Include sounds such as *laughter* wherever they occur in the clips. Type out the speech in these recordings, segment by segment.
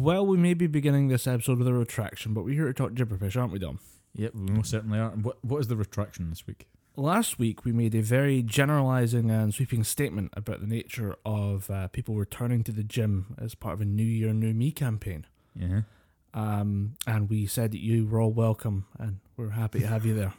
Well, we may be beginning this episode with a retraction, but we're here to talk Gibberpish, aren't we, Dom? Yep, we most certainly are. What what is the retraction this week? Last week, we made a very generalizing and sweeping statement about the nature of uh, people returning to the gym as part of a New Year, New Me campaign. Yeah. Um, and we said that you were all welcome, and we're happy to have you there.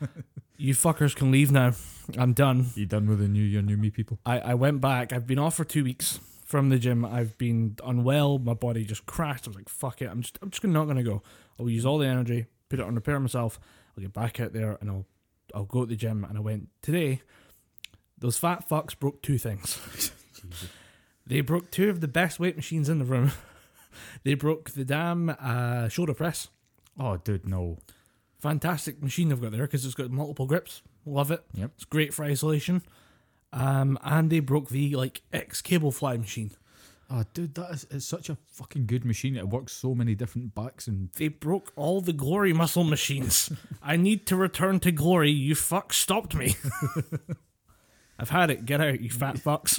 *laughs* you fuckers can leave now. I'm done. You done with the new year, new me people? I, I went back. I've been off for two weeks from the gym. I've been unwell. My body just crashed. I was like, fuck it. I'm just I'm just not gonna go. I'll use all the energy, put it on repair myself. I'll get back out there and I'll I'll go to the gym. And I went today. Those fat fucks broke two things. *laughs* They broke two of the best weight machines in the room. *laughs* they broke the damn uh, shoulder press. Oh, dude, no. Fantastic machine they've got there because it's got multiple grips. Love it. Yep. It's great for isolation. Um, and they broke the like X cable fly machine. Oh, dude, that is it's such a fucking good machine. It works so many different backs and They broke all the glory muscle machines. *laughs* I need to return to glory. You fuck stopped me. *laughs* I've had it. Get out, you fat fucks.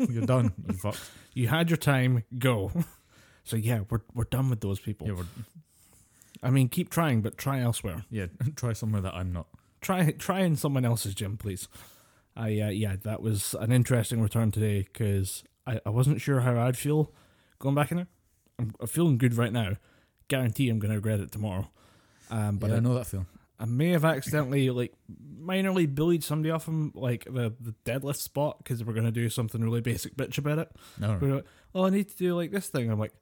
*laughs* you're done. You fuck. you had your time. Go. So yeah, we're we're done with those people. Yeah, we're, I mean, keep trying, but try elsewhere. yeah. Try somewhere that I'm not. Try try in someone else's gym, please. I uh, yeah, that was an interesting return today because I, I wasn't sure how I'd feel going back in there. I'm, I'm feeling good right now. Guarantee I'm gonna regret it tomorrow. Um, but But I, I know that feeling. I may have accidentally like minorly bullied somebody off him like the, the deadlift spot because we're gonna do something really basic bitch about it. No, We're like, oh, I need to do like this thing. I'm like,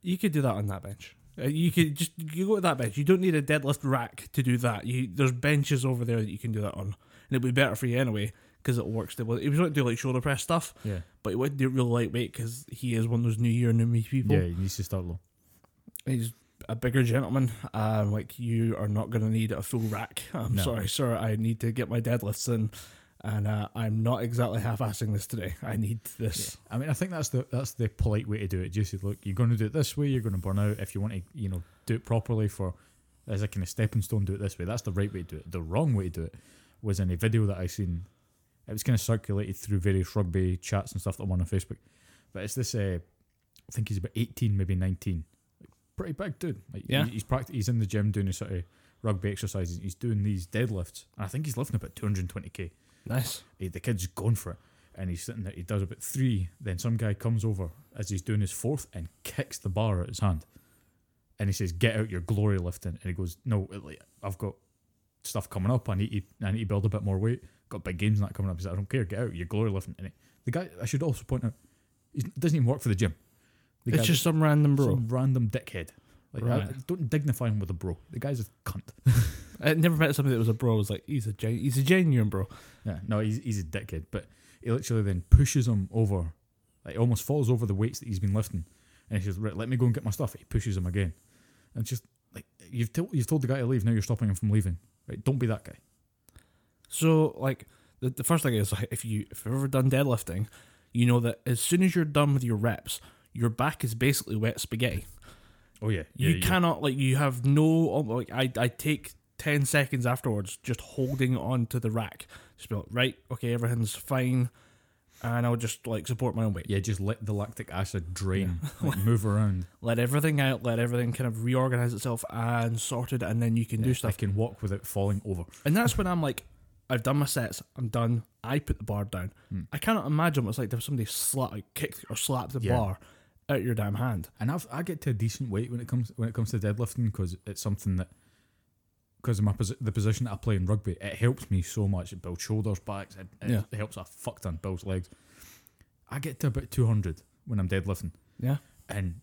you could do that on that bench. Uh, You could just you go to that bench. You don't need a deadlift rack to do that. You there's benches over there that you can do that on, and it'll be better for you anyway because it works. Well, he was going to do like shoulder press stuff, Yeah. but he wouldn't do it real lightweight because he is one of those New Year, New Me people. Yeah, he needs to start low. He's a bigger gentleman. Um, like you are not going to need a full rack. *laughs* I'm No. sorry, sir. I need to get my deadlifts in, and uh, I'm not exactly half-assing this today. I need this. I mean, I think that's the that's the polite way to do it. Just say, look, you're going to do it this way. You're going to burn out. If you want to, you know, do it properly for as a kind of stepping stone, do it this way. That's the right way to do it. The wrong way to do it was in a video that I seen. It was kind of circulated through various rugby chats and stuff that I'm on on Facebook. But it's this. Uh, I think he's about 18, maybe 19. Like, pretty big dude. Like, Yeah. he's pract- He's in the gym doing his sort of rugby exercises. He's doing these deadlifts. And I think he's lifting about 220k. Nice. He, the kid's going for it, and he's sitting there. He does about three. Then some guy comes over as he's doing his fourth and kicks the bar out his hand, and he says, "Get out your glory lifting." And he goes, "No, like, I've got stuff coming up. I need to, I need to build a bit more weight. Got big games and that coming up." He said, "I don't care. Get out you're glory lifting." And he, the guy, I should also point out, he doesn't even work for the gym. The It's guy's just some random bro. some random dickhead. Like, I- Right. don't dignify him with a bro. The guy's a cunt. *laughs* I never met somebody that was a bro. I was like, he's a gen- he's a genuine bro. Yeah, no, he's he's a dickhead, but he literally then pushes him over, like almost falls over the weights that he's been lifting, and he says, "Right, let me go and get my stuff." He pushes him again, and it's just like you've told you've told the guy to leave. Now you're stopping him from leaving. Right? Don't be that guy. So like the, the first thing is like, if you if you've ever done deadlifting, you know that as soon as you're done with your reps, your back is basically wet spaghetti. Oh yeah, you cannot like you have no um, like I I take ten seconds afterwards just holding on to the rack. Just be like, right, okay, everything's fine, and I'll just like support my own weight. Yeah, just let the lactic acid drain, like, *laughs* move around. Let everything out, let everything kind of reorganize itself and sorted, and then you can do stuff. I can walk without falling over. And that's when I'm like, I've done my sets, I'm done. I put the bar down. I cannot imagine what it's like to have somebody slap, like, kick or slap the Yeah. bar out your damn hand. And I've, I get to a decent weight when it comes when it comes to deadlifting because it's something that because of my posi- the position that I play in rugby, it helps me so much. It builds shoulders, backs, it, it Yeah. helps a fuck ton, builds legs. I get to about two hundred when I'm deadlifting, Yeah. and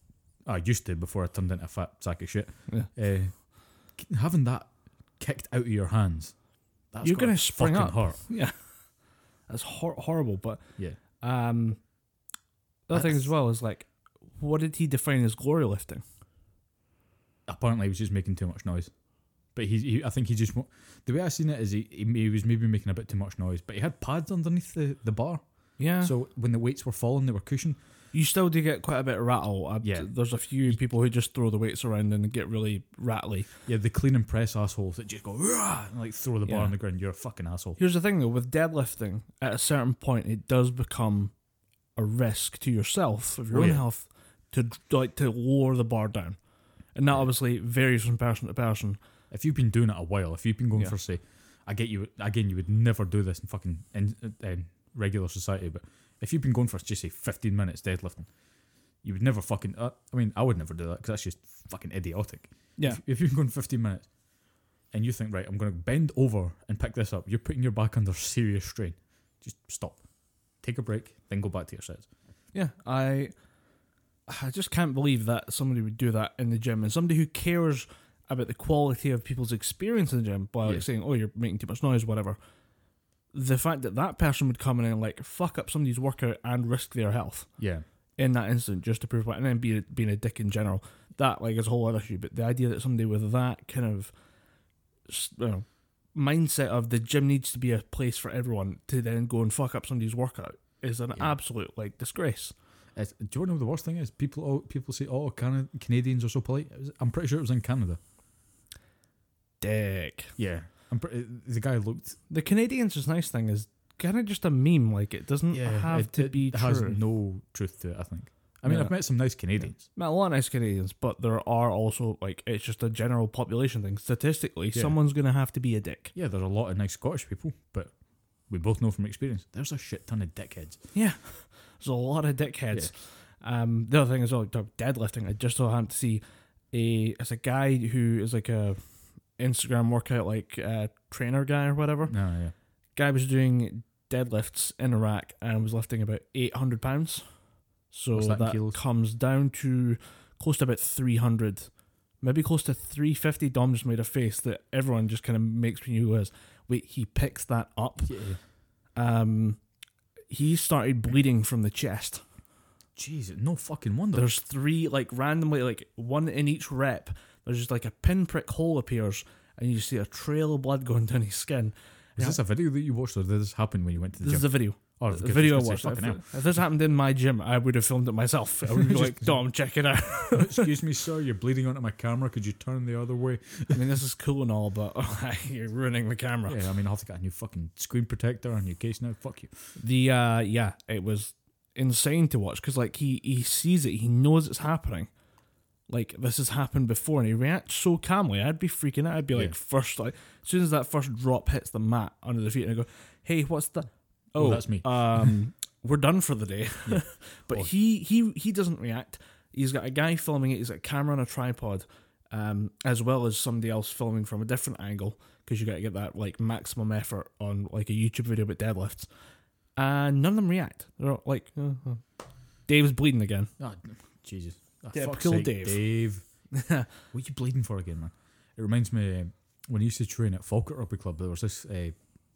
I used to before I turned into a fat sack of shit. Yeah. Uh, having that kicked out of your hands, that's You're gonna spring up. hurt. *laughs* Yeah. That's hor- horrible. But Yeah, um, the other thing as well is like, what did he define as glory lifting? apparently he was just making too much noise. But he, he I think he just the way I seen it is he, he he was maybe making a bit too much noise, but he had pads underneath the, the bar, Yeah. so when the weights were falling, they were cushioned. You still do get quite a bit of rattle. Uh, I, Yeah. There's a few people who just throw the weights around and get really rattly. Yeah, the clean and press assholes that just go and like throw the bar Yeah. on the ground. You're a fucking asshole. Here's the thing though, with deadlifting, at a certain point, it does become a risk to yourself of your Oh, own yeah. health to like to lower the bar down, and that obviously varies from person to person. If you've been doing it a while, if you've been going Yeah. for say, I get you again. You would never do this in fucking in, in regular society, but if you've been going for just say fifteen minutes deadlifting, you would never fucking. Uh, I mean, I would never do that because that's just fucking idiotic. Yeah, If, if you've been going fifteen minutes, and you think right, I'm going to bend over and pick this up, you're putting your back under serious strain. Just stop, take a break, then go back to your sets. yeah. I I just can't believe that somebody would do that in the gym, and somebody who cares about the quality of people's experience in the gym by like Yeah. saying, "Oh, you're making too much noise," whatever. The fact that that person would come in and like fuck up somebody's workout and risk their health Yeah, in that instant just to prove what, and then be being a dick in general. That like is a whole other issue. But the idea that somebody with that kind of you know, mindset of the gym needs to be a place for everyone to then go and fuck up somebody's workout is an Yeah. absolute like disgrace. It's, do you know the worst thing is? People, oh, people say, "Oh, Cana- Canadians are so polite." Was- I'm pretty sure it was in Canada. Dick. Yeah, I'm pretty, the guy looked. The Canadians' just nice thing is kind of just a meme. Like it doesn't Yeah, have it, to it be true. It has no truth to it. I think. I mean, Yeah. I've met some nice Canadians. Met a lot of nice Canadians, but there are also like it's just a general population thing. Statistically, Yeah. someone's gonna have to be a dick. Yeah, there's a lot of nice Scottish people, but we both know from experience there's a shit ton of dickheads. Yeah, *laughs* there's a lot of dickheads. Um, the other thing is, like talk deadlifting. I just so happened to see a it's a guy who is like a Instagram workout like uh, trainer guy or whatever. No, yeah, Guy was doing deadlifts in a rack and was lifting about eight hundred pounds. So What's that that comes down to close to about three hundred, maybe close to three fifty. Dom just made a face that everyone just kind of makes when you realize, wait, he picks that up. yeah. Um, he started bleeding from the chest. Jeez, no fucking wonder. There's three like randomly like one in each rep. There's just like a pinprick hole appears, and you see a trail of blood going down his skin. is this a video that you watched, or did this happen when you went to the This gym? is a video. oh, The video I watched. If, if this happened in my gym, I would have filmed it myself. I would be *laughs* like, Dom, check it out. *laughs* Excuse me, *laughs* sir, you're bleeding onto my camera. Could you turn the other way? I mean, this is cool and all, but you're ruining the camera. Yeah, I mean, I'll have to get a new fucking screen protector on your case now. Fuck you. The uh, yeah, it was insane to watch because like he he sees it, he knows it's happening. Like this has happened before, and he reacts so calmly. I'd be freaking out. I'd be like, Yeah. first, like as soon as that first drop hits the mat under the feet, and I go, "Hey, what's the?" Oh, Oh, that's me. *laughs* Um, we're done for the day. Yeah. *laughs* but Oh. he he he doesn't react. He's got a guy filming it. He's got a camera on a tripod, um, as well as somebody else filming from a different angle because you got to get that like maximum effort on like a YouTube video about deadlifts. And none of them react. They're all like, uh, uh. Dave's bleeding again. Oh, Jesus. Oh, Typical fuck's sake, Dave. Dave. *laughs* what are you bleeding for again, man? It reminds me uh, when I used to train at Falkirk Rugby Club. There was this uh,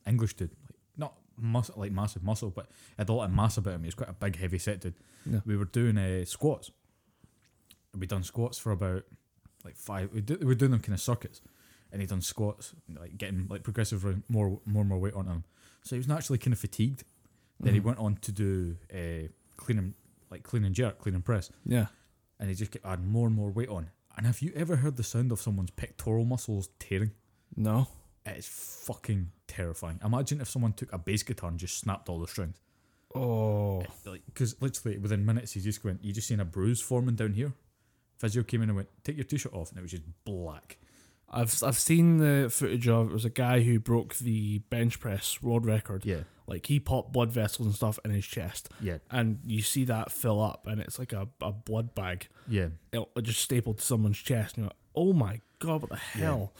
English dude, like not mus- like massive muscle, but had a lot of mass about him. He was quite a big, heavy set dude. Yeah. We were doing uh, squats. We'd done squats for about like five. We, do, we were doing them kind of circuits, and he'd done squats, like getting like progressively more, more and more weight on him. So he was naturally kind of fatigued. Then he Mhm. went on to do uh, clean and like clean and jerk, clean and press Yeah. And he just kept adding more and more weight on. And have you ever heard the sound of someone's pectoral muscles tearing? No. It's fucking terrifying. Imagine if someone took a bass guitar and just snapped all the strings. Oh. Like, because literally within minutes, he just went, you just seen a bruise forming down here. Physio came in and went, take your t-shirt off, and it was just black. I've I've seen the footage of it was a guy who broke the bench press world record. Yeah, Like he popped blood vessels and stuff in his chest. yeah, and you see that fill up, and it's like a, a blood bag yeah. it, it just stapled to someone's chest. And you're like, oh my god, what the hell?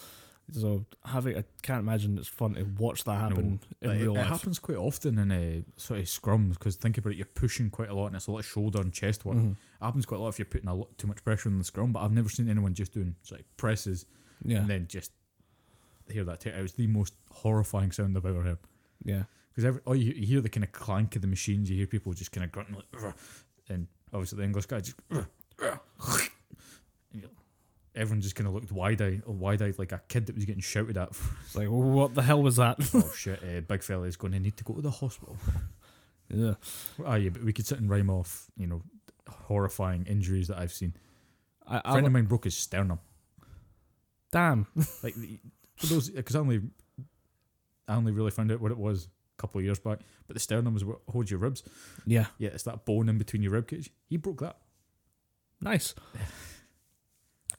So having, I can't imagine it's fun to watch that happen in Like, it, real it life. happens quite often in a sort of scrums because think about it, you're pushing quite a lot and it's a lot of shoulder and chest work. Mhm. It happens quite a lot if you're putting a lot too much pressure on the scrum, but I've never seen anyone just doing sort of presses Yeah, and then just hear that. Tear. It was the most horrifying sound I've ever heard. yeah, Because oh, you, you hear the kind of clank of the machines. You hear people just kind of grunting like, "Ugh," and obviously the English guy just. "Ugh, ugh," Everyone just kind of looked wide eyed, wide eyed like a kid that was getting shouted at. *laughs* it's like what the hell was that? oh *laughs* shit! Uh, big fella is going to need to go to the hospital. yeah, Ah, yeah, but we could sit and rhyme off, you know, horrifying injuries that I've seen. I, A I, friend of mine broke his sternum. Damn. *laughs* Like for those, because I only, I only really found out what it was a couple of years back. But the sternum is what holds your ribs. Yeah, Yeah, it's that bone in between your rib cage. He broke that. nice. *laughs*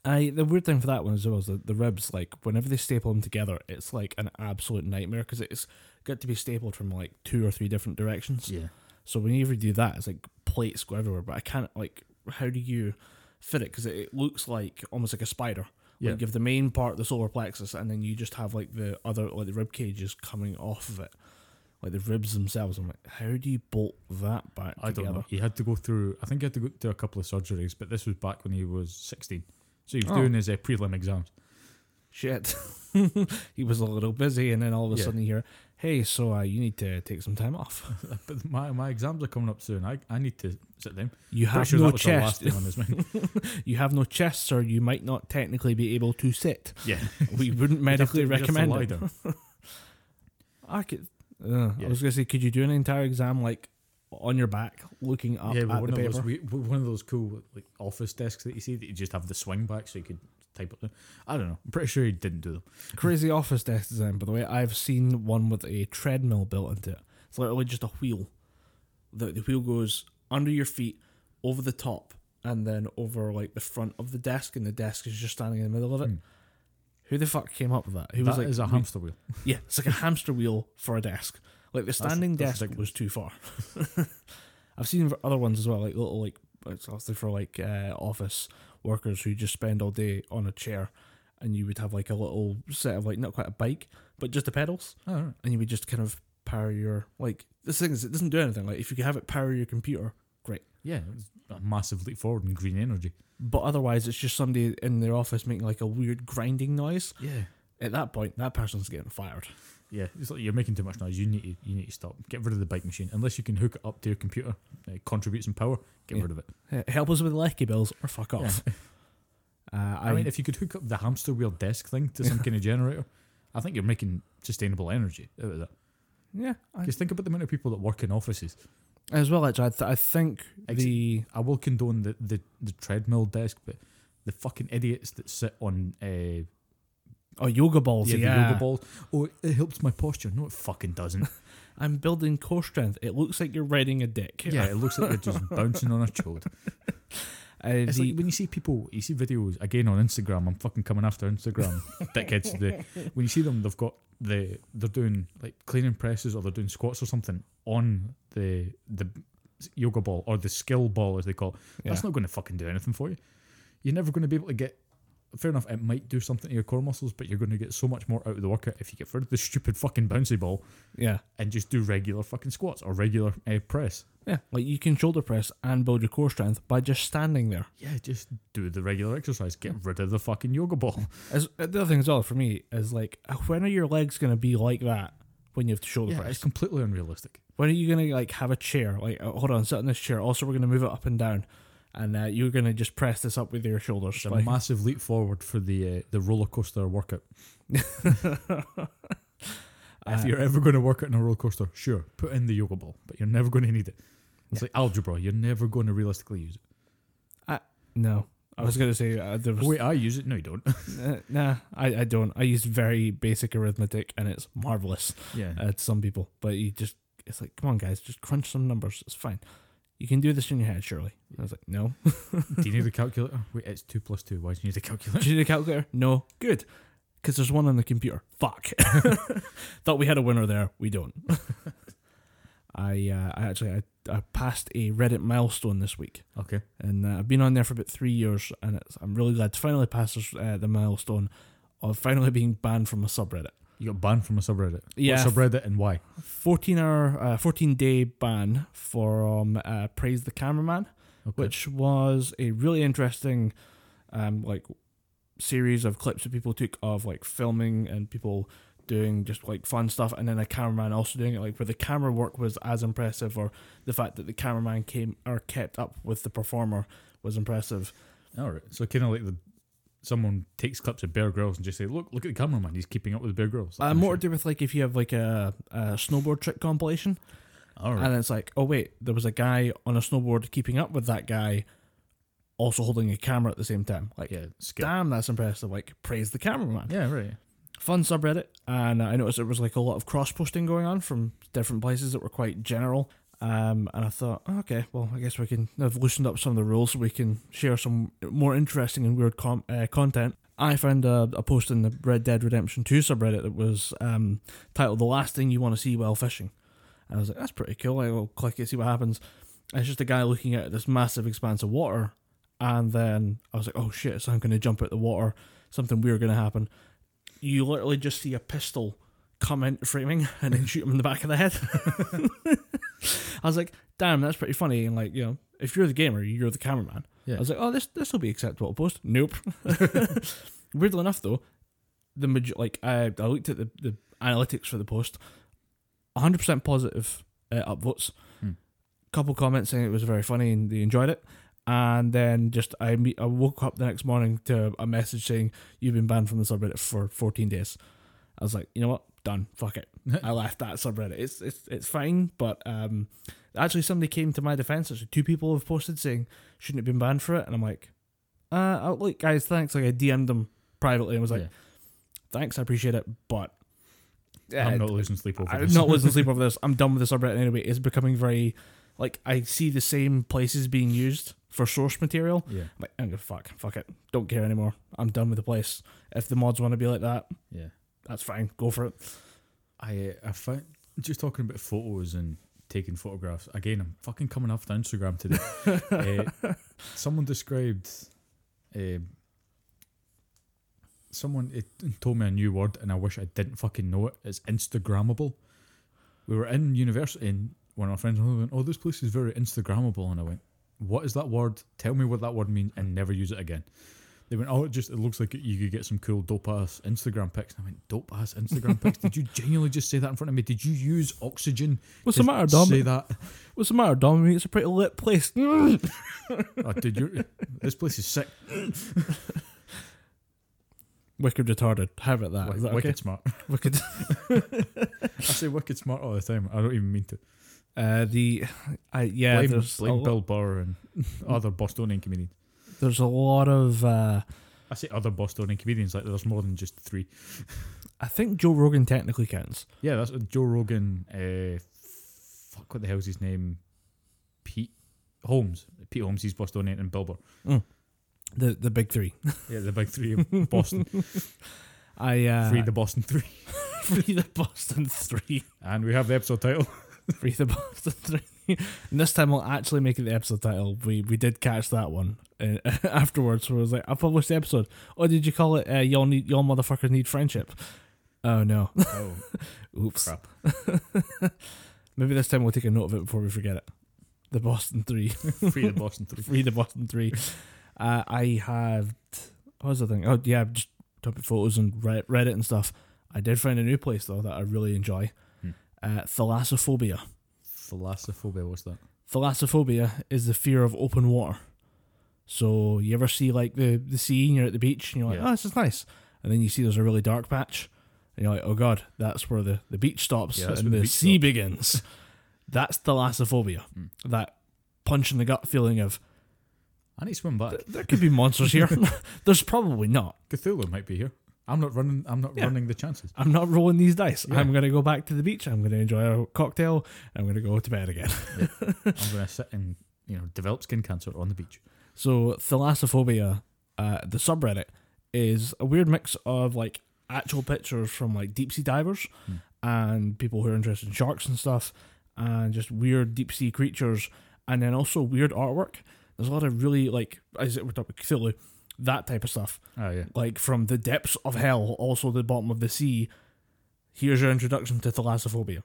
I the weird thing for that one as well is that the ribs, like whenever they staple them together, it's like an absolute nightmare because it's got to be stapled from like two or three different directions. Yeah. So whenever you do that, it's like plates go everywhere. But I can't like, how do you fit it? Because it, it looks like almost like a spider. Yeah. Like you have the main part, the solar plexus, and then you just have like the other, like the rib cages coming off of it, like the ribs themselves. I'm like, how do you bolt that back I don't know. He had to go through. I think he had to go through a couple of surgeries, but this was back when he was sixteen. So he was Oh. doing his uh, prelim exams. Shit, *laughs* he was a little busy, and then all of a Yeah. sudden hear, hey, so uh, you need to take some time off. *laughs* but my, my exams are coming up soon. I, I need to sit down. You have sure no that was the last chest. thing on his mind. *laughs* *laughs* you have no chest, sir. You might not technically be able to sit. yeah, We wouldn't You'd have to- medically to recommend it. I could. Uh, Yeah. I was gonna say, could you do an entire exam like on your back, looking up yeah, at one the of paper? those we- one of those cool like office desks that you see that you just have the swing back so you could type it. I don't know. I'm pretty sure he didn't do them. Crazy office desk design, by the way. I've seen one with a treadmill built into it. It's literally just a wheel. The the wheel goes under your feet, over the top, and then over like the front of the desk, and the desk is just standing in the middle of it. Hmm. Who the fuck came up with that? Who That was like is a hamster wheel. *laughs* Yeah, it's like a hamster wheel for a desk. Like the standing that's desk was too far. *laughs* I've seen other ones as well, like little like it's also for like uh, office workers who just spend all day on a chair, and you would have like a little set of like not quite a bike, but just the pedals, Oh, right. and you would just kind of power your like this thing is it doesn't do anything. Like if you could have it power your computer, great. Yeah, it's a massive leap forward in green energy. But otherwise, it's just somebody in their office making like a weird grinding noise. Yeah. At that point, that person's getting fired. Yeah, it's like you're making too much noise. You need to you need to stop. Get rid of the bike machine. Unless you can hook it up to your computer, uh, contribute some power. Get Yeah. rid of it. Help us with the lecky bills or fuck Yeah. off. *laughs* Uh, I, mean, if you could hook up the hamster wheel desk thing to some *laughs* kind of generator, I think you're making sustainable energy out of that. yeah, I, Because think about the amount of people that work in offices. as well. Actually, I, th- I think Ex- the I will condone the, the, the treadmill desk, but the fucking idiots that sit on uh, oh yoga balls. yeah, Yeah, the yoga balls. Oh, it helps my posture. No, it fucking doesn't. *laughs* I'm building core strength. It looks like you're riding a dick. yeah, it looks like you're just *laughs* bouncing on a chode. Uh, It's the- like when you see people, you see videos again on Instagram. I'm fucking coming after Instagram *laughs* dickheads today. When you see them, they've got the they're doing like cleaning presses or they're doing squats or something on the the yoga ball or the skill ball as they call. It. That's not going to fucking do anything for you. You're never going to be able to get. Fair enough, it might do something to your core muscles, but you're going to get so much more out of the workout if you get rid of the stupid fucking bouncy ball yeah, and just do regular fucking squats or regular uh, press. yeah. Like you can shoulder press and build your core strength by just standing there. Yeah, just do the regular exercise. Get rid of the fucking yoga ball. *laughs* As uh, the other thing as well for me is like, when are your legs gonna be like that when you have to shoulder Yeah, press? it's completely unrealistic. When are you gonna like have a chair? Like, uh, hold on, sit in this chair. Also, we're gonna move it up and down, and uh, you're gonna just press this up with your shoulders. It's a massive leap forward for the uh, the roller coaster workout. *laughs* if Uh, you're ever going to work out in a roller coaster, sure, put in the yoga ball, but you're never going to need it. It's like algebra; you're never going to realistically use it. no, I was gonna say uh, there was. Wait, I use it. No, you don't. *laughs* Uh, nah, I, I don't. I use very basic arithmetic, and it's marvelous yeah, uh, to some people. But you just, it's like, come on, guys, just crunch some numbers. It's fine. You can do this in your head, surely. And I was like, no. do you need a *laughs* calculator? Wait, it's two plus two. Why do you need a calculator? Do you need a calculator? No. Good. Because there's one on the computer. Fuck. *laughs* *laughs* Thought we had a winner there. We don't. I, uh, I actually I, I passed a Reddit milestone this week, Okay, and uh, I've been on there for about three years, and it's, I'm really glad to finally pass this, uh, the milestone of finally being banned from a subreddit. You got banned from a subreddit. Yeah. what subreddit and why? 14 hour, uh, 14 day ban from uh, Praise the Cameraman, Okay. which was a really interesting, um, like series of clips that people took of like filming and people doing just like fun stuff, and then a cameraman also doing it, like where the camera work was as impressive, or the fact that the cameraman came or kept up with the performer was impressive. All right, so kind of like the someone takes clips of Bear Grylls and just say, "Look, look at the cameraman; he's keeping up with Bear Grylls." Uh, more to do with like if you have like a, a snowboard trick compilation. Right, And it's like, oh wait, there was a guy on a snowboard keeping up with that guy, also holding a camera at the same time. Like, yeah, skill. damn, that's impressive. Like, praise the cameraman. Yeah, right. fun subreddit, and I noticed there was like a lot of cross posting going on from different places that were quite general. Um, and I thought, oh, okay, well, I guess we can. I've loosened up some of the rules so we can share some more interesting and weird com- uh, content. I found a, a post in the Red Dead Redemption 2 subreddit that was um, titled "The Last Thing You Want to See While Fishing." And I was like, that's pretty cool. I will click it, see what happens. And it's just a guy looking at this massive expanse of water, and then I was like, oh shit, so I'm going to jump out the water. Something weird going to happen. You literally just see a pistol come into framing and then shoot him in the back of the head. *laughs* I was like, damn, that's pretty funny. And like, you know, if you're the gamer, you're the cameraman. Yeah. I was like, oh, this this will be acceptable post. Nope. *laughs* *laughs* Weirdly enough, though, the maj- like I, I looked at the, the analytics for the post, 100% positive uh, upvotes. Hmm. Couple comments saying it was very funny and they enjoyed it. And then just I me- I woke up the next morning to a message saying you've been banned from the subreddit for 14 days. I was like, you know what, done. Fuck it. *laughs* I left that subreddit. It's it's it's fine, but um, actually somebody came to my defense. Actually, two people have posted saying shouldn't have been banned for it, and I'm like, uh, oh, look, guys, thanks. Like I DM'd them privately and was like, Yeah. thanks, I appreciate it, but I'm uh, not losing sleep over this. I'm not losing sleep over this. I'm done with the subreddit anyway. It's becoming very like I see the same places being used for source material. Yeah, I'm like, I'm gonna fuck, fuck it. Don't care anymore. I'm done with the place. If the mods want to be like that, yeah. That's fine. Go for it. I I found just talking about photos and taking photographs again. I'm fucking coming off the Instagram today. uh, *laughs* someone described. Uh, someone it told me a new word, and I wish I didn't fucking know it. It's Instagrammable. We were in university, and one of my friends went, "Oh, this place is very Instagrammable," and I went, "What is that word? Tell me what that word means, and never use it again." They went, "Oh, it just it looks like you could get some cool dope ass Instagram pics." And I went, "Dope ass Instagram pics? Did you genuinely just say that in front of me? Did you use oxygen What's to the matter, Dom? say that?" What's the matter, Dom? I mean, it's a pretty lit place. oh, dude, you're, this place is sick. Wicked retarded. How about that? Is that wicked okay? smart. *laughs* Wicked. I say wicked smart all the time. I don't even mean to. Uh, the, I yeah. blame there's blame Bill Burr and *laughs* other Bostonian comedians. There's a lot of. Uh, I say other Bostonian comedians like there's more than just three. *laughs* I think Joe Rogan technically counts. Yeah, that's Joe Rogan. Uh, fuck, what the hell's his name? Pete Holmes. Pete Holmes. He's Bostonian and Bill Burr. The the big three. *laughs* Yeah, the big three of *laughs* Boston. I uh, Free the Boston three. free the Boston three. And we have the episode title. *laughs* Free the Boston three. and this time we'll actually make it the episode title. We we did catch that one uh, *laughs* afterwards. Where it was like, I published the episode. Oh, did you call it? Uh, y'all need y'all motherfuckers need friendship. Oh no. *laughs* Oh, Oops. Maybe this time we'll take a note of it before we forget it. The Boston three. Free the Boston three. Free the Boston three. Uh, I have. What was the thing? Oh yeah, just took photos and Red- Reddit and stuff. I did find a new place though that I really enjoy. Uh, thalassophobia. Thalassophobia, what's that? Thalassophobia is the fear of open water. So you ever see like the the sea and you're at the beach and you're like, Yeah. oh, this is nice, and then you see there's a really dark patch, and you're like, oh god, that's where the, the beach stops Yeah, that's and where the, the beach sea stops. begins. *laughs* that's thalassophobia. Hmm. That punch in the gut feeling of I need to swim back. "Th- there could be monsters here. *laughs* *laughs* there's probably not. Cthulhu might be here. I'm not running. I'm not Yeah. running the chances. I'm not rolling these dice. Yeah. I'm gonna go back to the beach. I'm gonna enjoy a cocktail. I'm gonna go to bed again. *laughs* I'm going to sit and you know develop skin cancer on the beach. So thalassophobia, uh, the subreddit, is a weird mix of like actual pictures from like deep sea divers Hmm. and people who are interested in sharks and stuff, and just weird deep sea creatures, and then also weird artwork. There's a lot of really like as it we're talking Cthulhu, that type of stuff. Oh yeah. Like from the depths of hell, also the bottom of the sea. Here's your introduction to thalassophobia.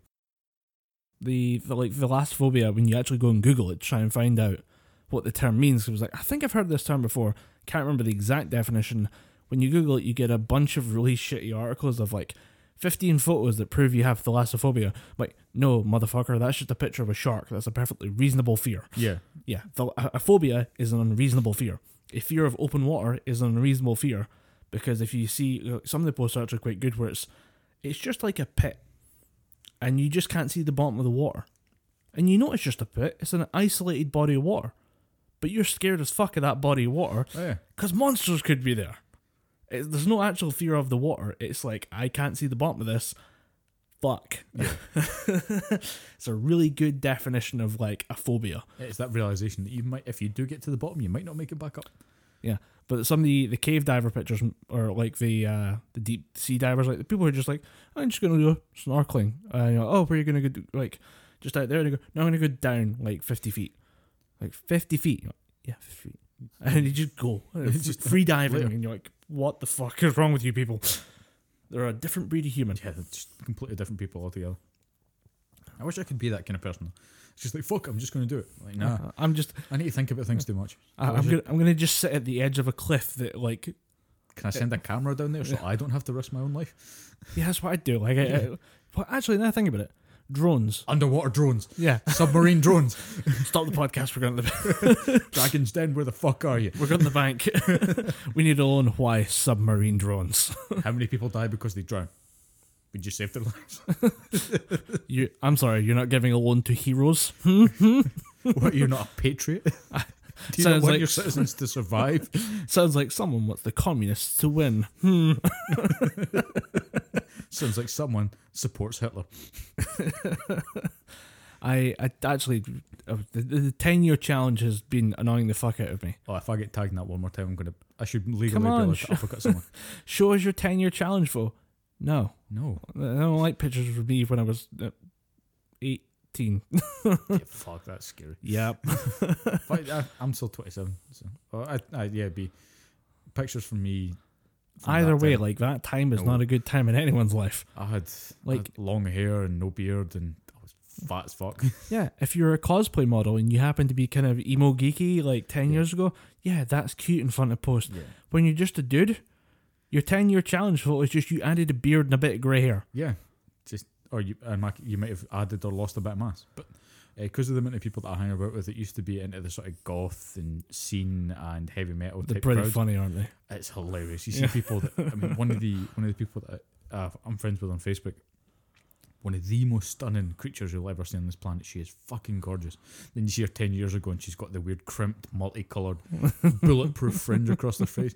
The, the like thalassophobia, when you actually go and Google it, try and find out what the term means. It was like I think I've heard this term before. Can't remember the exact definition. When you Google it, you get a bunch of really shitty articles of like 15 photos that prove you have thalassophobia. Like, no, motherfucker, that's just a picture of a shark. That's a perfectly reasonable fear. Yeah. Yeah, the, a a phobia is an unreasonable fear. A fear of open water is an unreasonable fear because if you see uh, some of the posts are actually quite good, where it's it's just like a pit, and you just can't see the bottom of the water, and you know it's just a pit. It's an isolated body of water, but you're scared as fuck of that body of water Oh yeah. because monsters could be there. It, there's no actual fear of the water. It's like I can't see the bottom of this. Fuck. *laughs* it's a really good definition of like a phobia. It's that realization that you might, if you do get to the bottom, you might not make it back up. Yeah, but some of the, the cave diver pictures or like the uh, the deep sea divers, like the people who are just like, I'm just gonna go snorkeling. Uh, you know, oh, where are you gonna go? do- Like just out there, and they go, no, I'm gonna go down like 50 feet, like 50 feet. Like, yeah, 50 feet, *laughs* and you just go, *laughs* It's just just free diving, later. and you're like, what the fuck is wrong with you people? They're a different breed of human. Yeah, they're just completely different people altogether. I wish I could be that kind of person. It's just like fuck, I'm just going to do it. Like nah, Uh, I'm just, I need to think about things too much. I, I'm gonna, I'm gonna just sit at the edge of a cliff that like Can I send a camera down there so I don't have to risk my own life? Yeah, that's what I do. Like, I, I, well, actually, now I think about it, drones. Underwater drones, Yeah, *laughs* submarine drones, *laughs* stop the podcast. We're going to the Dragon's Den. Where the fuck are you? we're going to the bank. *laughs* we need to learn why submarine drones. How many people die because they drown? Would you save their lives? You, I'm sorry, you're not giving a loan to heroes. what? You're not a patriot? Do you not Sounds want like- your citizens to survive? Sounds like someone wants the communists to win. Hmm. Sounds like someone supports Hitler. *laughs* I, I actually, uh, the, the ten year challenge has been annoying the fuck out of me. Oh, if I get tagged in that one more time, I'm gonna. I should legally Come be on, able sh- to uppercut someone. *laughs* Show us your ten year challenge, for No, No, I don't like pictures of me when I was uh, eighteen. *laughs* yeah, fuck, that's scary. yep. But I, I'm still 27, so well, I, I, yeah, it'd be pictures from me. Either way, time. like that time is No. not a good time in anyone's life. I had like- like long hair and no beard, and I was fat as fuck. *laughs* Yeah, if you're a cosplay model and you happen to be kind of emo geeky like 10 Yeah. years ago, yeah, that's cute in front of post. yeah, When you're just a dude, your 10 year challenge photo is just you added a beard and a bit of grey hair. yeah, just or you and my, you might have added or lost a bit of mass, but because of the amount of people that I hang about with it used to be into the sort of goth and scene and heavy metal They're type pretty crowd, funny, aren't they? it's hilarious. You *laughs* see Yeah. people that I mean, one of the one of the people that uh, I'm friends with on Facebook, one of the most stunning creatures you'll ever see on this planet. She is fucking gorgeous. Then you see her ten years ago, and she's got the weird crimped, multicolored, *laughs* bulletproof fringe across her face.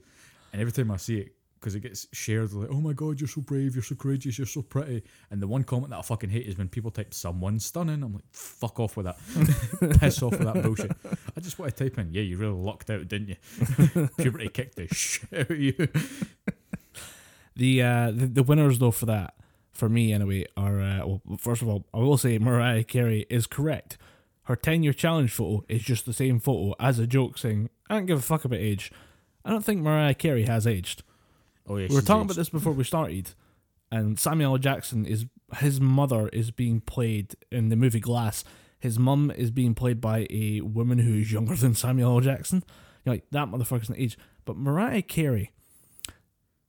And every time I see it, because it gets shared, like, "Oh my god, you're so brave, you're so courageous, you're so pretty." And the one comment that I fucking hate is when people type "someone stunning." I'm like, "Fuck off with that, *laughs* piss off with that bullshit." I just want to type in, "Yeah, you really lucked out, didn't you?" *laughs* Puberty kicked the shit out of you. *laughs* The, uh, the the winners, though, for that, for me anyway, are, uh, well, first of all, I will say Mariah Carey is correct. Her 10 year challenge photo is just the same photo as a joke saying, I don't give a fuck about age. I don't think Mariah Carey has aged. Oh yeah, we were talking aged. about this before we started, and Samuel L. Jackson is his mother is being played in the movie Glass. His mum is being played by a woman who is younger than Samuel L. Jackson. You're like that motherfucker's an age, but Mariah Carey,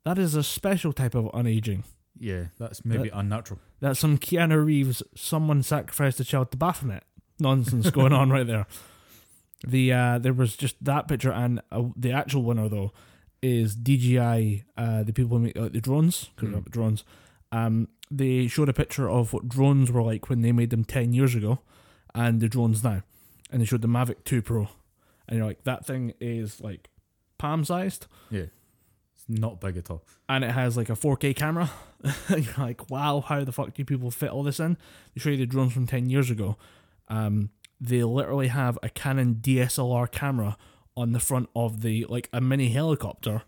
that is a special type of unaging. Yeah, that's maybe unnatural. That's some Keanu Reeves, someone sacrificed a child to Baphomet nonsense going on *laughs* right there. The uh, there was just that picture, and uh, the actual winner though is DJI, uh, the people who make like, the drones, because Mm. drones. Um, they showed a picture of what drones were like when they made them ten years ago, and the drones now, and they showed the Mavic Two Pro, and you're like that thing is like palm sized, Yeah. It's not big at all. and it has like a 4K camera. *laughs* you're like, wow, how the fuck do people fit all this in? They show you the drones from 10 years ago. Um, they literally have a Canon DSLR camera on the front of the, like a mini helicopter.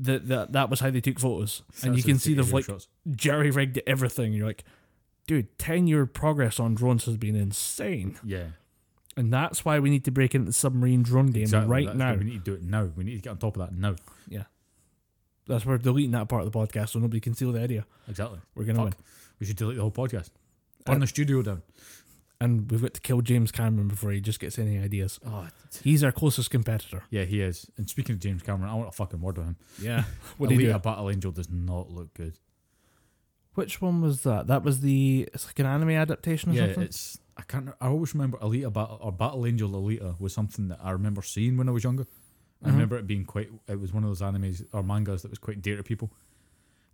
That, that, that was how they took photos. and you can see they they've like jerry rigged everything. You're like, dude, 10 year progress on drones has been insane. Yeah, And that's why we need to break into the submarine drone game exactly. right That's now. We need to do it now. We need to get on top of that now. Yeah. That's why we're deleting that part of the podcast so nobody can steal the idea. Exactly. We're going to win. We should delete the whole podcast. Burn Uh, the studio down. And we've got to kill James Cameron before he just gets any ideas. Oh, He's our closest competitor. yeah, he is. And speaking of James Cameron, I want a fucking word with him. Yeah. *laughs* What do you Alita do? Battle Angel does not look good. Which one was that? That was the. It's like an anime adaptation or Yeah, something. it's. I can't. I always remember Alita Battle or Battle Angel Alita was something that I remember seeing when I was younger. I Mhm. remember it being quite. It was one of those animes or mangas that was quite dear to people.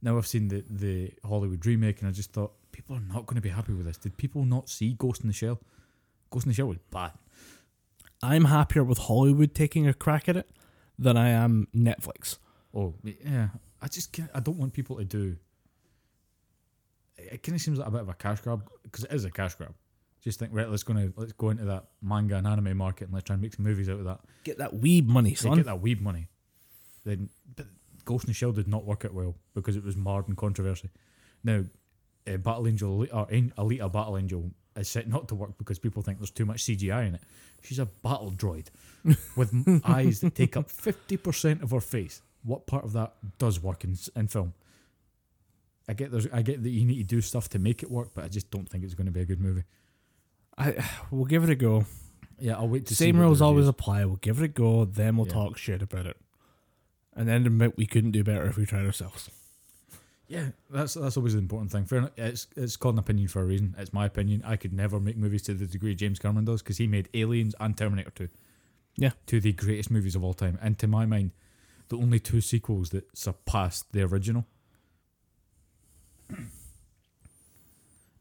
Now I've seen the the Hollywood remake, and I just thought people are not going to be happy with this. Did people not see Ghost in the Shell? Ghost in the Shell was bad. I'm happier with Hollywood taking a crack at it than I am Netflix. Oh yeah, I just can't, I don't want people to do. It kind of seems like a bit of a cash grab because it is a cash grab. Just think, right? Let's go to let's go into that manga and anime market and let's try and make some movies out of that. Get that weeb money, son. get that weeb money. Then, but Ghost in the Shell did not work out well because it was marred in controversy. Now, uh, Battle Angel or Alita Battle Angel is set not to work because people think there's too much CGI in it. She's a battle droid *laughs* with eyes that take up fifty percent of her face. What part of that does work in in film? I get there's I get that you need to do stuff to make it work, but I just don't think it's going to be a good movie. I we'll give it a go. Yeah, I'll wait to see. Same rules always apply. We'll give it a go, then we'll Yeah. talk shit about it, and then admit we couldn't do better if we tried ourselves. Yeah, that's that's always the important thing. Fair enough. It's it's called an opinion for a reason. It's my opinion. I could never make movies to the degree James Cameron does because he made Aliens and Terminator Two. Yeah. two of the greatest movies of all time, and to my mind, the only two sequels that surpassed the original. *clears throat*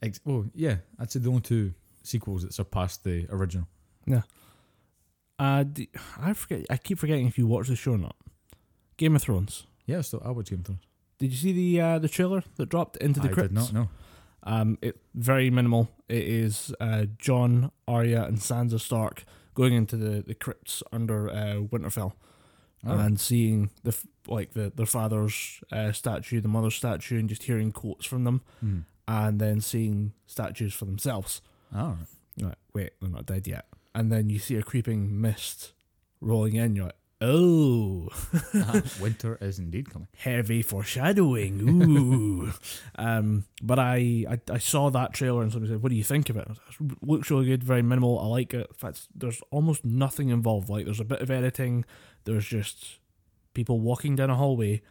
Ex- well, yeah, I'd say the only two sequels that surpassed the original. Yeah. Uh, d- I forget. I keep forgetting if you watch the show or not. Game of Thrones. Yeah, so I would Game of Thrones. Did you see the uh, the trailer that dropped into the I crypts? did not know. Um, it very minimal. It is uh, Jon, Arya, and Sansa Stark going into the, the crypts under uh, Winterfell Oh. and seeing the f- like the their father's uh, statue, the mother's statue, and just hearing quotes from them, Hmm. and then seeing statues for themselves. All right. Wait, they're not dead yet. And then you see a creeping mist rolling in. You're like, oh, Ah, *laughs* winter is indeed coming. heavy foreshadowing. Ooh. *laughs* um, but I, I I saw that trailer and somebody said, "What do you think of it?" I "It looks really good, very minimal. I like it. In fact, there's almost nothing involved. Like there's a bit of editing. There's just people walking down a hallway,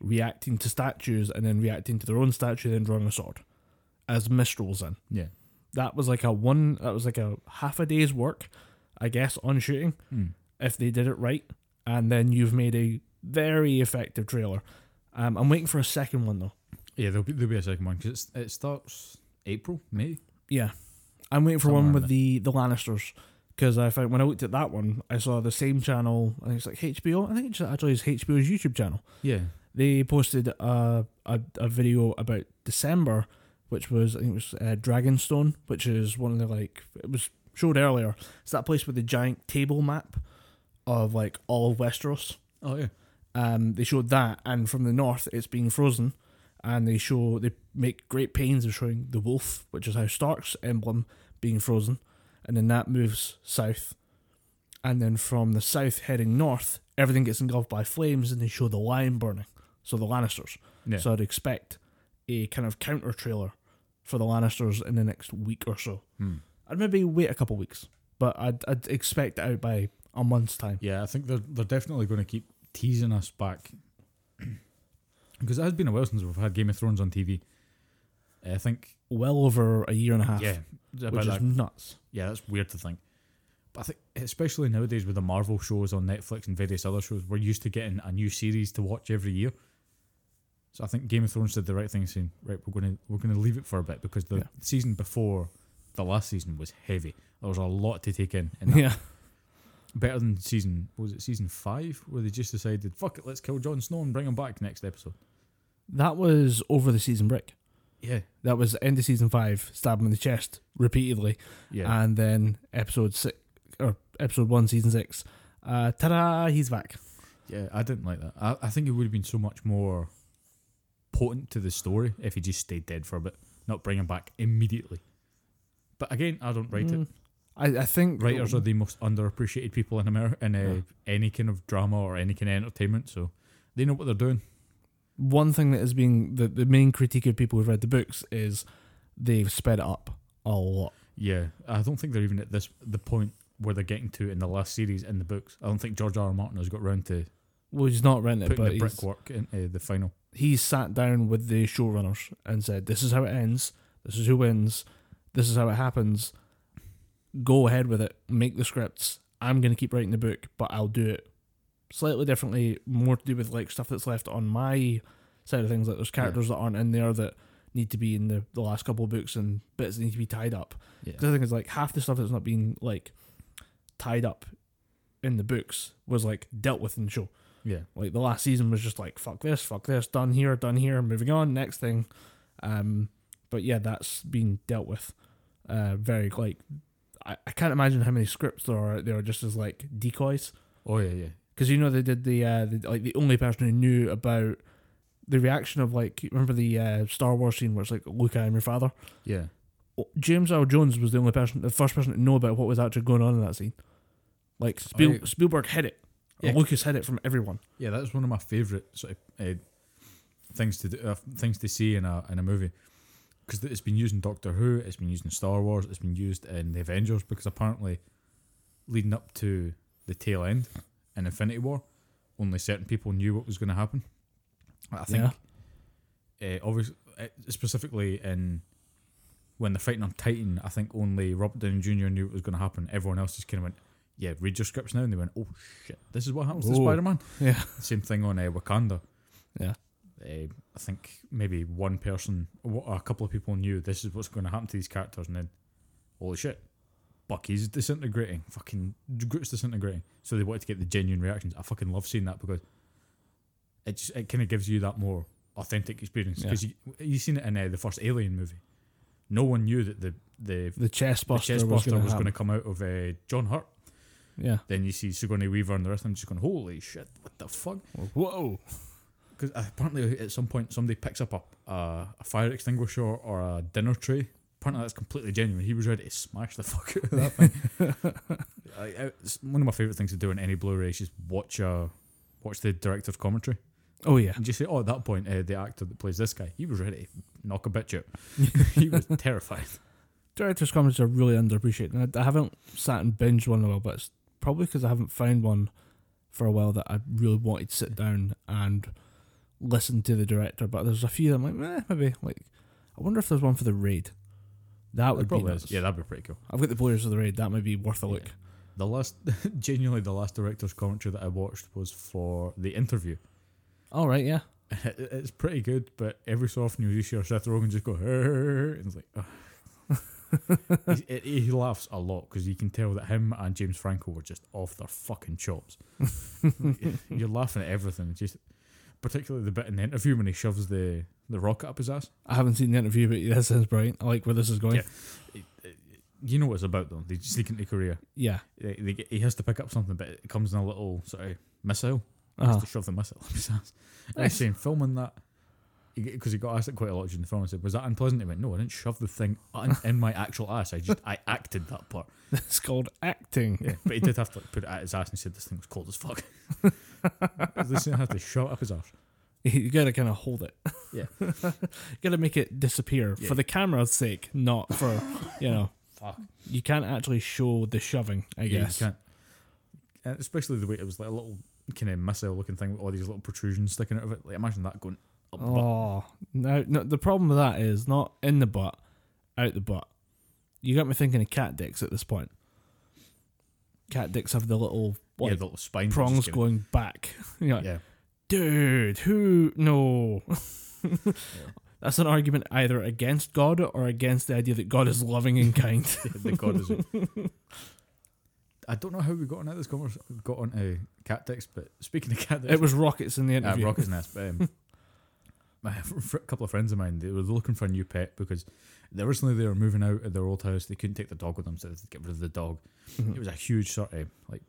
reacting to statues, and then reacting to their own statue, then drawing a sword as mist rolls in. Yeah. That was like a one. That was like a half a day's work, I guess, on shooting Hmm. If they did it right, and then you've made a very effective trailer. Um, I'm waiting for a second one though. Yeah, there'll be there'll be a second one because it starts April, May. Yeah, I'm waiting for Somewhere one with the the Lannisters because I found when I looked at that one, I saw the same channel. I think it's like HBO. I think it's actually it's HBO's YouTube channel. Yeah. They posted a a, a video about December, which was I think it was uh, Dragonstone, which is one of the like it was showed earlier. It's that place with the giant table map of like all of Westeros. Oh yeah. um, they showed that, and from the north, it's being frozen, and they show they make great pains of showing the wolf, which is how Stark's emblem being frozen, and then that moves south, and then from the south heading north, everything gets engulfed by flames, and they show the lion burning, so the Lannisters. Yeah. So I'd expect a kind of counter trailer for the Lannisters in the next week or so. Hmm. I'd maybe wait a couple weeks, but I'd I'd expect it out by a month's time. Yeah, I think they're they're definitely going to keep teasing us back *clears throat* because it has been a while since we've had Game of Thrones on TV. I think Well over a year and a half. yeah, which is nuts. yeah, that's weird to think. But I think especially nowadays with the Marvel shows on Netflix and various other shows, we're used to getting a new series to watch every year. So I think Game of Thrones did the right thing, saying right, we're going to we're going to leave it for a bit because the Yeah. season before the last season was heavy. There was a lot to take in. in *laughs* that Yeah, better than season what was it season five where they just decided fuck it let's kill Jon Snow and bring him back next episode that was over the season break. yeah That was end of season five, stab him in the chest repeatedly, yeah and then episode six or episode one, season six. Uh, ta-da! He's back. yeah I didn't like that I, I think it would have been so much more potent to the story if he just stayed dead for a bit not bring him back immediately but again I don't write it Mm. I, I think writers are the most underappreciated people in America in uh, Yeah. any kind of drama or any kind of entertainment so they know what they're doing one thing that is being the the main critique of people who've read the books is they've sped it up a lot. yeah I don't think they're even at this the point where they're getting to in the last series in the books I don't think George R. R. Martin has got round to Well, he's not it, putting but the brickwork in uh, the final He sat down with the showrunners and said, "This is how it ends. This is who wins. This is how it happens. Go ahead with it. Make the scripts. I'm going to keep writing the book, but I'll do it slightly differently. More to do with like stuff that's left on my side of things. Like there's characters that aren't in there that need to be in the, the last couple of books and bits that need to be tied up. yeah The thing is like half the stuff that's not being like tied up in the books was like dealt with in the show. Yeah. Like the last season was just like fuck this, fuck this, done here, done here, moving on, next thing. Um, but yeah, that's been dealt with. Uh, very like I, I can't imagine how many scripts there are out there just as like decoys. Oh yeah, yeah. Because you know they did the, uh, the like the only person who knew about the reaction of like remember the uh, Star Wars scene where it's like Luke, I am your father. Yeah. James Earl Jones was the only person, the first person to know about what was actually going on in that scene. Like Spiel, Spielberg hid it, or Yeah. Lucas hid it from everyone. Yeah, that's one of my favorite sort of uh, things to do, uh, things to see in a in a movie because it's been used in Doctor Who, it's been used in Star Wars, it's been used in the Avengers because apparently leading up to the tail end in Infinity War, only certain people knew what was going to happen. I think, uh, obviously, uh, specifically in when they're fighting on Titan, I think only Robert Downey Jr. knew what was going to happen. Everyone else just kind of went, "Yeah, read your scripts now," and they went, "Oh shit, this is what happens to Oh. Spider Man." Yeah, Same thing on uh, Wakanda. yeah. Uh, I think maybe one person, a couple of people knew this is what's going to happen to these characters, and then, holy shit, Bucky's disintegrating, fucking Groot's disintegrating. So they wanted to get the genuine reactions. I fucking love seeing that because it just, it kind of gives you that more authentic experience. Because you you seen it in uh, the first Alien movie. No one knew that the the, The chest the chest was buster going was to going to come out of uh, John Hurt. Yeah. Then you see Sigourney Weaver and the rest of them just going, holy shit, what the fuck? Whoa. Because apparently at some point somebody picks up a, a, a fire extinguisher or a dinner tray. Apparently that's completely genuine. He was ready to smash the *laughs* fuck out of that thing. *laughs* I, I, it's one of my favorite things to do in any Blu-ray is just watch uh, watch the director's commentary Oh yeah. and just say, oh, at that point, uh, the actor that plays this guy, he was ready to knock a bitch out. *laughs* he was terrified. Director's comments are really underappreciated. And I, I haven't sat and binged one in a while, but it's probably because I haven't found one for a while that I really wanted to sit down and listen to the director. But there's a few that I'm like, eh, maybe. Like, I wonder if there's one for the raid. That would It probably be is. Yeah, that'd be pretty cool. I've got the Blu-rays of the raid. That might be worth a look. The last, *laughs* genuinely, the last director's commentary that I watched was for the interview. All right, yeah. *laughs* It's pretty good, but every so often you just hear Seth Rogen just go, *laughs* and it's like, he, he he laughs a lot because you can tell that him and James Franco were just off their fucking chops. You're laughing at everything, just particularly the bit in the interview when he shoves the the rocket up his ass. I haven't seen the interview, but that sounds brilliant. I like where this is going. Yeah. You know what it's about though. They sneak into Korea. Yeah. They, they get, he has to pick up something, but it comes in a little sort of missile. He Uh-huh. has to shove the missile *laughs* up his ass. And Nice. was saying, filming that, because he got asked it quite a lot during the film. I said, "Was that unpleasant?" He went, "No, I didn't shove the thing in, *laughs* in my actual ass. I just I acted that part." *laughs* It's called acting. Yeah, but he did have to like, put it at his ass and he said this thing was cold as fuck. He didn't have to shove it up his ass. *laughs* You gotta kind of hold it. Yeah. *laughs* you gotta make it disappear Yeah. for the camera's sake, not for you know. *laughs* Fuck. You can't actually show the shoving. I Yeah, guess. you can't. And especially the way it was like a little kind of missile looking thing with all these little protrusions sticking out of it. Like imagine that going up the butt. Oh no, no! The problem with that is not in the butt, out the butt. You got me thinking of cat dicks at this point. Cat dicks have the little yeah, the little spine prongs going back. *laughs* Like, Yeah. dude, who? No. *laughs* That's an argument either against God or against the idea that God is loving and kind. *laughs* the god is. I don't know how we got on this conversation, got onto cat dicks, but speaking of cat dicks, it was rockets in the uh, interview. Rocket's Nest. But, um, my, a couple of friends of mine, they were looking for a new pet because they originally they were moving out of their old house. They couldn't take the dog with them, so they had to get rid of the dog. Mhm. It was a huge sort of like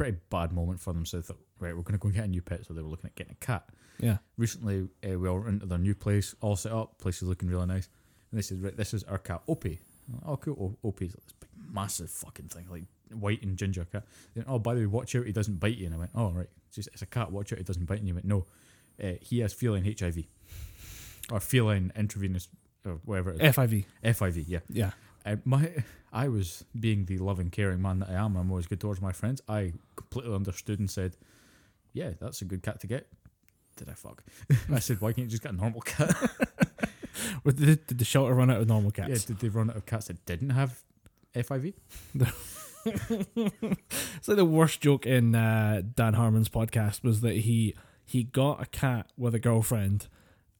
pretty bad moment for them. So they thought, right, we're going to go and get a new pet. So they were looking at getting a cat. Yeah. Recently, uh, we all went into their new place, all set up. Place is looking really nice. And they said, right, this is our cat, Opie. Like, Oh, cool. O- Opie's like this big, massive fucking thing, like white and ginger cat. Then, oh, by the way, watch out, he doesn't bite you. And I went, oh, right. It's, just, it's a cat, watch out, he doesn't bite you. And you went, no, uh, he has feline HIV. Or feline intravenous, or whatever it is. FIV. FIV, yeah. Yeah. Uh, my, I was being the loving, caring man that I am. I'm always good towards my friends. I completely understood and said, "Yeah, that's a good cat to get." Did I fuck? *laughs* I said, "Why can't you just get a normal cat?" *laughs* Did the, did the shelter run out of normal cats? yeah, did they run out of cats that didn't have FIV? It's like the worst joke in uh, Dan Harmon's podcast was that he he got a cat with a girlfriend,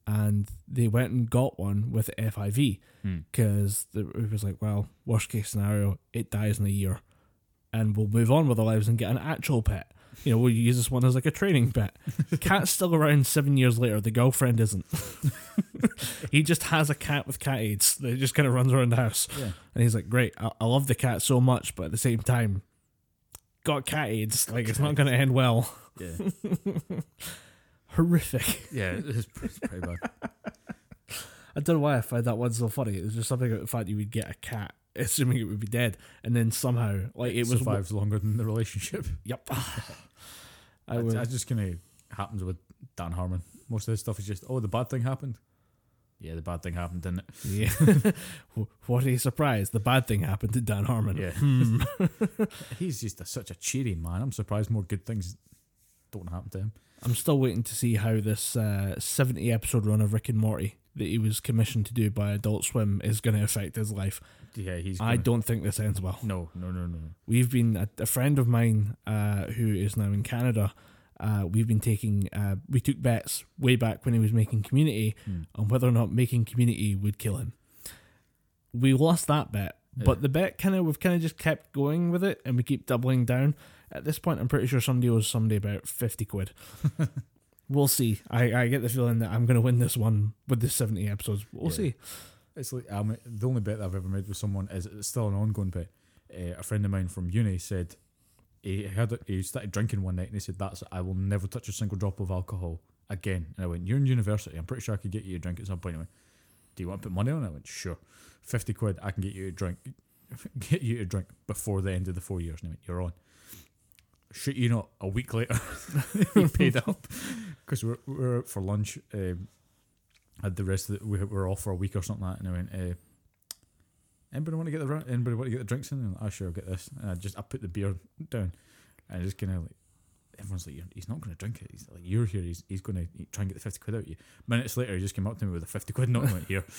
and they went and got one with FIV Hmm. because it was like, well, worst case scenario, it dies in a year, and we'll move on with our lives and get an actual pet. you know, we'll use this one as like a training bit. *laughs* Cat's still around seven years later. The girlfriend isn't. *laughs* he just has a cat with cat aids that just kind of runs around the house. Yeah. And he's like, great, I, I love the cat so much, but at the same time, got cat aids. Like, it's not going to end well. Yeah. *laughs* Horrific. Yeah, it's pretty bad. I don't know why I find that one so funny. It was just something about the fact you would get a cat, *laughs* assuming it would be dead, and then somehow, like, it, It was. survives longer than the relationship. *laughs* Yep. *laughs* I would. that's just kind of happens with Dan Harmon. Most of this stuff is just, oh, the bad thing happened. Yeah, the bad thing happened, didn't it? Yeah. what a surprise. The bad thing happened to Dan Harmon. Yeah. Hmm. He's just a, such a cheery man. I'm surprised more good things don't happen to him. I'm still waiting to see how this uh, 70 episode run of Rick and Morty that he was commissioned to do by Adult Swim is going to affect his life. Yeah, he's. I gonna- don't think this ends well. No, no, no, no. We've been, a, a friend of mine uh, who is now in Canada, uh, we've been taking, uh, we took bets way back when he was making community Hmm. on whether or not making community would kill him. We lost that bet, but Yeah. the bet kind of we've kind of just kept going with it, and we keep doubling down. At this point, I'm pretty sure somebody owes somebody about fifty quid. *laughs* we'll see. I, I get the feeling that I'm going to win this one with the seventy episodes. We'll Yeah. see. It's like um, the only bet I've ever made with someone is it's still an ongoing bet. Uh, a friend of mine from uni said he had he started drinking one night and he said that's I will never touch a single drop of alcohol again. And I went, you're in university. I'm pretty sure I could get you a drink at some point. He went, do you want to put money on it? I went, sure, fifty quid. I can get you a drink, *laughs* get you a drink before the end of the four years. And he went, you're on. Shit, you not. A week later, *laughs* he *laughs* paid up because we're we're out for lunch. Um, had the rest of the, we were off for a week or something like that, and I went, uh, anybody want to get the anybody want to get the drinks in? And I sure I'll get this. And I just I put the beer down, and I just kind of like everyone's like, he's not going to drink it. He's like, you're here. He's he's going to try and get the fifty quid out of you. Minutes later, he just came up to me with a fifty quid note and went here. *laughs*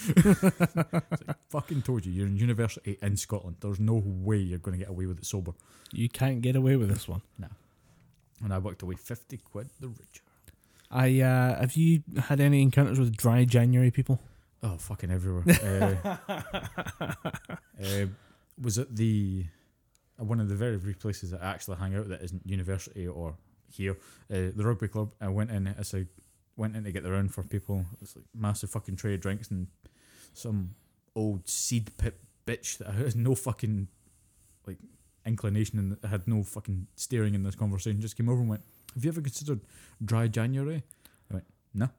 Like, fucking told you, you're in university in Scotland. There's no way you're going to get away with it sober. You can't get away with this one. No. And I worked away fifty quid the richer. I uh, have you had any encounters with dry January people? Oh, fucking everywhere. *laughs* uh, uh, was it the one of the very few places that I actually hang out that isn't university or here, uh, the rugby club. I went in as I went in to get the round for people. It's like massive fucking tray of drinks and some old seed pit bitch that *laughs* has no fucking like inclination and had no fucking steering in this conversation. Just came over and went, "Have you ever considered dry January?" I went, "No."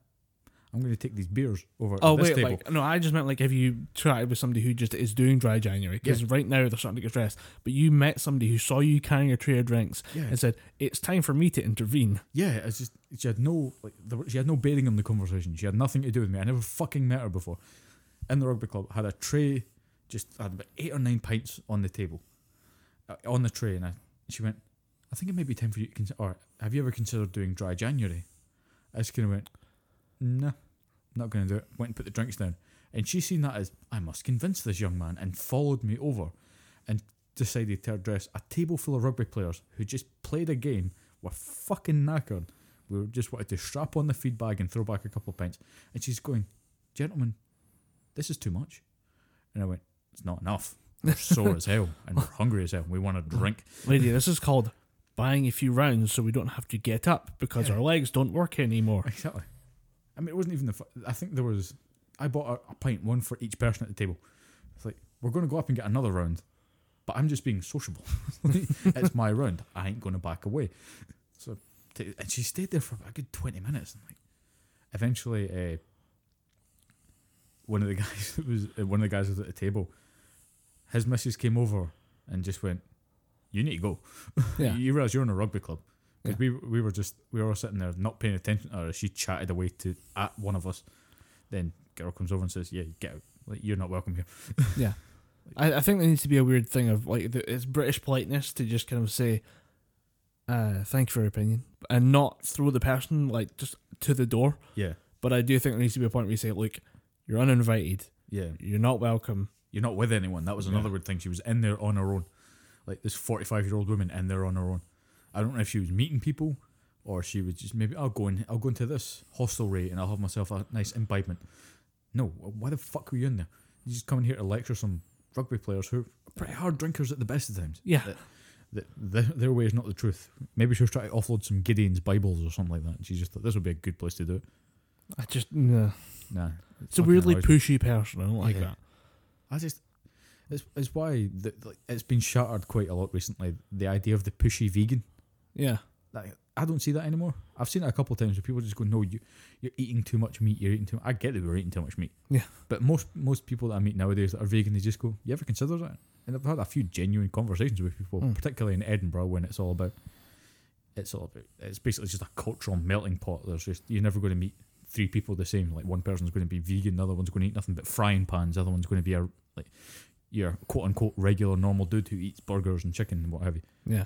I'm going to take these beers over Oh wait, table. like no, I just meant like have you tried with somebody who just is doing dry January? Because right now they're starting to get stressed. But you met somebody who saw you carrying a tray of drinks Yeah. and said it's time for me to intervene. Yeah, it's just she had no like were- she had no bearing on the conversation. She had nothing to do with me. I never fucking met her before. In the rugby club, had a tray, just had about eight or nine pints on the table, uh, on the tray, and I, she went, "I think it may be time for you to consider. Or have you ever considered doing dry January?" I just kind of went, "Nah, not going to do it." Went and put the drinks down, and she seen that as I must convince this young man, and followed me over, and decided to address a table full of rugby players who just played a game were fucking knackered. We just wanted to strap on the feed bag and throw back a couple of pints. And she's going, Gentlemen, this is too much. And I went, It's not enough. We're sore as hell and we're hungry as hell. We want a drink. *laughs* Lady, this is called buying a few rounds so we don't have to get up because Yeah. our legs don't work anymore. Exactly. I mean, it wasn't even the. fu- I think there was. I bought a, a pint, one for each person at the table. It's like, we're going to go up and get another round, but I'm just being sociable. *laughs* it's my round. I ain't going to back away. So, t- and she stayed there for a good 20 minutes. And like, eventually, uh, one of the *laughs* guys was uh, one of the guys was at the table. His missus came over and just went, "You need to go. *laughs* Yeah. you realize you're in a rugby club." Yeah. Because we we were just we were all sitting there not paying attention to her. She chatted away to at one of us. Then girl comes over and says, "Yeah, get out. Like you're not welcome here." *laughs* Yeah. I, I think there needs to be a weird thing of like the, it's British politeness to just kind of say, uh, thank you for your opinion, and not throw the person like just to the door. Yeah, But I do think there needs to be a point where you say, look, you're uninvited, yeah. you're not welcome. You're not with anyone. That was another Yeah. weird thing. She was in there on her own, like this 45 year old woman in there on her own. I don't know if she was meeting people or she was just maybe I'll go in. I'll go into this hostelry and I'll have myself a nice imbibement. No, why the fuck were you in there? You just coming here to lecture some rugby players who are pretty hard drinkers at the best of times. Yeah. That- that their, their way is not the truth. Maybe she was trying to offload some Gideon's Bibles or something like that. And she just thought this would be a good place to do it. I just nah. Nah, it's a weirdly pushy person. I don't like Yeah. that. I just it's, it's why the, like, it's been shattered quite a lot recently. The idea of the pushy vegan. Yeah, Like, I don't see that anymore. I've seen it a couple of times where people just go, "No, you you're eating too much meat. You're eating too." Much. I get that we're eating too much meat. Yeah. But most most people that I meet nowadays that are vegan, they just go, "You ever consider that?" And I've had a few genuine conversations with people, Mm. particularly in Edinburgh, when it's all about. It's all about. It's basically just a cultural melting pot. There's just you're never going to meet three people the same. Like one person's going to be vegan, the other one's going to eat nothing but frying pans, the other one's going to be a like your quote unquote regular normal dude who eats burgers and chicken and what have you. yeah.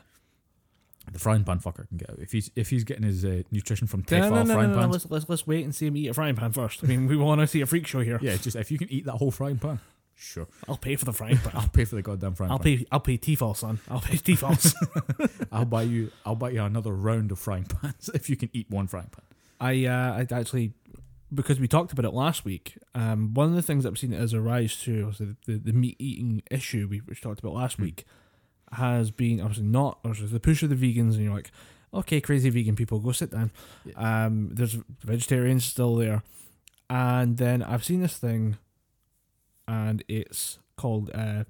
The frying pan fucker can get out if he's if he's getting his uh, nutrition from Tefal no, no, frying no, no, pans. Let's, let's let's wait and see him eat a frying pan first. I mean, we want to see a freak show here. Yeah, just if you can eat that whole frying pan, sure, I'll pay for the frying pan. *laughs* I'll pay for the goddamn frying I'll pan. pay. I'll pay Tefal, son. I'll pay Tefal. *laughs* *laughs* I'll buy you. I'll buy you another round of frying pans if you can eat one frying pan. I uh, I actually because we talked about it last week. Um, one of the things that I've seen as a rise to was the, the, the meat eating issue we which talked about last Hmm. week has been obviously not obviously the push of the vegans and you're like, okay, crazy vegan people, go sit down. Um, there's vegetarians still there, and then I've seen this thing, and it's called uh,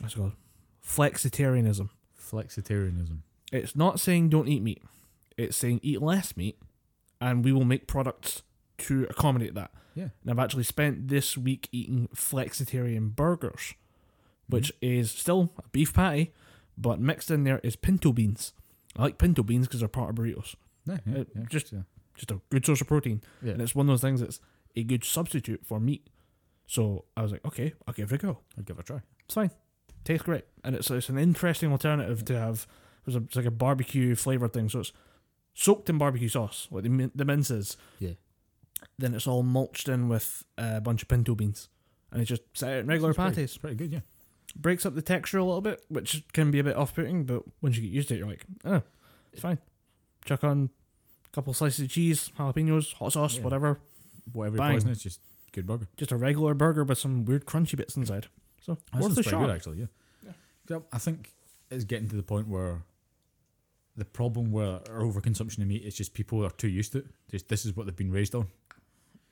what's it called flexitarianism. Flexitarianism. It's not saying don't eat meat. It's saying eat less meat, and we will make products to accommodate that. Yeah. And I've actually spent this week eating flexitarian burgers, which mm-hmm. is still a beef patty, but mixed in there is pinto beans. I like pinto beans because they're part of burritos. Yeah, yeah, yeah, just- yeah. Just a good source of protein, yeah. and it's one of those things that's a good substitute for meat. So I was like, okay, I'll give it a go. I'll give it a try. It's fine. Tastes great, and it's it's an interesting alternative to have. It's, a, it's like a barbecue flavored thing, so it's soaked in barbecue sauce, like the min- the minces. Yeah. Then it's all mulched in with a bunch of pinto beans, and it's just set out in regular It's pretty- patties. It's pretty good, yeah. Breaks up the texture a little bit, which can be a bit off putting, but once you get used to it, you're like, oh, it's fine. Chuck on a couple slices of cheese, jalapenos, hot sauce, Yeah. whatever. Whatever Bang. your poison is, just good burger. Just a regular burger with some weird crunchy bits inside. So That worth a shot. good, actually. Yeah. So I think it's getting to the point where the problem where our overconsumption of meat is just people are too used to it. Just this is what they've been raised on.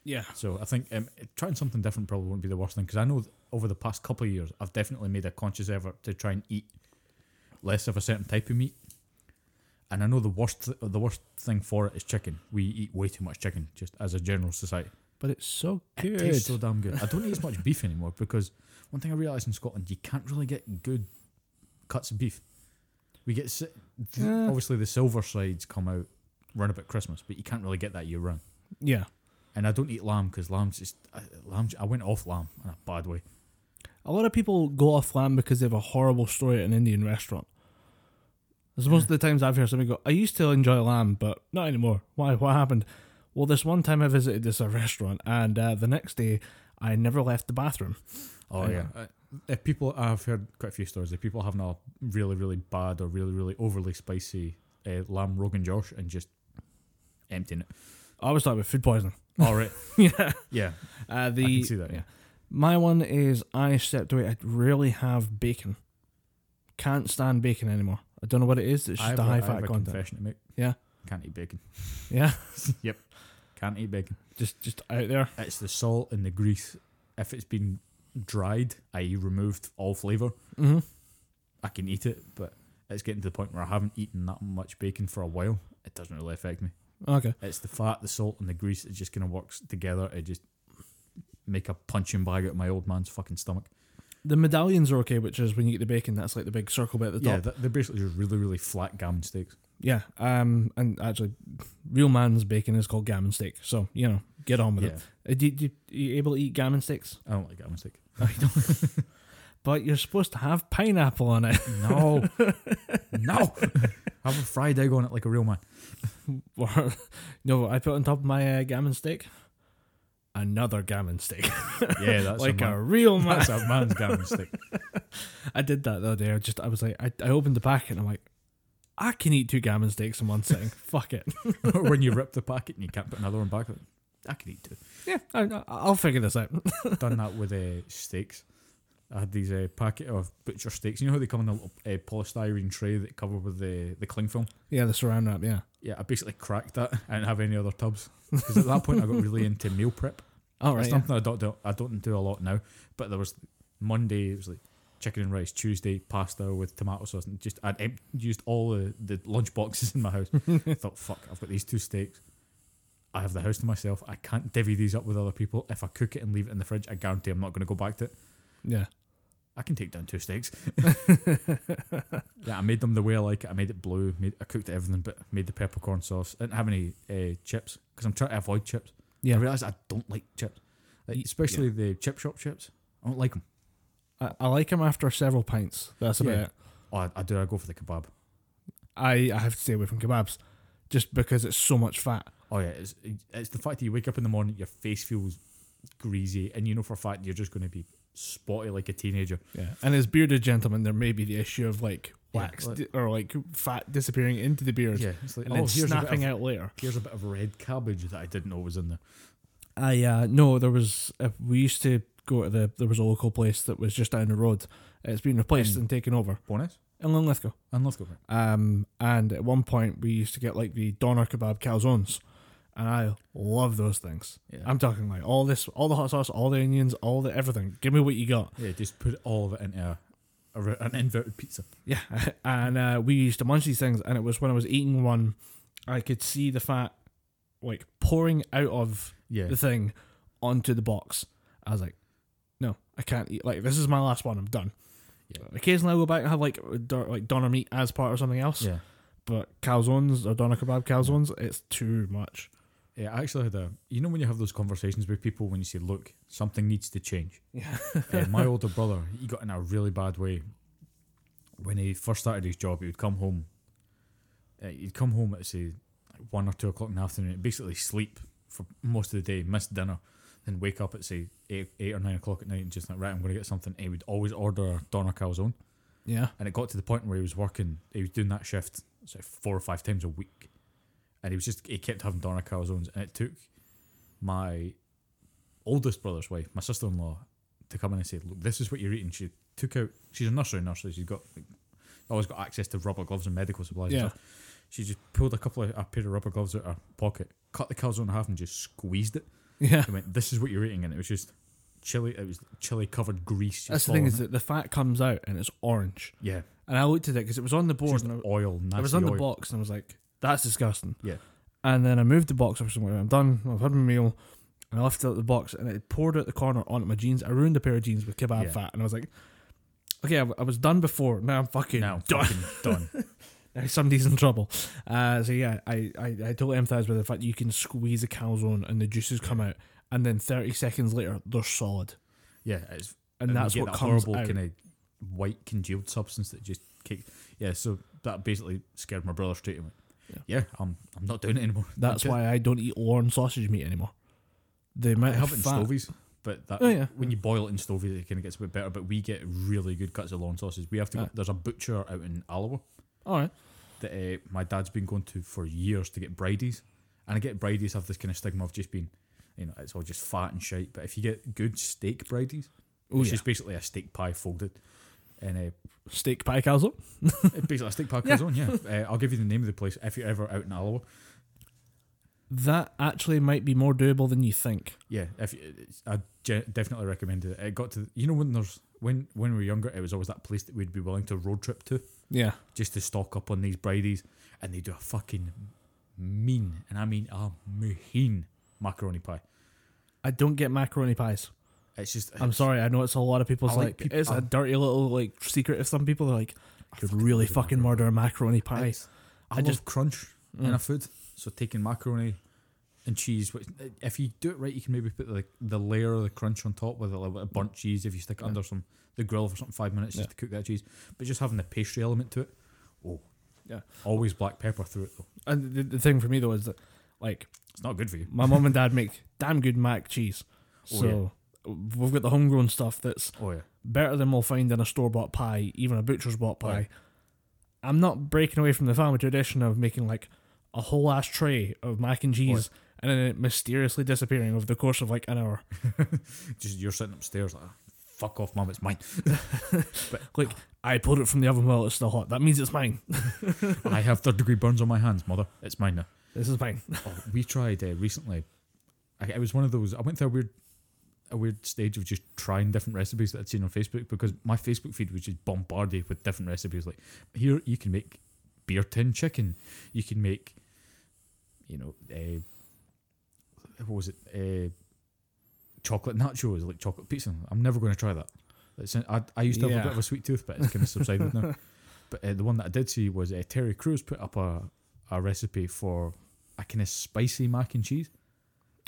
Yeah. So I think um, trying something different probably won't be the worst thing because I know over the past couple of years I've definitely made a conscious effort to try and eat less of a certain type of meat. And I know the worst th- the worst thing for it is chicken. We eat way too much chicken just as a general society. But it's so good. It tastes so damn good. I don't eat as much beef anymore because one thing I realised in Scotland, you can't really get good cuts of beef. We get si- th- Yeah. obviously the silver sides come out round about Christmas, but you can't really get that year round. yeah. And I don't eat lamb because lamb's just I, lamb. I went off lamb in a bad way. A lot of people go off lamb because they have a horrible story at an Indian restaurant. As most of the times I've heard somebody go, I used to enjoy lamb, but not anymore. Why? What happened? Well, this one time I visited this uh, restaurant, and uh, the next day I never left the bathroom. Oh I yeah. Uh, if people, I've heard quite a few stories of people having a really, really bad or really, really overly spicy uh, lamb rogan josh and just emptying it. I was talking about food poisoning. All right. *laughs* yeah. Yeah. Uh, the I can see that. Yeah. My one is I stepped away. I really have bacon. Can't stand bacon anymore. I don't know what it is. It's just the a- high fat content. confession to make. Yeah. Can't eat bacon. Yeah. *laughs* Yep. Can't eat bacon. just just out there. It's the salt and the grease. If it's been dried, i.e., removed all flavour, Mm-hmm. I can eat it. But it's getting to the point where I haven't eaten that much bacon for a while. It doesn't really affect me. Okay. It's the fat, the salt, and the grease. It just kind of works together. It just make a punching bag out of my old man's fucking stomach. The medallions are okay, which is when you get the bacon. That's like the big circle bit at the top. th- they're basically just really, really flat gammon steaks. Yeah. Um. And actually, real man's bacon is called gammon steak. So you know, get on with Yeah, it. Uh, do, do, are you able to eat gammon steaks? I don't like gammon steak. I don't. *laughs* but you're supposed to have pineapple on it. No, *laughs* no. Have a fried egg on it like a real man. Or- *laughs* no, I put on top of my uh, gammon steak another gammon steak, *laughs* Yeah, that's like a, a, real man. That's a man's gammon steak. I did that the other day. I just I was like, I, I opened the packet and I'm like, I can eat two gammon steaks in one sitting. Fuck it. or when you rip the packet and you can't put another one back. I can eat two. Yeah, I, I'll figure this out. Done that with uh, steaks. I had these uh, packet of butcher steaks. You know how they come in a little uh, polystyrene tray that cover with the the cling film. Yeah, the saran wrap. Yeah. Yeah, I basically cracked that. I didn't have any other tubs because at that point I got really into meal prep. *laughs* All right. It's Yeah. something I don't do. I don't do a lot now. But there was Monday. It was like chicken and rice. Tuesday, pasta with tomato sauce. And just I'd em- used all the the lunch boxes *laughs* in my house. I thought, fuck, I've got these two steaks. I have the house to myself. I can't divvy these up with other people. If I cook it and leave it in the fridge, I guarantee I'm not going to go back to it. Yeah. I can take down two steaks. *laughs* yeah, I made them the way I like it. I made it blue. Made I cooked everything, but made the peppercorn sauce. I didn't have any uh, chips because I'm trying to avoid chips. Yeah. I realised I don't like chips, like, especially the chip shop chips. I don't like them. I, I like them after several pints. That's about Yeah. it. Oh, I, I do. I go for the kebab. I, I have to stay away from kebabs just because it's so much fat. Oh yeah, it's it's the fact that you wake up in the morning, your face feels greasy, and you know for a fact you're just going to be spotty like a teenager. Yeah. And as bearded gentlemen, there may be the issue of like Yeah, wax like- di- or like fat disappearing into the beard Yeah, it's like and oh, then here's snapping of, out later. here's a bit of red cabbage that I didn't know was in there. I uh no, there was uh, we used to go to the there was a local place that was just down the road. It's been replaced In- and taken over Bonus in Linlithgow. and let's go. Um, and at one point we used to get like the doner kebab calzones, and I love those things. Yeah, I'm talking like all this, all the hot sauce, all the onions, all the everything. Give me what you got. yeah, just put all of it into a, a an inverted pizza. Yeah, *laughs* and uh, we used to munch these things, and it was when I was eating one, I could see the fat like pouring out of Yeah, the thing onto the box. I was like, no, I can't eat. Like this is my last one. I'm done. Yeah. Occasionally, I'll go back and have like like doner meat as part of something else. yeah. But calzones or doner kebab calzones, it's too much. Yeah, I actually had a. You know when you have those conversations with people when you say, "Look, something needs to change." Yeah. *laughs* uh, my older brother, he got in a really bad way. When he first started his job, he would come home. Uh, he'd come home at say one or two o'clock in the afternoon, and basically sleep for most of the day, miss dinner, then wake up at say eight, eight or nine o'clock at night, and just like right, I'm going to get something. And he would always order a doner calzone, Yeah. and it got to the point where he was working. He was doing that shift so four or five times a week, and he was just he kept having doner calzones, and it took my oldest brother's wife, my sister in law, to come in and say, "Look, this is what you're eating." She took out. She's a nursery nurse, so she's got like, always got access to rubber gloves and medical supplies. Yeah. And stuff. She just pulled a couple of a pair of rubber gloves out of her pocket, cut the calzone in half, and just squeezed it. Yeah. She went, "This is what you're eating," and it was just chili. It was chili covered grease. That's the thing is that the fat comes out and it's orange. yeah, And I looked at it because it was on the board and I, oil. Nasty I was on the oil. box and I was like, that's disgusting. Yeah. And then I moved the box up somewhere. I'm done. I've had my meal. And I left it out the box and it poured out the corner onto my jeans. I ruined a pair of jeans with kebab Yeah. fat. And I was like, okay, I, I was done before. Now I'm fucking Now, done. fucking *laughs* done. Now somebody's in trouble. Uh, so yeah, I, I, I totally empathize with the fact you can squeeze a calzone and the juices come out. And then 30 seconds later, they're solid. Yeah, it's And, you that's what that comes horrible out. kind of white congealed substance that just kicked. Yeah, so that basically scared my brother straight away. Yeah. I'm I'm not doing it anymore. *laughs* That's why I don't eat Lorne sausage meat anymore. The I amount have it in fat. stovies, but that Oh, yeah. when you boil it in stovies, it kind of gets a bit better. But we get really good cuts of Lorne sausage. We have to. Go, there's a butcher out in Alloa All right. that uh, my dad's been going to for years to get bridies, and I get bridies have this kind of stigma of just being, you know, it's all just fat and shite. But if you get good steak bridies, Oh, it's yeah. just basically a steak pie folded. And uh, Steak pie calzone. *laughs* It's basically a steak pie Yeah. calzone, yeah. Uh, I'll give you the name of the place if you're ever out in Alloa. That actually might be more doable than you think. Yeah, if you- I definitely recommend it. It got to you know when there's when when we were younger, it was always that place that we'd be willing to road trip to Yeah. just to stock up on these bridies, and they do a fucking mean, and I mean a mean macaroni pie. I don't get macaroni pies. It's just I'm sorry. I know it's a lot of people's I like, like peop- it's a I'm- dirty little like secret. If some people are like, I could really fucking murder a macaroni pie. It's- I, I just crunch in Mm. a food. So taking macaroni and cheese, which if you do it right, you can maybe put like the layer of the crunch on top with a little bit of burnt cheese. If you stick it Yeah. under some the grill for something five minutes just to cook that cheese, but just having the pastry element to it. Oh, Yeah. Always black pepper through it though. And the, the thing for me though is that like It's not good for you. my mom and dad make damn good mac cheese. Oh, So we've got the homegrown stuff that's Oh yeah. better than we'll find in a store bought pie, even a butcher's bought pie. Right. I'm not breaking away from the family tradition of making like a whole ass tray of mac and cheese and then it mysteriously disappearing over the course of like an hour. *laughs* Just you're sitting upstairs like, "Ah, fuck off, mum, it's mine. *laughs* But, like I pulled it from the oven while it's still hot. That means it's mine. *laughs* I have third degree burns on my hands, mother. It's mine now. This is mine. Oh, we tried uh, recently. I, it was one of those. I went through a weird, a weird stage of just trying different recipes that I'd seen on Facebook because my Facebook feed was just bombarded with different recipes. Like here, you can make beer tin chicken. You can make, you know, uh, what was it? Uh, chocolate nachos, like chocolate pizza. I'm never going to try that. I, I used to have a bit of a sweet tooth, but it's kind of subsided now. *laughs* But uh, the one that I did see was uh, Terry Crews put up a, a recipe for a kind of spicy mac and cheese.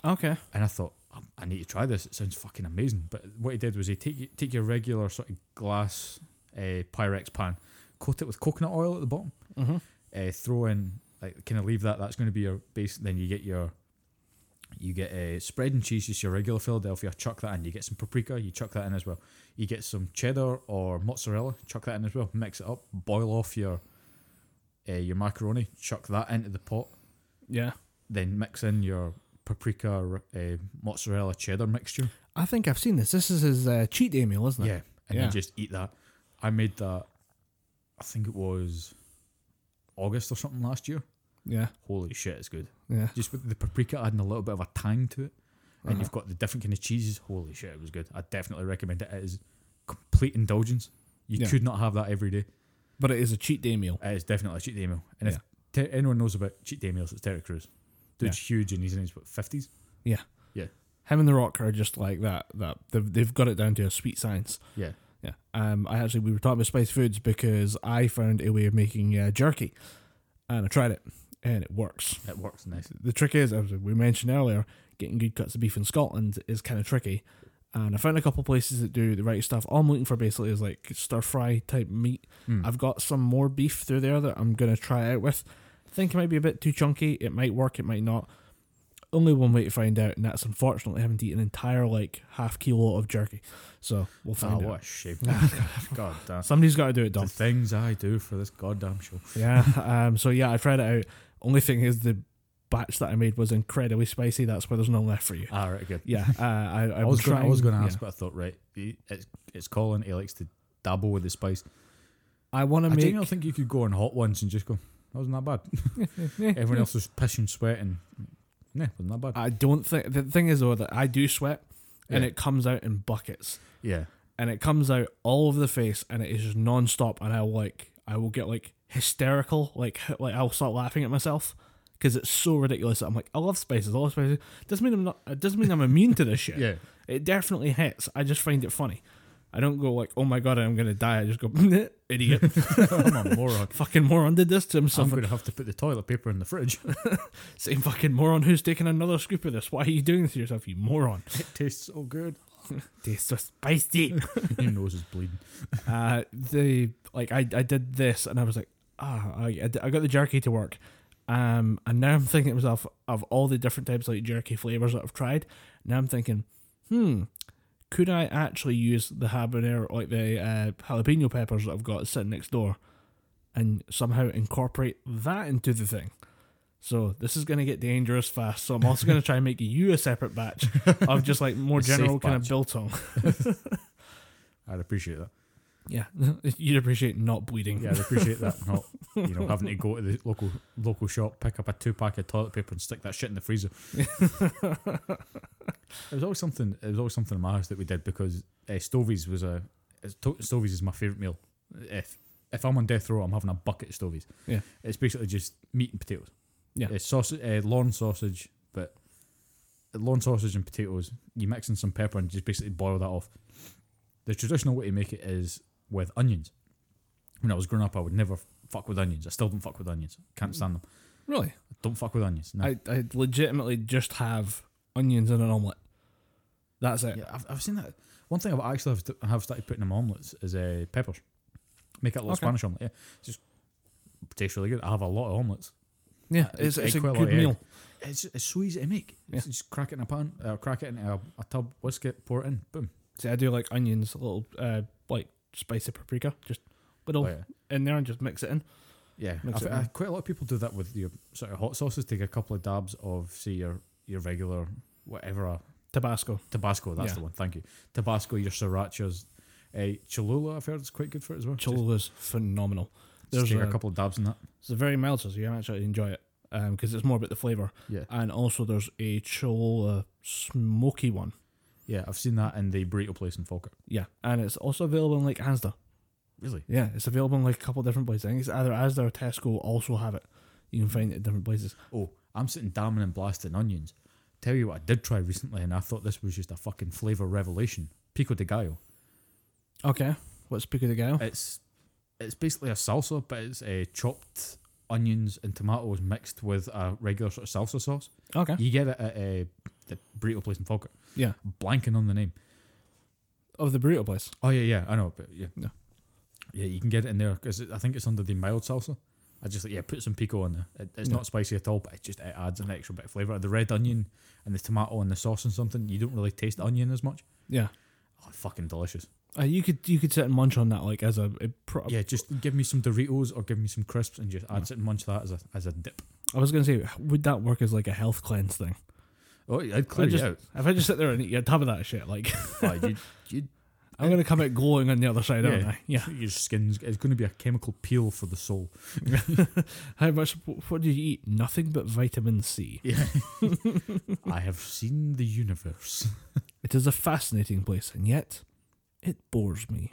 Okay. And I thought, "Um, I need to try this. It sounds fucking amazing. But what he did was he take take your regular sort of glass uh, Pyrex pan, coat it with coconut oil at the bottom, Mm-hmm. uh, throw in like kind of leave that. That's going to be your base. Then you get your you get a uh, spread and cheese, just your regular Philadelphia. Chuck that in. You get some paprika. You chuck that in as well. You get some cheddar or mozzarella. Chuck that in as well. Mix it up. Boil off your uh, your macaroni. Chuck that into the pot Yeah. then mix in your paprika uh, mozzarella cheddar mixture. I think I've seen this. This is his uh, cheat day meal, isn't it? Yeah, and Yeah. then just eat that. I made that. I think it was August or something last year. Yeah. Holy shit, it's good. Yeah. Just with the paprika adding a little bit of a tang to it, and Uh-huh. you've got the different kind of cheeses. Holy shit, it was good. I definitely recommend it. It is complete indulgence. You Yeah. could not have that every day. But it is a cheat day meal. It is definitely a cheat day meal. And Yeah. if te- anyone knows about cheat day meals, it's Terry Crews. Dude's huge and he's in his what fifties. Him and The Rock are just like that. That they've, they've got it down to a sweet science. Yeah. Yeah. Um. I actually we were talking about spice foods because I found a way of making uh, jerky, and I tried it, and it works. It works nice. The trick is, as we mentioned earlier, getting good cuts of beef in Scotland is kind of tricky. And I found a couple places that do the right stuff. All I'm looking for basically is like stir fry type meat. Mm. I've got some more beef through there that I'm gonna try out with. I think it might be a bit too chunky. It might work. It might not. Only one way to find out, and that's unfortunately having to eat an entire like half kilo of jerky. So we'll Oh, find out. what a shame. *laughs* God damn. Somebody's got to do it, The things I do for this goddamn show. Yeah. *laughs* Um. So yeah, I tried it out. Only thing is the batch that I made was incredibly spicy. That's why there's none left for you. Ah, right, good. Yeah. Uh, I, *laughs* I, I was gonna, I was going to yeah. ask, but I thought, right, it's it's Colin. He likes to dabble with the spice. I want to I make. genuinely think you could go on hot ones and just go. That wasn't that bad. *laughs* Everyone else was pissing, sweating. Nah, wasn't that bad. I don't think the thing is though that I do sweat, and Yeah. it comes out in buckets, yeah, and it comes out all over the face, and it is just non-stop, and I will like I will get like hysterical, like like I'll start laughing at myself because it's so ridiculous. that I'm like I love spices, I love spices. Doesn't mean I'm not. It doesn't mean I'm immune to this shit. *laughs* yeah. It definitely hits. I just find it funny. I don't go like, oh my god, I'm gonna die. I just go, *laughs* idiot, *laughs* I'm a moron. *laughs* fucking moron did this to himself. I'm himself. going to have to put the toilet paper in the fridge. Same fucking moron who's taking another scoop of this. Why are you doing this to yourself, you moron? it tastes so good. Tastes so spicy. Your nose is bleeding. uh, the like I, I did this and I was like, ah, I, I d- I got the jerky to work. Um, and now I'm thinking to myself of all the different types of like jerky flavors that I've tried. Now I'm thinking, hmm, could I actually use the habanero, like the uh, jalapeno peppers that I've got sitting next door, and somehow incorporate that into the thing? So this is gonna get dangerous fast. So I'm also gonna try and make you a separate batch *laughs* of just like more general kind of batch. biltong. *laughs* *laughs* I'd appreciate that. Yeah, *laughs* you'd appreciate not bleeding. Yeah, I'd appreciate that. *laughs* Not you know having to go to the local local shop, pick up a two pack of toilet paper, and stick that shit in the freezer. *laughs* It was always something. It was always something in my house that we did because uh, Stovies was a Stovies is my favorite meal. If if I'm on death row, I'm having a bucket of Stovies. Yeah. it's basically just meat and potatoes. Yeah. it's sausage, uh, Lorne sausage, but Lorne sausage and potatoes. You mix in some pepper and just basically boil that off. The traditional way to make it is with onions. When I was growing up, I would never fuck with onions. I still don't fuck with onions. Can't stand them. Really? Don't fuck with onions. No. I, I legitimately just have onions in an omelette. That's it. Yeah, I've, I've seen that. One thing I've actually have, have started putting in my omelets is uh, peppers. Make it a little Okay. Spanish omelet. Yeah, it's just tastes really good. I have a lot of omelets. Yeah, it's, it's a quail good egg. meal. It's it's so easy to make. It's just crack it in a pan, uh, crack it in a, a tub, whisk it, pour it in, boom. See, I do like onions, a little uh, like spicy paprika, just little Oh, yeah, in there and just mix it in. yeah. Mix thi- it I- uh, in. quite a lot of people do that with your sort of hot sauces. Take a couple of dabs of say your your regular whatever a Tabasco. Tabasco, that's Yeah. the one. Thank you. Tabasco, your srirachas. Uh, Cholula, I've heard is quite good for it as well. Cholula's phenomenal. Just, There's just take a, a- couple of dabs in that. It's a very mild, so you can actually enjoy it um, because it's more about the flavor. Yeah. And also, there's a Cholula smoky one. Yeah, I've seen that in the burrito place in Falkirk. Yeah, and it's also available in like Asda. Really? Yeah, it's available in like a couple different places. I think it's either Asda or Tesco also have it. You can find it at different places. Oh, I'm sitting damning and blasting onions. Tell you what I did try recently, and I thought this was just a fucking flavour revelation. Pico de gallo. Okay, what's pico de gallo? It's it's basically a salsa, but it's uh, chopped onions and tomatoes mixed with a regular sort of salsa sauce. Okay, You get it at uh, the burrito place in Falkirk. yeah, Blanking on the name. of the burrito place. Oh yeah, yeah, I know, but yeah, No. yeah, you can get it in there because I think it's under the mild salsa. I just like yeah, put some pico in there. It, it's not spicy at all, but it just it adds an extra bit of flavor. The red onion and the tomato and the sauce and something, you don't really taste the onion as much. Yeah, Oh, fucking delicious. uh, you could you could sit and munch on that like as a, a pro- Yeah, just give me some Doritos or give me some crisps and just add it and munch that as a as a dip. I was gonna say, would that work as like a health cleanse thing? Oh, I'd clear I just- you out. If I just sit there and eat tub of that shit, like *laughs* Oh, you'd, you'd, I'm gonna come out glowing on the other side, aren't Yeah. I? Yeah. your skin's it's going to be a chemical peel for the soul. *laughs* How much? What do you eat? Nothing but vitamin C. Yeah, *laughs* I have seen the universe. It is a fascinating place, and yet it bores me.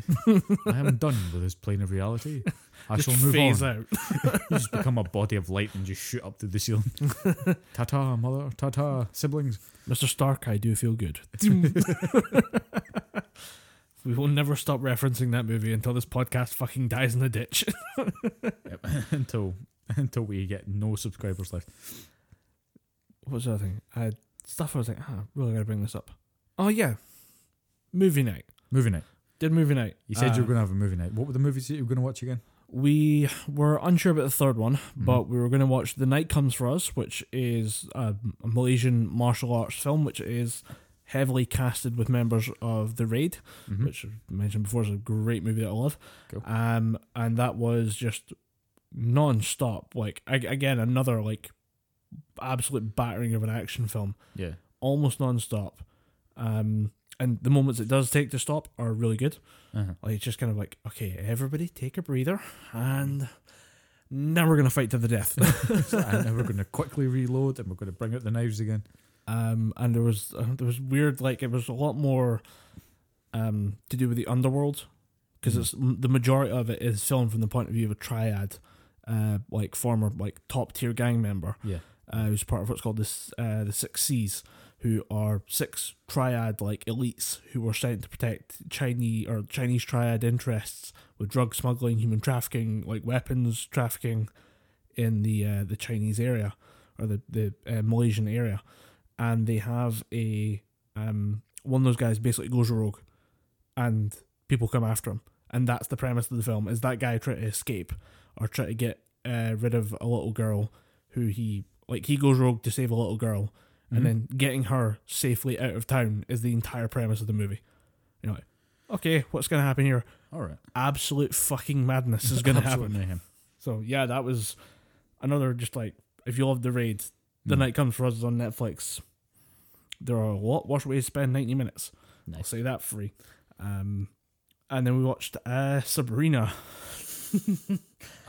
I am done with this plane of reality. *laughs* I just shall move phase on. out. You *laughs* just become a body of light and just shoot up to the ceiling. *laughs* ta ta, mother. Ta ta, siblings. Mr. Stark, I do feel good. we will never stop referencing that movie until this podcast fucking dies in the ditch. Yep. until until we get no subscribers left. what was the other thing? I had stuff I was like, ah, really gotta bring this up. Oh yeah, movie night. Movie night. Did movie night. You said you Uh, were going to have a movie night. What were the movies that you were going to watch again? We were unsure about the third one, Mm-hmm. but we were going to watch The Night Comes For Us, which is a, a Malaysian martial arts film, which is heavily casted with members of The Raid, Mhm. which I mentioned before is a great movie that I love. Cool. Um, and that was just non-stop. Like, ag- again, another, like, absolute battering of an action film. Yeah. Almost non-stop. Um, and the moments it does take to stop are really good. Uh-huh. Like it's just kind of like, okay, everybody take a breather, and now we're gonna fight to the death. *laughs* *laughs* and then we're going to quickly reload and we're going to bring out the knives again. um, and there was uh, there was weird, like it was a lot more um to do with the underworld because Mhm. it's the majority of it is filmed from the point of view of a triad, uh, like former like top tier gang member Yeah. uh, who's part of what's called this uh, the Six Seas, who are six triad like elites who were sent to protect Chinese or Chinese triad interests with drug smuggling, human trafficking, like weapons trafficking in the uh, the Chinese area or the the uh, Malaysian area, and they have a um one of those guys basically goes rogue, and people come after him, and that's the premise of the film is that guy trying to escape or try to get uh, rid of a little girl who he like he goes rogue to save a little girl Mhm. and then getting her safely out of town is the entire premise of the movie. You know, like, okay, what's gonna happen here? All right. Absolute fucking madness is gonna happen. mayhem. So yeah, that was another just like if you love the raid, the Mm. night comes for us is on Netflix. There are a lot worse ways to spend ninety minutes. I'll say that free. Um, and then we watched uh, Sabrina.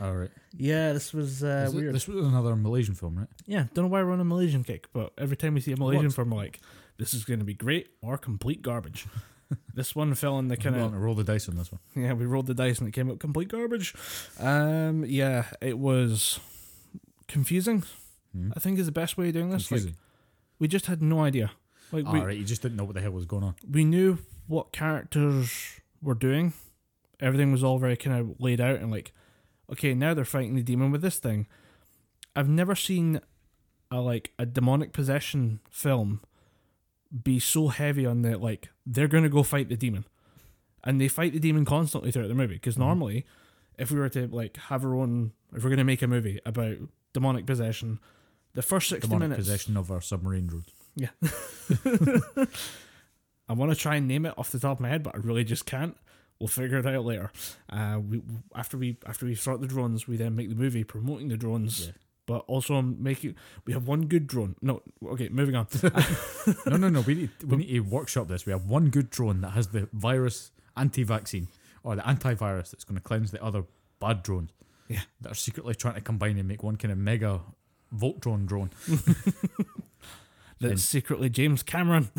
All right. Yeah, this was uh, Is it- weird. This was another Malaysian film, right? Yeah, don't know why we're on a Malaysian kick, but every time we see a Malaysian What? film, we're like, this is going to be great or complete garbage. *laughs* this one fell in the kind I'm of going to roll the dice on this one. yeah. We rolled the dice and it came out complete garbage. Um, yeah, it was confusing. Hmm? I think is the best way of doing this. Like, Confusing. we just had no idea. Like All we right, you just didn't know what the hell was going on. we knew what characters were doing. Everything was all very kind of laid out and like, okay, now they're fighting the demon with this thing. I've never seen a like a demonic possession film be so heavy on the like they're gonna go fight the demon, and they fight the demon constantly throughout the movie. Because Mhm. normally, if we were to like have our own, if we're gonna make a movie about demonic possession, the first sixty Demonic minutes, possession of our submarine road. yeah. *laughs* I want to try and name it off the top of my head, but I really just can't. We'll figure it out later. Uh, we after we after we start the drones, we then make the movie promoting the drones Yeah. but also I'm making. We have one good drone. No, okay, moving on. *laughs* no, no, no. We need we need to workshop this. We have one good drone that has the virus anti-vaccine or the antivirus that's going to cleanse the other bad drones. Yeah. that are secretly trying to combine and make one kind of mega Voltron drone. *laughs* That's And- secretly James Cameron,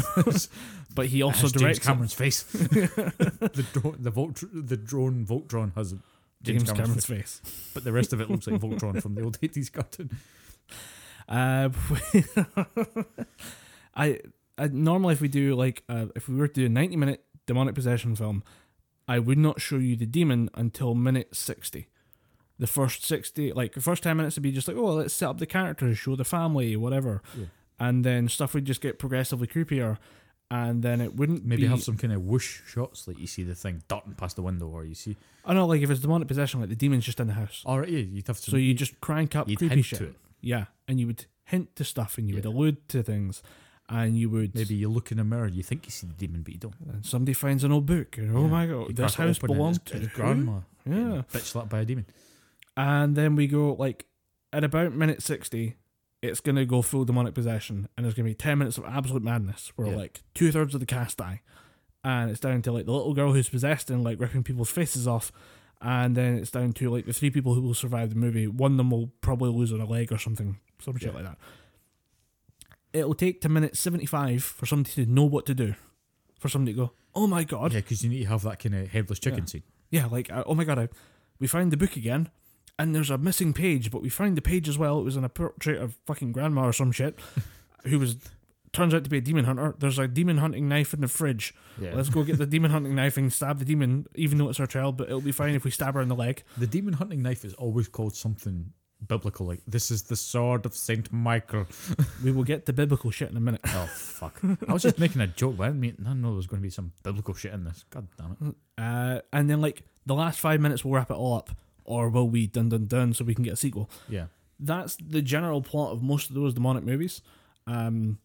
*laughs* but he also has James directs it. Cameron's face. *laughs* the drone, the Volt, the drone Voltron has James, James Cameron's, Cameron's face, face. but the rest of it looks like Voltron from the old *laughs* eighties cartoon. Uh, I, I normally if we do like uh, if we were to do a ninety minute demonic possession film, I would not show you the demon until minute sixty. The first sixty, like the first ten minutes, would be just like, oh, let's set up the characters, show the family, whatever, Yeah. And then stuff would just get progressively creepier, and then it wouldn't Maybe be, have some kind of whoosh shots, like you see the thing darting past the window, or you see. I know, like if it's demonic possession, like the demon's just in the house, All right, yeah, you'd have to. so you just crank up creepy shit, yeah, and you would hint to stuff, and you would allude to things, and you would Maybe you look in a mirror, you think you see the demon, but you don't. and somebody finds an old book, and oh Yeah. my You god, this house belonged to grandma. Yeah, Bitch slapped by a demon. and then we go like at about minute sixty, it's gonna go full demonic possession, and there's gonna be ten minutes of absolute madness where Yeah. like two thirds of the cast die, and it's down to like the little girl who's possessed and like ripping people's faces off. And then it's down to like the three people who will survive the movie. One of them will probably lose on a leg or something, some shit Yeah. like that. It'll take to minute seventy-five for somebody to know what to do, for somebody to go, "Oh my god, Yeah, because you need to have that kind of headless chicken Yeah. scene. Yeah, like uh, oh my god, I, we found the book again, and there's a missing page, but we found the page as well. It was in a portrait of fucking grandma or some shit, *laughs* who was turns out to be a demon hunter. There's a demon hunting knife in the fridge. Yeah. Let's go get the demon hunting knife and stab the demon, even though it's our child. But it'll be fine if we stab her in the leg. The demon hunting knife is always called something biblical, like this is the sword of Saint Michael. *laughs* We will get the biblical shit in a minute. Oh fuck! I was just making a joke, I didn't, mean, I didn't know there was going to be some biblical shit in this. God damn it! Uh, and then like the last five minutes, we'll wrap it all up, or will we dun dun dun so we can get a sequel? Yeah, that's the general plot of most of those demonic movies. Um,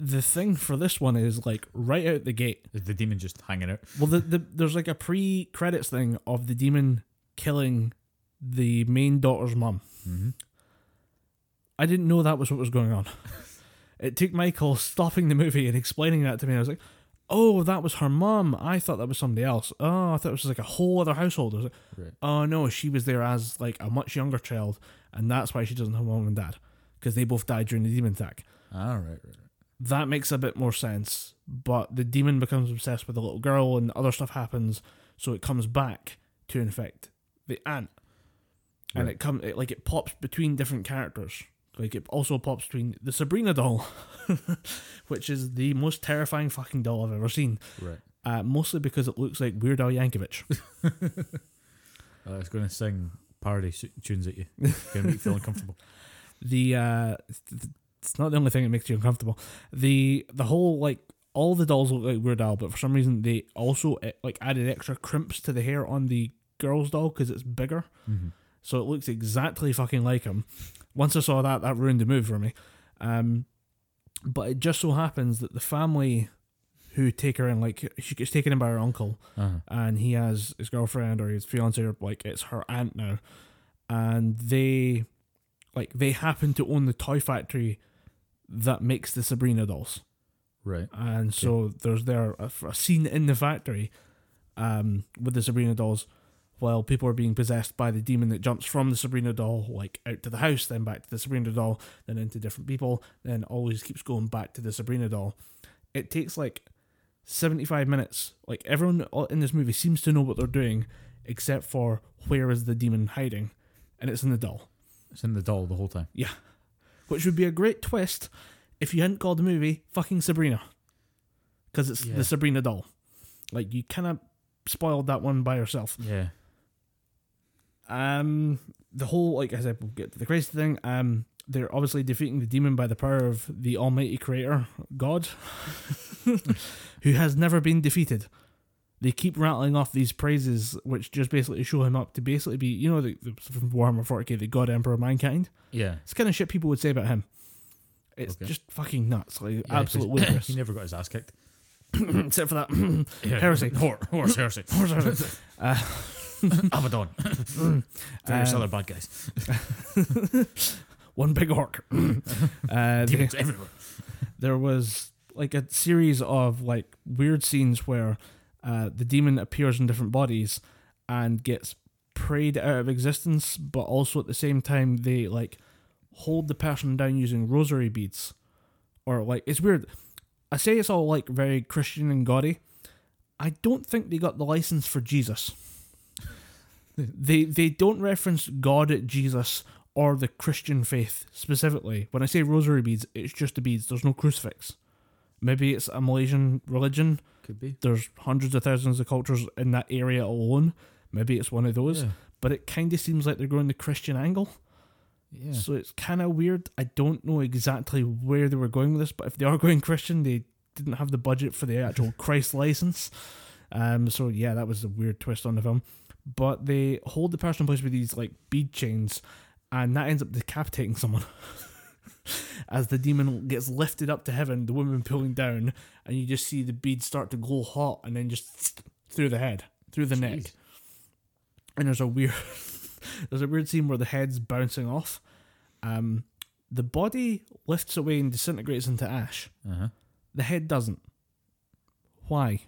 the thing for this one is like right out the gate. is the demon just hanging out? Well, the, the there's like a pre credits thing of the demon killing the main daughter's mum. Mm-hmm. I didn't know that was what was going on. *laughs* it took Michael stopping the movie and explaining that to me. I was like, "Oh, that was her mum. I thought that was somebody else. Oh, I thought it was like a whole other household." Like, Right. "Oh no, she was there as like a much younger child, and that's why she doesn't have mom and dad because they both died during the demon attack." All right, right, right. that makes a bit more sense. But the demon becomes obsessed with the little girl, and other stuff happens, so it comes back to infect the aunt, and Right. it comes it, like it pops between different characters. Like it also pops between the Sabrina doll, *laughs* which is the most terrifying fucking doll I've ever seen. Right. Uh, mostly because it looks like Weird Al Yankovic. *laughs* I was going to sing parody tunes at you. Going to make you feel uncomfortable. *laughs* the uh th- it's not the only thing that makes you uncomfortable. The the whole like all the dolls look like Weird Al, but for some reason they also eh, like added extra crimps to the hair on the girl's doll because it's bigger, Mm-hmm. so it looks exactly fucking like him. Once I saw that, that ruined the move for me. Um, but it just so happens that the family who take her in, like she gets taken in by her uncle, Uh-huh. and he has his girlfriend or his fiance or like it's her aunt now and they like they happen to own the toy factory that makes the Sabrina dolls Right. and so there's there a, a scene in the factory um with the Sabrina dolls while people are being possessed by the demon that jumps from the Sabrina doll like out to the house then back to the Sabrina doll then into different people then always keeps going back to the Sabrina doll it takes like 75 minutes like everyone in this movie seems to know what they're doing except for where is the demon hiding and it's in the doll It's in the doll the whole time. Yeah. Which would be a great twist if you hadn't called the movie fucking Sabrina because it's Yeah. the Sabrina doll like you kind of spoiled that one by yourself Yeah. Um the whole like I said we'll get to the crazy thing um they're obviously defeating the demon by the power of the almighty creator God *laughs* who has never been defeated they keep rattling off these praises which just basically show him up to basically be you know the, the from Warhammer 40k the God Emperor of mankind Yeah. it's kind of shit people would say about him it's Okay. just fucking nuts like Yeah, absolute ludicrous *laughs* he never got his ass kicked. *clears throat* except for that. *clears throat* Heresy. Hor- Horus heresy. *laughs* uh, *laughs* Abaddon. Various Um, other bad guys. *laughs* One big orc. *laughs* uh, they- Demons everywhere. there was like a series of like weird scenes where uh, the demon appears in different bodies and gets prayed out of existence, but also at the same time they like hold the person down using rosary beads, or like it's weird. I say it's all like very Christian and gaudy. I don't think they got the license for Jesus. They they don't reference God, Jesus, or the Christian faith specifically. When I say rosary beads, it's just the beads. There's no crucifix. Maybe it's a Malaysian religion. Could be. There's hundreds of thousands of cultures in that area alone. Maybe it's one of those. Yeah. But it kind of seems like they're going the Christian angle. yeah. So it's kind of weird. I don't know exactly where they were going with this, but if they are going Christian, they didn't have the budget for the actual *laughs* Christ license. Um, so yeah, that was a weird twist on the film. But they hold the person in place with these like bead chains, and that ends up decapitating someone. *laughs* As the demon gets lifted up to heaven, the woman pulling down, and you just see the beads start to glow hot, and then just *sniffs* through the head, through the neck. And there's a weird, *laughs* there's a weird scene where the head's bouncing off. Um, the body lifts away and disintegrates into ash. Uh-huh. The head doesn't. Why?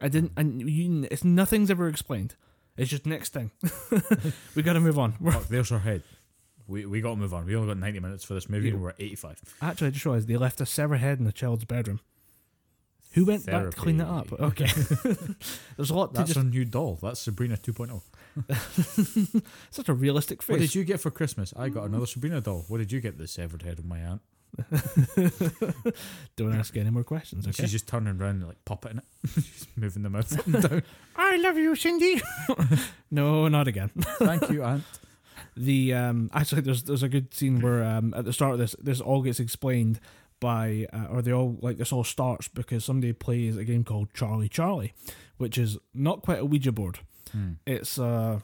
I didn't. And you, it's nothing's ever explained. It's just next thing. *laughs* we got to move on. We're, Fuck, *laughs* there's our head. We we got to move on. We only got 90 minutes for this movie and we're at 85. actually, I just realised they left a severed head in the child's bedroom. Who went back to clean that up? Therapy. Okay. *laughs* There's a lot to That's just. our new doll. That's Sabrina oh. 2.0. Such a realistic face. What did you get for Christmas? I got another Sabrina doll. What did you get? The severed head of my aunt. *laughs* Don't ask any more questions. Okay. She's just turning around and like puppeting it. *laughs* She's moving the mouth up and down. *laughs* I love you, Cindy. no, not again. Thank you, aunt. The um actually there's there's a good scene where um at the start of this this all gets explained by uh, or they all like this all starts because somebody plays a game called Charlie Charlie, which is not quite a Ouija board. Hmm. It's uh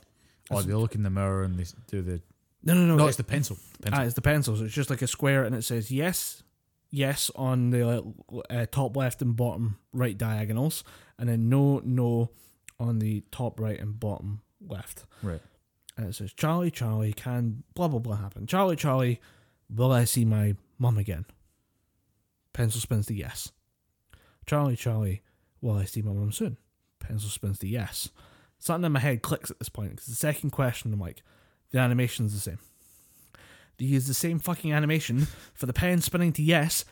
Oh, they look in the mirror and they do the. No no no, No, it- it's the pencil. pencil. ah, it's the pencil. So It's just like a square and it says yes, yes on the uh, top left and bottom right diagonals, and then no no on the top right and bottom left. right. and it says Charlie, Charlie, can blah blah blah happen? Charlie, Charlie, will I see my mum again? Pencil spins the yes. Charlie, Charlie, will I see my mum soon? Pencil spins the yes. Something in my head clicks at this point because the second question I'm like, the animation's the same. They use the same fucking animation for the pen spinning to yes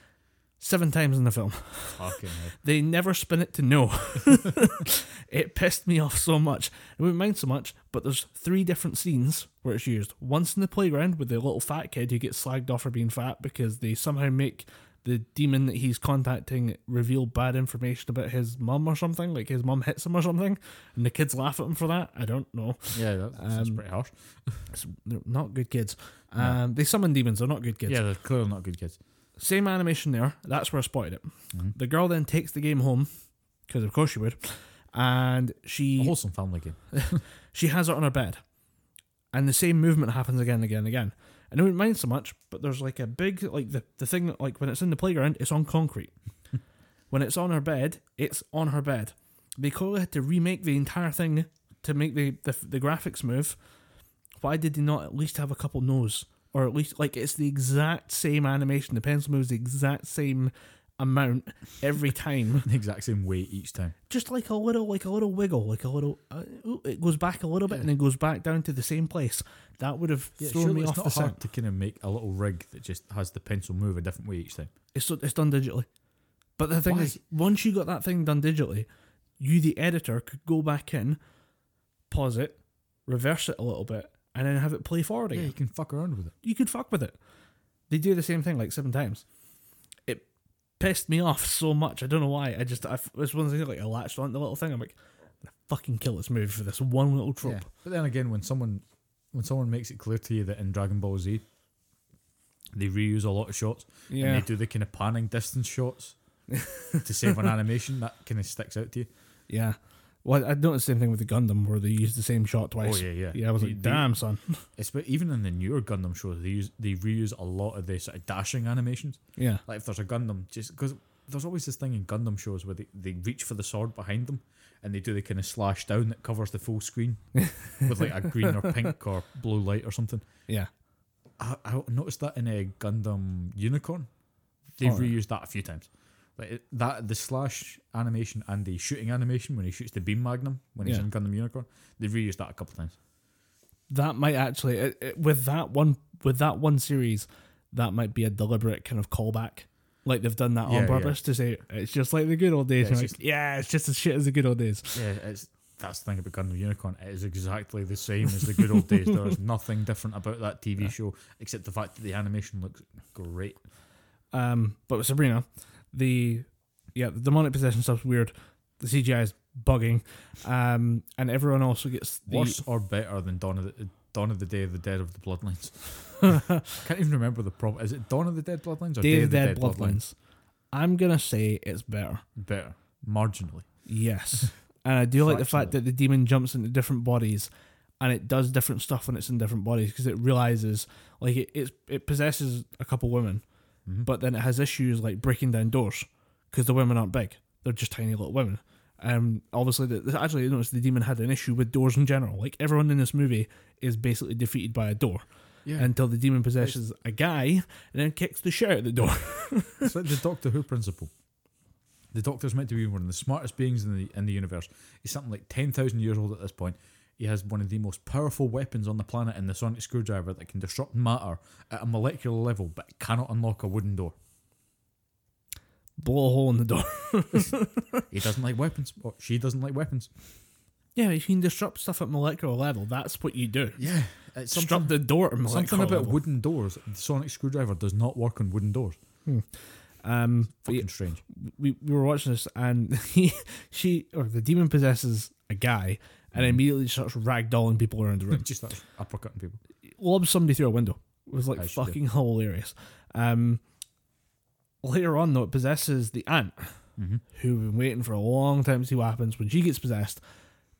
seven times in the film. Fucking hell. *laughs* They never spin it to no. *laughs* it pissed me off so much. I wouldn't mind so much, but there's three different scenes where it's used. Once in the playground with the little fat kid who gets slagged off for being fat because they somehow make the demon that he's contacting reveal bad information about his mum or something, like his mum hits him or something, and the kids laugh at him for that. I don't know. Yeah, that, that's Um, pretty harsh. They're not good kids. Um, They summon demons, they're not good kids. Yeah, they're clearly not good kids. Same animation there. That's where I spotted it. Mhm. The girl then takes the game home, because of course she would, and A she wholesome family game. *laughs* she has it on her bed, and the same movement happens again and again and again. I wouldn't mind so much, but there's like a big like the the thing like when it's in the playground, it's on concrete. *laughs* when it's on her bed, it's on her bed. They clearly had to remake the entire thing to make the, the the graphics move. Why did they not at least have a couple no's, or at least like it's the exact same animation? The pencil moves the exact same amount every time *laughs* the exact same weight each time. just like a little like a little wiggle like a little uh, ooh, it goes back a little bit and then goes back down to the same place that would have Yeah, thrown me off the hard to kind of make a little rig that just has the pencil move a different way each time. it's, it's done digitally but the thing Why? is once you got that thing done digitally you the editor could go back in pause it reverse it a little bit and then have it play forward Yeah, you can fuck around with it. you could fuck with it they do the same thing like seven times pissed me off so much i don't know why i just I, it's one the like i latched on the little thing i'm like I'm gonna fucking kill this movie for this one little trope Yeah. But then again, when someone when someone makes it clear to you that in Dragon Ball Z they reuse a lot of shots yeah and they do the kind of panning distance shots *laughs* to save on animation, that kind of sticks out to you. Yeah. Well, I noticed the same thing with the Gundam where they used the same shot twice. Oh yeah, yeah. Yeah, I was They- like, they- damn, son. *laughs* It's but even in the newer Gundam shows, they use they reuse a lot of the sort of dashing animations. Yeah. Like if there's a Gundam, just because there's always this thing in Gundam shows where they, they reach for the sword behind them, and they do the kind of slash down that covers the full screen *laughs* with like a green or pink or blue light or something. Yeah. I, I noticed that in a Gundam Unicorn. They've Oh, yeah. reused that a few times. It, that the slash animation and the shooting animation when he shoots the beam magnum when he's Yeah. in Gundam Unicorn, they've reused that a couple times. That might actually it, it- with that one with that one series, that might be a deliberate kind of callback. Like they've done that Yeah, on yeah. purpose to say it's just like the good old days. Yeah, it's like, yeah, it's just as shit as the good old days. Yeah, it's that's the thing about Gundam Unicorn. It is exactly the same as the good old days. There is *laughs* nothing different about that TV show except the fact that the animation looks great. Um, but with Sabrina, the yeah, the demonic possession stuff's weird. The CGI is bugging, um, and everyone also gets the, Worse or better than Dawn of the Dawn of the Day of the Dead of the Bloodlines. I *laughs* Can't even remember the problem. Is it Dawn of the Dead Bloodlines or Day of the Dead Bloodlines. I'm gonna say it's better. Better, marginally. Yes, *laughs* and I do like the fact that the demon jumps into different bodies, and it does different stuff when it's in different bodies because it realizes like it it's, it possesses a couple women, Mhm. but then it has issues like breaking down doors because the women aren't big; they're just tiny little women. Um, obviously, the, actually, I noticed the demon had an issue with doors in general. Like everyone in this movie is basically defeated by a door Yeah, until the demon possesses a guy and then kicks the shit out of the door. *laughs* it's like the Doctor Who principle. The Doctor's meant to be one of the smartest beings in the in the universe. He's something like ten thousand years old at this point. He has one of the most powerful weapons on the planet in the sonic screwdriver that can disrupt matter at a molecular level, but cannot unlock a wooden door. Blow a hole in the door. *laughs* He doesn't like weapons. Or she doesn't like weapons. Yeah, you can disrupt stuff at molecular level, that's what you do. Yeah, it's Disrupt something, the door at molecular something about level. wooden doors. The sonic screwdriver does not work on wooden doors. Um, but Fucking strange. we, we were watching this, and *laughs* he, she, or the demon possesses a guy, and immediately starts ragdolling people around the room. *laughs* Just starts uppercutting people. Lobs somebody through a window. It was like As fucking hilarious. Um, later on, though, it possesses the aunt, Mm-hmm. who we've been waiting for a long time to see what happens when she gets possessed.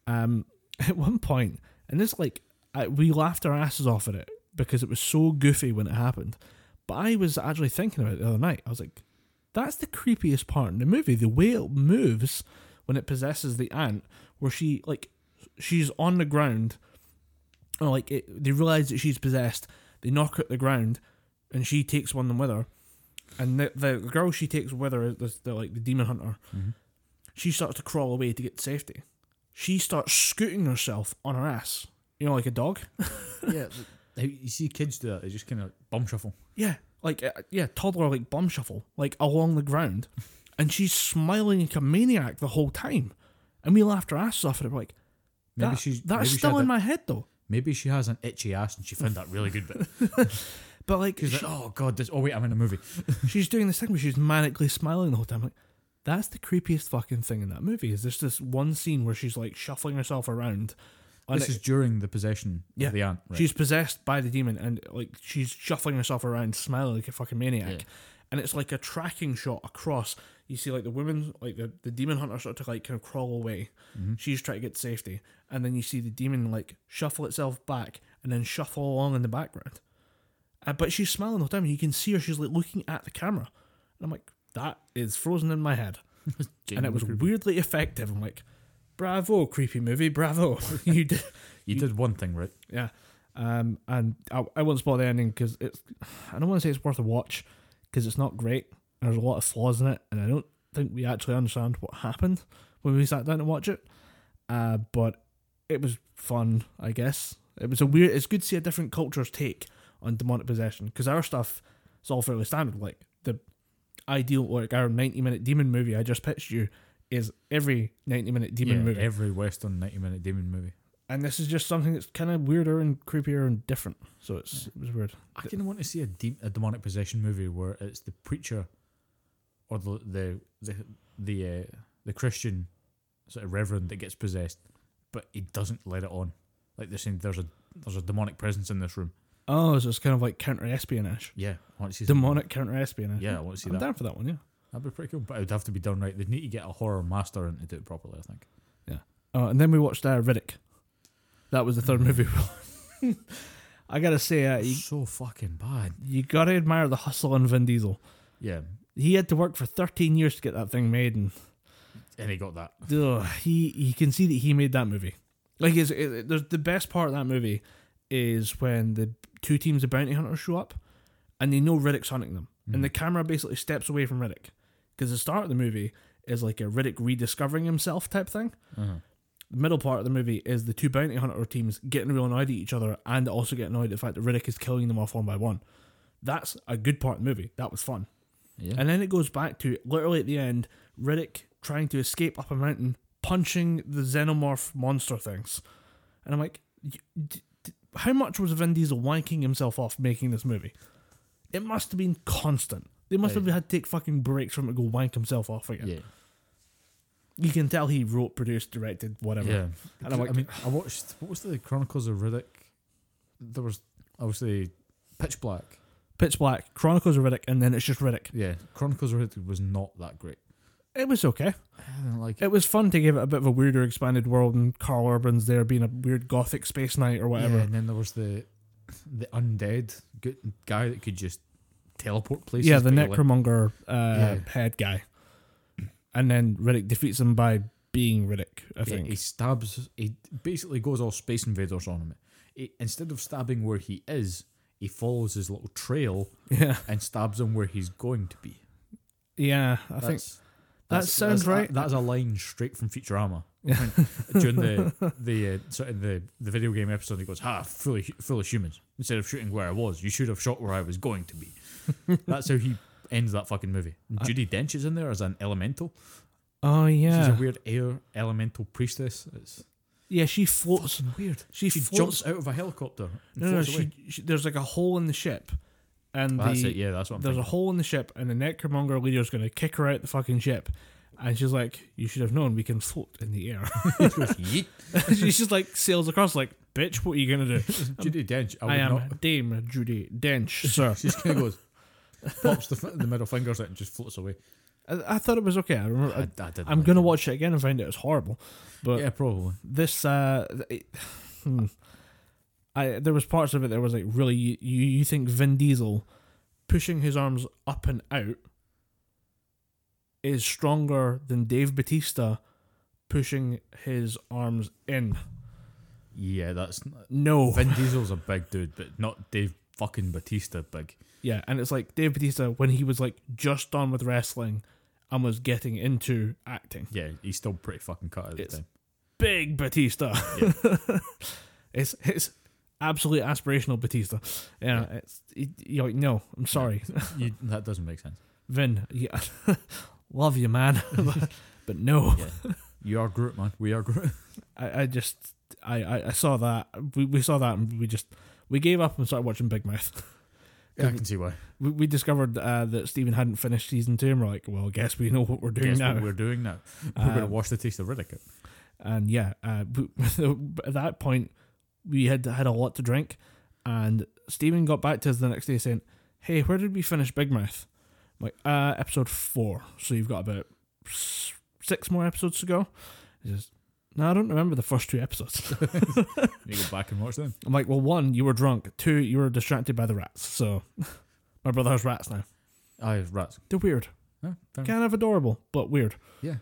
Um, *laughs* at one point, and this like I, we laughed our asses off at it because it was so goofy when it happened. But I was actually thinking about it the other night. I was like, that's the creepiest part in the movie. The way it moves when it possesses the aunt, where she like she's on the ground, or like it, they realize that she's possessed. They knock her at the ground, and she takes one of them with her. And the, the girl she takes with her, the, the like the demon hunter, Mhm. she starts to crawl away to get to safety. She starts scooting herself on her ass, you know, like a dog. *laughs* yeah, you see kids do that. They just kind of bum shuffle. Yeah, like uh, yeah, toddler like bum shuffle, like along the ground, and she's smiling like a maniac the whole time, and we laughed our asses off at it. We're like, Maybe that, she's that's maybe still had in a- my head though. Maybe she has an itchy ass and she found that really good bit. *laughs* But like, She's like, oh god, this. Oh wait, I'm in a movie. *laughs* she's doing this thing where she's manically smiling the whole time. Like, that's the creepiest fucking thing in that movie. Is there's this one scene where she's like shuffling herself around. This it- is during the possession Yeah, of the aunt. Right? She's possessed by the demon and like she's shuffling herself around, smiling like a fucking maniac. Yeah. And it's like a tracking shot across. You see like the women, like the, the demon hunter start to like kind of crawl away. Mm-hmm. She's trying to get safety. And then you see the demon like shuffle itself back and then shuffle along in the background. Uh, but she's smiling the whole time. You can see her, she's like looking at the camera. And I'm like, that is frozen in my head. *laughs* and it was weirdly effective. I'm like, bravo, creepy movie, bravo. *laughs* you did You did one thing right. yeah. Um, and I, I won't spoil the ending because it's. I don't want to say it's worth a watch because it's not great. There's a lot of flaws in it, and I don't think we actually understand what happened when we sat down to watch it. Uh, but it was fun, I guess. It was a weird. It's good to see a different culture's take on demonic possession because our stuff is all fairly standard. Like the ideal, like our ninety-minute demon movie I just pitched you is every ninety-minute demon yeah, movie. every Western ninety-minute demon movie. And this is just something that's kind of weirder and creepier and different. So it's it was weird. I kind of want to see a, de- a demonic possession movie where it's the preacher or the the the the, uh, the Christian sort of reverend that gets possessed, but he doesn't let it on. Like they're saying, there's a there's a demonic presence in this room. Oh, so it's kind of like counter espionage, Yeah, I want to see demonic counter espionage. Yeah, I want to see that. I'm down for that one. Yeah. That'd be pretty cool, but it would have to be done right. They'd need to get a horror master in to do it properly. I think. Yeah. Oh, and then we watched uh, Riddick. That was the third movie. *laughs* I gotta say, uh, you, so fucking bad. you gotta admire the hustle on Vin Diesel. Yeah, He had to work for 13 years to get that thing made, and and he got that. ugh, he you can see that he made that movie. Like, it's, it, there's the best part of that movie is when the two teams of bounty hunters show up, and they know Riddick's hunting them, and the camera basically steps away from Riddick because the start of the movie is like a Riddick rediscovering himself type thing. Uh-huh. The middle part of the movie is the two bounty hunter teams getting real annoyed at each other and also getting annoyed at the fact that Riddick is killing them off one by one. That's a good part of the movie. That was fun. Yeah. And then it goes back to literally at the end, Riddick trying to escape up a mountain, punching the xenomorph monster things. And I'm like, y- d- d- how much was Vin Diesel wanking himself off making this movie? It must have been constant. They must have had to take fucking breaks from it to go wank himself off again. yeah. You can tell he wrote, produced, directed, whatever. Yeah. And I'm like- I mean, I watched what was the Chronicles of Riddick? There was obviously Pitch Black. Pitch Black, Chronicles of Riddick, and then it's just Riddick. Yeah, Chronicles of Riddick was not that great. It was okay. I didn't like it. It was fun to give it a bit of a weirder, expanded world, and Karl Urban's there being a weird gothic space knight or whatever. Yeah, and then there was the the undead guy that could just teleport places. Yeah, the but like- necromonger uh, Yeah. head guy. And then Riddick defeats him by being Riddick, I Yeah, think. he stabs. He basically goes all Space Invaders on him. He, instead of stabbing where he is, he follows his little trail Yeah. and stabs him where he's going to be. Yeah, I think That's- that sounds that's- right. That, that's a line straight from Futurama. *laughs* During the the uh, sort of the, the video game episode, he goes, "Ha, full of, hu- full of humans. Instead of shooting where I was, you should have shot where I was going to be." *laughs* that's how he ends that fucking movie. Uh, Judi Dench is in there as an elemental. oh yeah, She's a weird air elemental priestess. It's yeah, she floats. weird. She, She floats. jumps out of a helicopter. No, no, she, she, there's like a hole in the ship. And That's the, it. Yeah, that's what I'm there's a hole in the ship, and the necromonger leader's going to kick her out the fucking ship. And she's like, You should have known we can float in the air. *laughs* *laughs* Yeet. she just like sails across, like, Bitch, what are you going to do? *laughs* Judi Dench. I, I am not. Dame Judi Dench, sir. She just kind of goes, pops the, the middle fingers out and just floats away. I, I thought it was okay. I remember. I, I, I didn't I'm like gonna it. watch it again and find out it's horrible. But Yeah, probably. this, uh, it, hmm. I there was parts of it that was like really you you think Vin Diesel pushing his arms up and out is stronger than Dave Batista pushing his arms in. Yeah, that's No, Vin *laughs* Diesel's a big dude, but not Dave fucking Batista big. Yeah, and it's like Dave Batista when he was like just done with wrestling and was getting into acting. Yeah, he's still pretty fucking cut at the time. big Batista. Yeah. *laughs* it's it's absolutely aspirational Batista. Yeah, it's you're like no, I'm sorry, *laughs* You, that doesn't make sense. Vin. Yeah, *laughs* love you, man, but no. Yeah, you are Groot, man. We are Groot. I, I just I, I I saw that we, we saw that and we just we gave up and started watching Big Mouth. Yeah, I can see why. We, we discovered uh, that Stephen hadn't finished season two, and we're like, well, I guess we know what we're doing Guess now. what we're doing now? *laughs* We're going to Um, wash the taste of Riddick. out. and yeah, uh, *laughs* b- at that point, we had had a lot to drink, and Stephen got back to us the next day saying, "Hey, where did we finish Big Mouth?" I'm like, uh, episode four. So you've got about s- six more episodes to go. He says, "No, I don't remember the first two episodes." *laughs* You go back and watch them. I'm like, "Well, one, you were drunk. Two, you were distracted by the rats. So *laughs* my brother has rats now. Aye, rats. They're weird, Yeah, enough. kind of adorable, but weird. Yeah.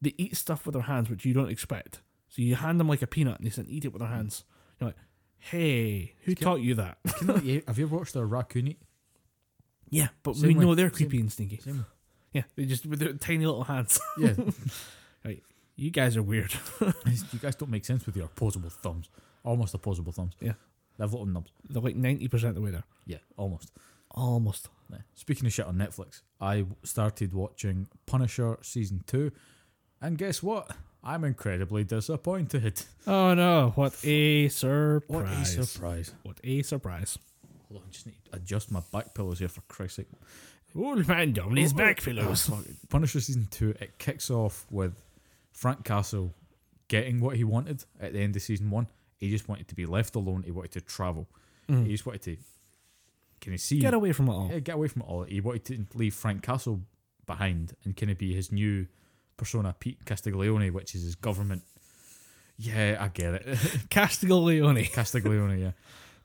They eat stuff with their hands, which you don't expect. So you hand them like a peanut, and they and eat it with their hands. You're like, "Hey, who Can- taught you that?" Can *laughs* I- have you ever watched a raccoon eat? Yeah, but Same we way. know they're Same- creepy and stinky. Same. Yeah, they just with their tiny little hands. Yeah, you guys are weird. *laughs* you guys don't make sense with your opposable thumbs. Almost opposable thumbs. Yeah. They have little nubs. They're like ninety percent of the way there. Yeah, almost. Almost. Yeah. Speaking of shit on Netflix, I started watching Punisher season two, and guess what? I'm incredibly disappointed. *laughs* Oh no! What a surprise! What a surprise! What a surprise! Hold on, I just need to adjust my back pillows here for Christ's sake. Old man Domini's Oh, back pillows. *laughs* Punisher season two. It kicks off with Frank Castle getting what he wanted at the end of season one. He just wanted to be left alone. He wanted to travel. Mm. He just wanted to. Can you see? Get away from it all. Yeah, get away from it all. He wanted to leave Frank Castle behind and kind of be his new persona, Pete Castiglione, which is his government. Yeah, I get it. *laughs* Castiglione. Castiglione, yeah.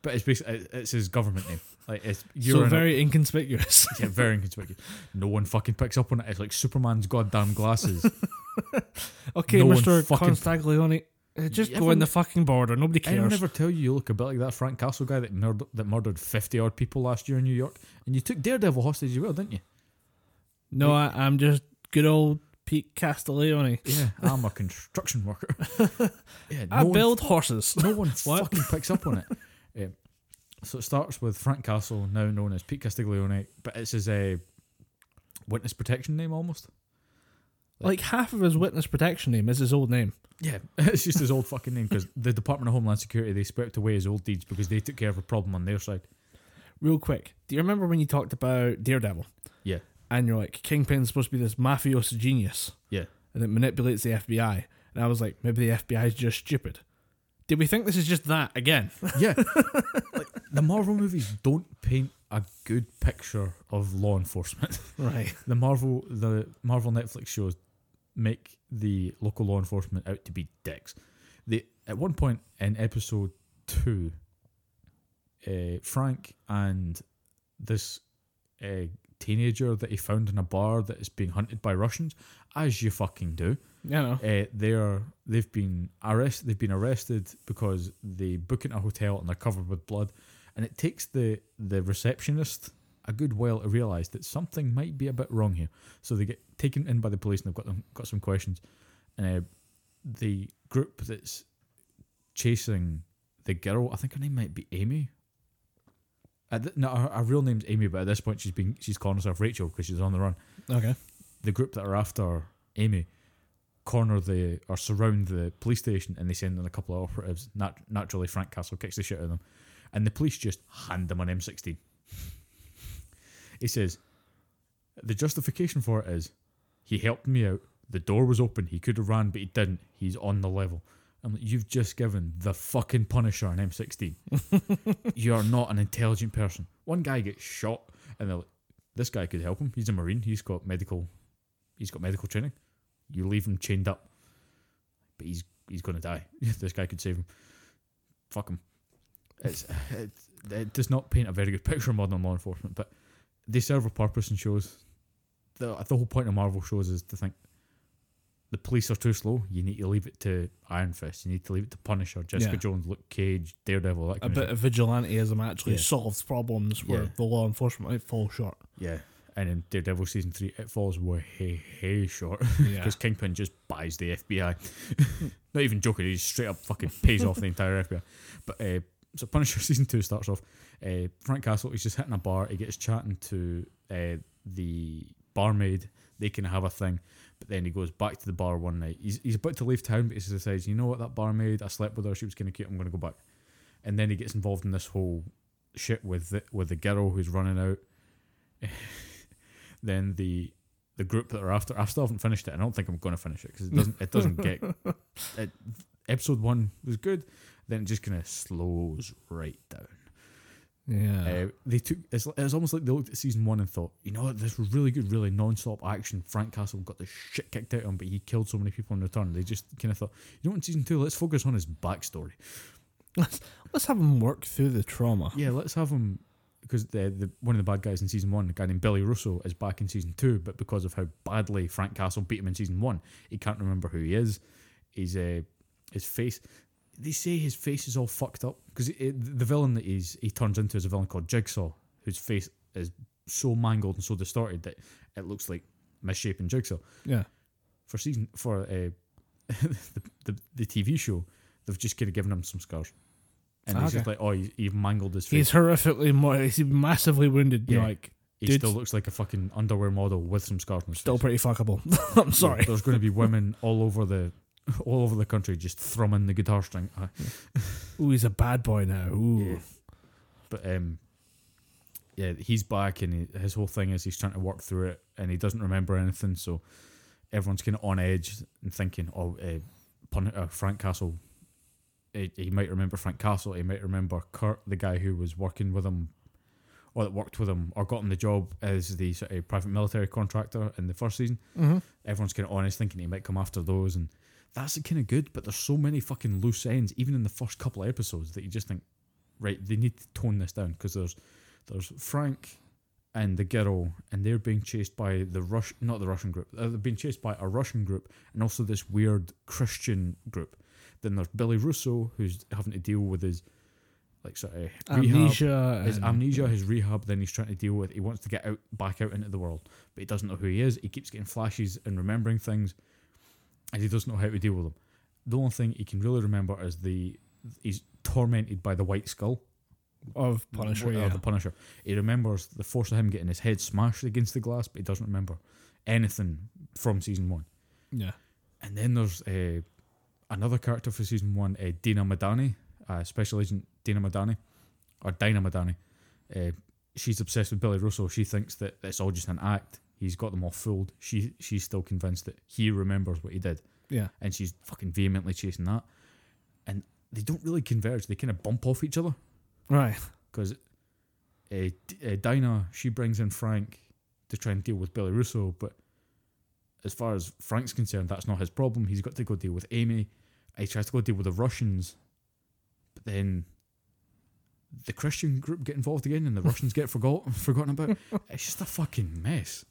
But it's basically it's his government name. Like it's you're so in a- very inconspicuous. *laughs* yeah, very inconspicuous. No one fucking picks up on it. It's like Superman's goddamn glasses. *laughs* okay, No Mister Constaglione, uh, just go in the fucking border. Nobody cares. Anyone cares. ever tell you you look a bit like that Frank Castle guy that murdered that murdered fifty odd people last year in New York? And you took Daredevil hostage as well, didn't you? no, I, I'm just good old Pete Castiglione. Yeah, *laughs* I'm a construction worker. Yeah, I one build horses. No one fucking picks up on it. So it starts with Frank Castle, now known as Pete Castiglione, but it's his uh, witness protection name almost. like half of his witness protection name is his old name. Yeah, *laughs* it's just his old fucking name because the Department of Homeland Security they swept away his old deeds because they took care of a problem on their side. Real quick, do you remember when you talked about Daredevil? Yeah. And you're like, Kingpin's supposed to be this mafioso genius. Yeah. And it manipulates the FBI. And I was like, maybe the FBI is just stupid. Did we think this is just that again? Yeah, *laughs* like, the Marvel movies don't paint a good picture of law enforcement. *laughs* right. the Marvel the Marvel Netflix shows make the local law enforcement out to be dicks. They at one point in episode two, uh, Frank and this uh, teenager that he found in a bar that is being hunted by Russians, as you fucking do. Know. Uh, they're they've been arrest they've been arrested because they book in a hotel and they're covered with blood, and it takes the the receptionist a good while to realise that something might be a bit wrong here. So they get taken in by the police and they've got them got some questions, and uh, the group that's chasing the girl, I think her name might be Amy. At th- no, her, her real name's Amy, but at this point she's been she's calling herself Rachel because she's on the run Okay. the group that are after Amy corner the or surround the police station and they send in a couple of operatives. Nat- naturally, Frank Castle kicks the shit out of them, and the police just hand them an M16. he says the justification for it is he helped me out. The door was open. He could have ran, but he didn't. He's on the level. I'm like, you've just given the fucking Punisher an M16. *laughs* You're not an intelligent person. One guy gets shot, and they're like, this guy could help him. He's a marine. He's got medical. He's got medical training. You leave him chained up, but he's he's going to die. *laughs* this guy could save him. Fuck him. It's it, it does not paint a very good picture of modern law enforcement, but they serve a purpose in shows. The the whole point of Marvel shows is to think the police are too slow. You need to leave it to Iron Fist. You need to leave it to Punisher, Jessica Yeah. Jones, Luke Cage, Daredevil. That A bit of of vigilanteism actually Yeah. solves problems where Yeah. the law enforcement might fall short. yeah. And in Daredevil season three, it falls way hey short. *laughs* Yeah. because Kingpin just buys the FBI. *laughs* Not even joking, he just straight up fucking pays off the entire FBI. But uh, so Punisher *laughs* season two starts off. Uh, Frank Castle, he's just hitting a bar. He gets chatting to uh, the barmaid. They can have a thing, but then he goes back to the bar one night. He's he's about to leave town, but he decides, you know what, that barmaid, I slept with her. She was kind of cute. I'm going to go back. And then he gets involved in this whole shit with the, with the girl who's running out. *laughs* then the the group that are after. I still haven't finished it. I don't think I'm going to finish it because it doesn't. It doesn't get. *laughs* It, episode one was good. Then it just kind of slows right down. Yeah. Uh, they took. It's, it's almost like they looked at season one and thought, you know what, this was really good, really non-stop action. Frank Castle got the shit kicked out of him, but he killed so many people in return. They just kind of thought, you know, in season two, let's focus on his backstory. let's let's have him work through the trauma. Yeah, let's have him because the, the one of the bad guys in season one, a guy named Billy Russo, is back in season two, but because of how badly Frank Castle beat him in season one, he can't remember who he is. He's uh, his face. They say his face is all fucked up because the villain that he's he turns into is a villain called Jigsaw, whose face is so mangled and so distorted that it looks like misshapen Jigsaw. Yeah. For season for uh, *laughs* the, the the TV show, they've just kind of given him some scars. And he's just like, oh, he- you've mangled his face. He's horrifically more. He's massively wounded. Yeah. like He Dude. still looks like a fucking underwear model with some scars on his still face. pretty fuckable. *laughs* I'm sorry. There's going to be women *laughs* all over the *laughs* all over the country just thrumming the guitar string. *laughs* Ooh, he's a bad boy now. Ooh. Yeah. But um, yeah, he's back, and he, his whole thing is he's trying to work through it, and he doesn't remember anything. So everyone's kind of on edge and thinking, "Oh, uh, Pun- uh, Frank Castle." He, he might remember Frank Castle. He might remember Kurt, the guy who was working with him, or that worked with him, or got him the job as the sort of private military contractor in the first season. Mm-hmm. Everyone's kind of honest, thinking he might come after those, and that's kind of good. But there's so many fucking loose ends, even in the first couple of episodes, that you just think, right, they need to tone this down because there's There's Frank and the girl, and they're being chased by the Rush, not the Russian group. They're being chased by a Russian group and also this weird Christian group. Then there's Billy Russo, who's having to deal with his like sort of rehab, Amnesia. his amnesia, his rehab. Then he's trying to deal with. He wants to get out, back out into the world, but he doesn't know who he is. He keeps getting flashes and remembering things, and he doesn't know how to deal with them. The only thing he can really remember is the he's tormented by the White Skull of Punisher. Yeah. the Punisher. He remembers the force of him getting his head smashed against the glass, but he doesn't remember anything from season one. yeah. And then there's uh, another character for season one, uh, Dina Madani, uh, Special Agent Dina Madani, or Dinah Madani. Uh, she's obsessed with Billy Russo. She thinks that it's all just an act. He's got them all fooled. She she's still convinced that he remembers what he did, Yeah. and she's fucking vehemently chasing that. And they don't really converge. They kind of bump off each other Right. because uh, uh, Dinah she brings in Frank to try and deal with Billy Russo, but as far as Frank's concerned, that's not his problem. He's got to go deal with Amy. He tries to go deal with the Russians, but then the Christian group get involved again, and the Russians get forgot *laughs* forgotten about. It's just a fucking mess.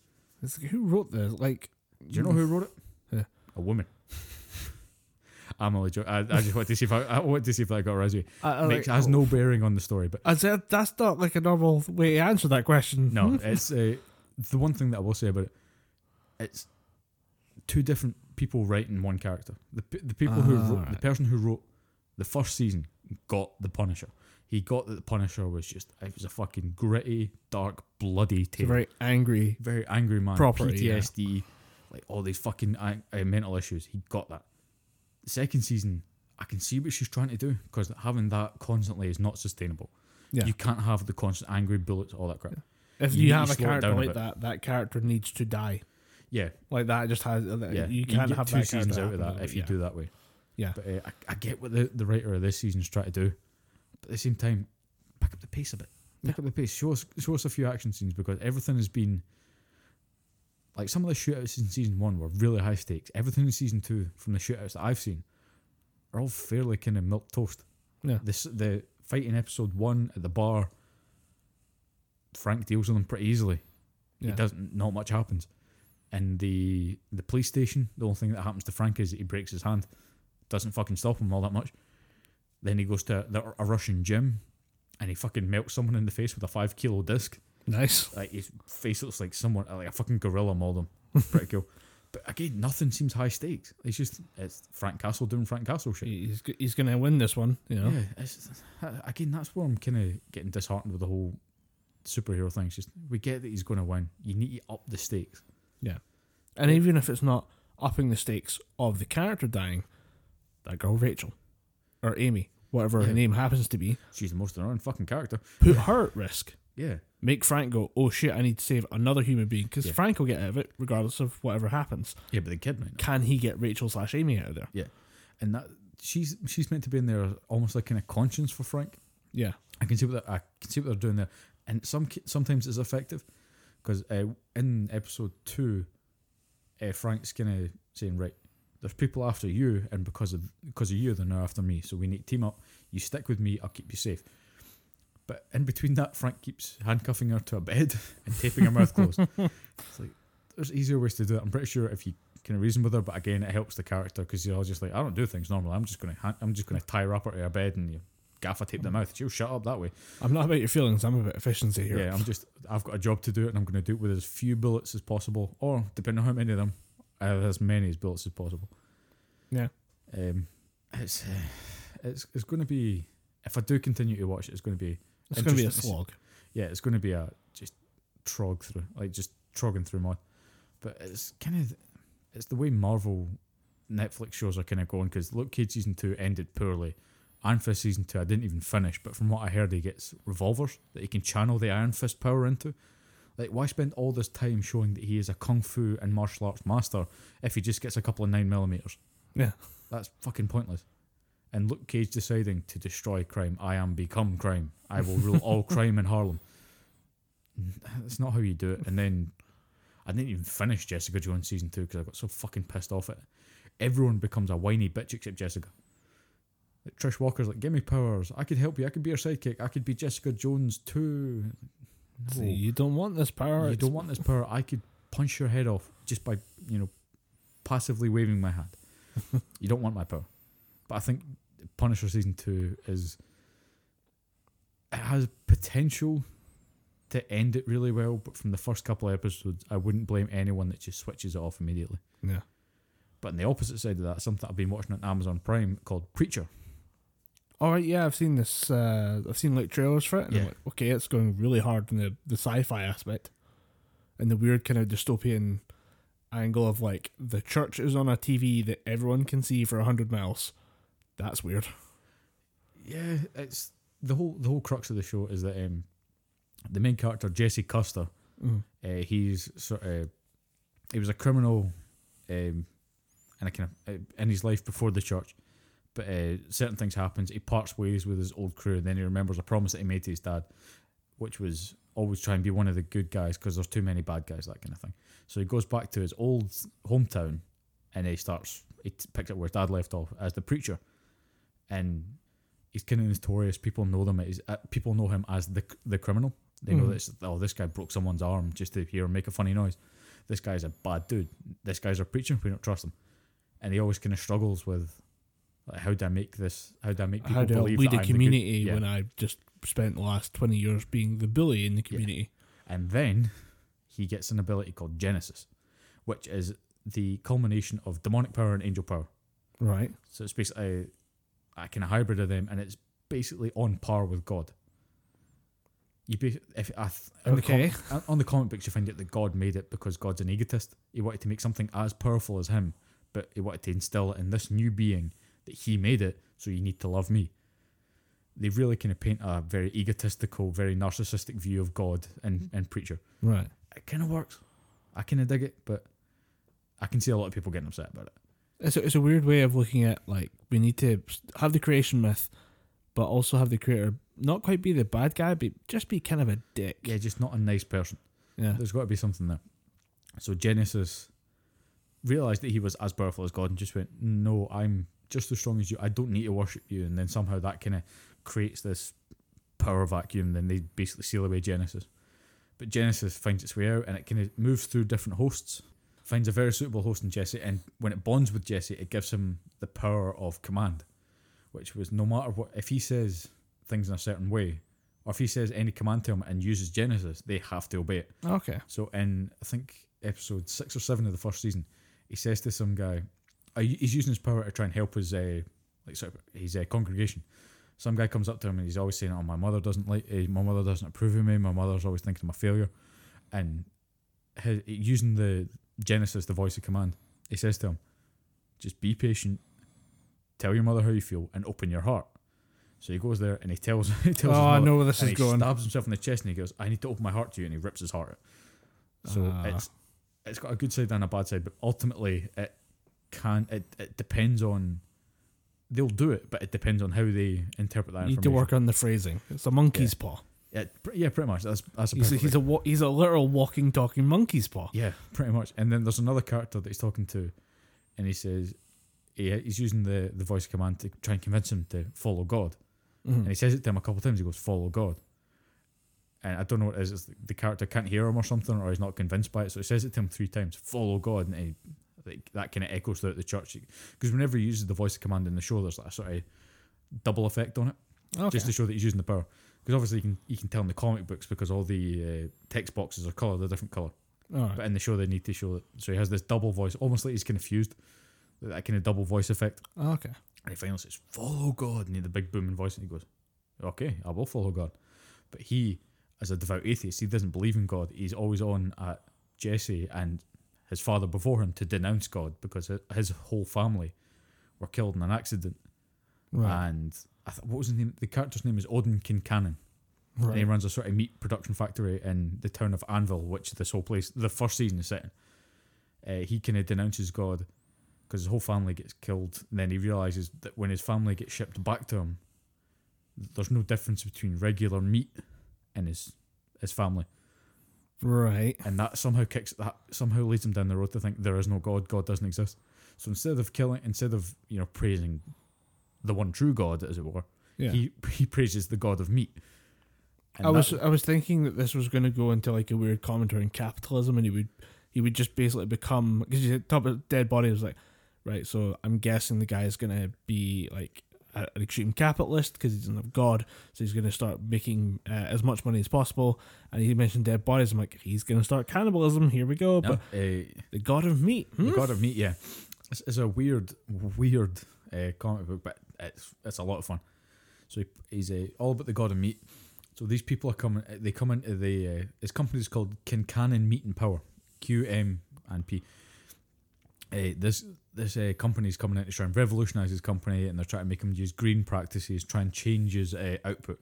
It's like, who wrote this? Like, Do you know who wrote it? Yeah. A woman. *laughs* I'm only joking. I, I just want to see if I, I want to see if I got it right. with. I, I Makes, like, has no bearing on the story, but I said that's not like a normal way to answer that question. No, *laughs* it's uh, the one thing that I will say about it. It's two different people writing one character. The p- the people who Ah, wrote, the right. person who wrote the first season got the Punisher. He got that the Punisher was just it was a fucking gritty, dark, bloody tale. very angry. Very angry man, Property, yeah. PTSD, like all these fucking uh, uh, mental issues. He got that. The second season, I can see what she's trying to do because having that constantly is not sustainable. Yeah. You can't have the constant angry bullets, all that crap. If you you, have a character down a like that, that character needs to die. Yeah, Like that just has. yeah. You can't get have two seasons out of that if you yeah. do that way. Yeah. But uh, I, I get what the, the writer of this season's trying to do, at the same time, pick up the pace a bit. Pick up the pace. Show us, show us a few action scenes because everything has been like some of the shootouts in season one were really high stakes. Everything in season two, from the shootouts that I've seen, are all fairly kind of milk toast. Yeah. This the fight in episode one at the bar. Frank deals with them pretty easily. Yeah. He doesn't. Not much happens. And the the police station, the only thing that happens to Frank is that he breaks his hand. Doesn't fucking stop him all that much. Then he goes to the, a Russian gym, and he fucking melts someone in the face with a five kilo disc. Nice. Like his face looks like someone like a fucking gorilla mauled him. Pretty cool. *laughs* But again, nothing seems high stakes. It's just it's Frank Castle doing Frank Castle shit. He's he's gonna win this one. You know. Yeah, it's, uh, again, that's where I'm kind of getting disheartened with the whole superhero thing. It's just we get that he's going to win. You need to up the stakes. Yeah. And even if it's not upping the stakes of the character dying, that girl Rachel or Amy, whatever her name happens to be, She's the most annoying fucking character. put her at risk. Yeah, Make Frank go, oh shit, I need to save another human being because. Frank will get out of it regardless of whatever happens. yeah, but the kid might not. Can he get Rachel slash Amy out of there? Yeah. And that she's she's meant to be in there almost like kind of conscience for Frank. Yeah. I can see what they're, I can see what they're doing there, and some sometimes it's effective because uh, in episode two, uh, Frank's kind of saying, "Right, there's people after you, and because of because of you, they're now after me. So we need to team up. You stick with me, I'll keep you safe." But in between that, Frank keeps handcuffing her to a bed *laughs* and taping her mouth closed. It's like there's easier ways to do it. I'm pretty sure if you can reason with her, but again, it helps the character because you're all just like, I don't do things normally. I'm just gonna ha- I'm just gonna tie her up to a bed and you gaffer tape the mouth. She'll shut up that way. I'm not about your feelings, I'm about efficiency here. Yeah, I'm just I've got a job to do it, and I'm going to do it with as few bullets as possible, or depending on how many of them, as many as bullets as possible. Yeah. Um, it's uh, it's it's going to be if I do continue to watch it, it's going to be It's going to be a Interesting to see. slog. yeah, it's going to be a just trog through, like just trogging through mud. But it's kind of it's the way Marvel Netflix shows are kind of going because Luke Cage season two ended poorly. Iron Fist season two, I didn't even finish, but from what I heard, he gets revolvers that he can channel the Iron Fist power into. Like, why spend all this time showing that he is a kung fu and martial arts master if he just gets a couple of nine millimeters? Yeah. That's fucking pointless. And Luke Cage deciding to destroy crime. I am become crime. I will rule all *laughs* crime in Harlem. That's not how you do it. And then I didn't even finish Jessica Jones season two because I got so fucking pissed off at it. Everyone becomes a whiny bitch except Jessica. Like Trish Walker's like, give me powers. I could help you. I could be your sidekick. I could be Jessica Jones too. No. You don't want this power. you don't want this power. I could punch your head off just by you know passively waving my hand. *laughs* you don't want my power. But I think Punisher season two is it has potential to end it really well. But from the first couple of episodes, I wouldn't blame anyone that just switches it off immediately. Yeah. But on the opposite side of that, something I've been watching on Amazon Prime called Preacher. All right, yeah, I've seen this. Uh, I've seen like trailers for it, and I'm like, okay, it's going really hard in the the sci-fi aspect, and the weird kind of dystopian angle of like the church is on a TV that everyone can see for a hundred miles. That's weird. Yeah, it's the whole the whole crux of the show is that um, the main character Jesse Custer, Mm. uh, he's sort of he was a criminal, um, and a kind of uh, in his life before the church, but uh, certain things happens. He parts ways with his old crew, and then he remembers a promise that he made to his dad, which was always try and be one of the good guys because there's too many bad guys, that kind of thing. So he goes back to his old hometown, and he starts he t- picks up where his dad left off as the preacher, and he's kind of notorious. People know them as uh, people know him as the the criminal. They know this. oh this guy broke someone's arm just to hear him make a funny noise. This guy's a bad dude. This guy's a preacher. We don't trust him, and he always kind of struggles with like, how do I make this? How do I make people How do I believe lead that a I'm the good- community Yeah. when I've just spent the last twenty years being the bully in the community? And then he gets an ability called Genesis, which is the culmination of demonic power and angel power. Right. So it's basically a kind of hybrid of them, and it's basically on par with God. You be, if I th- in the Okay. com- on the comic books, you find out that God made it because God's an egotist. He wanted to make something as powerful as him, but he wanted to instill it in this new being that he made it. So you need to love me. They really kind of paint a very egotistical, very narcissistic view of God and mm-hmm. and preacher. Right. It kind of works. I kind of dig it, but I can see a lot of people getting upset about it. It's a, it's a weird way of looking at like we need to have the creation myth, but also have the creator not quite be the bad guy, but just be kind of a dick. Yeah, just not a nice person. Yeah. There's got to be something there. So Genesis realized that he was as powerful as God and just went, No, I'm just as strong as you. I don't need to worship you. And then somehow that kind of creates this power vacuum. Then they basically seal away Genesis. But Genesis finds its way out and it kind of moves through different hosts, finds a very suitable host in Jesse. And when it bonds with Jesse, it gives him the power of command, which was no matter what, if he says things in a certain way, or if he says any command to him and uses Genesis, they have to obey it. Okay. So in I think episode six or seven of the first season, he says to some guy, uh, he's using his power to try and help his uh, like sort of his uh, congregation. Some guy comes up to him and he's always saying, "Oh, my mother doesn't like, uh, my mother doesn't approve of me. My mother's always thinking I'm a failure." And his, using the Genesis, the voice of command, he says to him, "Just be patient. Tell your mother how you feel and open your heart." So he goes there and he tells, *laughs* he tells Oh, I know where this is he going. stabs himself in the chest and he goes, "I need to open my heart to you," and he rips his heart out. So Ah. it's it's got a good side and a bad side, but ultimately it can it, it depends on they'll do it, but it depends on how they interpret that. You need to work on the phrasing. It's a monkey's paw. Yeah, pr- yeah, pretty much. That's that's a He's a, he's a wa- he's a literal walking, talking monkey's paw. yeah, pretty much. And then there's another character that he's talking to, and he says he, he's using the the voice command to try and convince him to follow God. Mhm. And he says it to him a couple of times. He goes, "Follow God." And I don't know what it is. It's the character can't hear him or something, or he's not convinced by it. So he says it to him three times. Follow God, and he, like, that kind of echoes throughout the church. Because whenever he uses the voice of command in the show, there's like a sort of double effect on it, Okay. just to show that he's using the power. Because obviously you can you can tell in the comic books because all the uh, text boxes are coloured a different colour. Right. But in the show they need to show that. So he has this double voice, almost like he's confused. That kind of double voice effect. Okay. And he finally says, Follow God. And he had the big booming voice, and he goes, Okay, I will follow God. But he, as a devout atheist, he doesn't believe in God. He's always on at Jesse and his father before him to denounce God because his whole family were killed in an accident. Right. And I th- what was his name? The character's name is Odin Quincannon. And he runs a sort of meat production factory in the town of Annville, which this whole place, the first season is set in. Uh, he kind of denounces God because his whole family gets killed. And then he realizes that when his family gets shipped back to him, there's no difference between regular meat and his his family, Right. and that somehow kicks that somehow leads him down the road to think there is no God, God doesn't exist. So instead of killing, instead of you know praising the one true God, as it were. Yeah. He he praises the God of meat. And I was I was thinking that this was going to go into like a weird commentary on capitalism, and he would he would just basically become because you talk about dead body. Was like, right. So I'm guessing the guy is going to be like a- an extreme capitalist because he doesn't have God, so he's going to start making uh, as much money as possible. And he mentioned dead bodies. I'm like, he's going to start cannibalism. Here we go. But uh, the God of meat. hmm? the God of meat. Yeah, it's, it's a weird, weird uh, comic book, but it's it's a lot of fun. So he, he's uh, all about the God of meat. So these people are coming. They come into the uh, his company is called Quincannon Meat and Power, Q M and P. Uh, this this uh, company is coming in to try and revolutionise his company, and they're trying to make him use green practices, try and change his uh, output.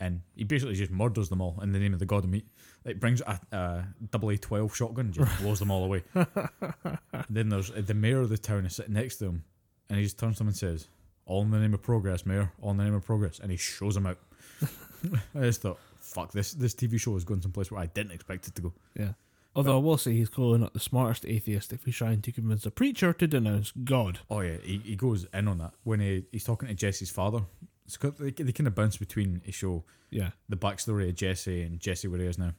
And he basically just murders them all in the name of the god of meat. Like brings a, a double A twelve shotgun, and just *laughs* blows them all away. then there's uh, the mayor of the town is sitting next to him, and he just turns to him and says, "All in the name of progress, mayor. All in the name of progress." And he shows him out. *laughs* *laughs* I just thought, "Fuck this! This TV show is going someplace where I didn't expect it to go." Yeah. Although I will say he's clearly not the smartest atheist if he's trying to convince a preacher to denounce God. Oh yeah, he, he goes in on that when he, he's talking to Jesse's father. It's they, they kind of bounce between a show Yeah. the backstory of Jesse and Jesse where he is now.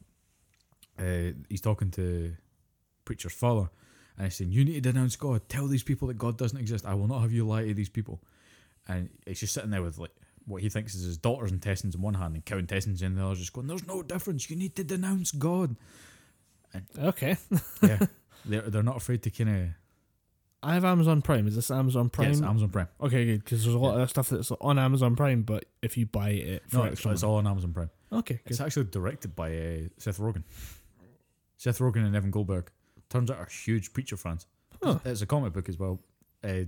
Uh, he's talking to preacher's father, and he's saying, "You need to denounce God. Tell these people that God doesn't exist. I will not have you lie to these people." And he's just sitting there with like what he thinks is his daughters' intestines in one hand and cow intestines in the other, just going, "There's no difference. You need to denounce God." Okay. *laughs* Yeah, they're they're not afraid to kind of. I have Amazon Prime. Is this Amazon Prime? Yes, Amazon Prime. okay, good. Because there's a lot of stuff that's on Amazon Prime, but if you buy it No, it's, it's all on Amazon Prime. okay, good. It's actually directed by uh, Seth Rogen. Seth Rogen and Evan Goldberg. Turns out are huge Preacher fans. Huh. It's a comic book as well, uh,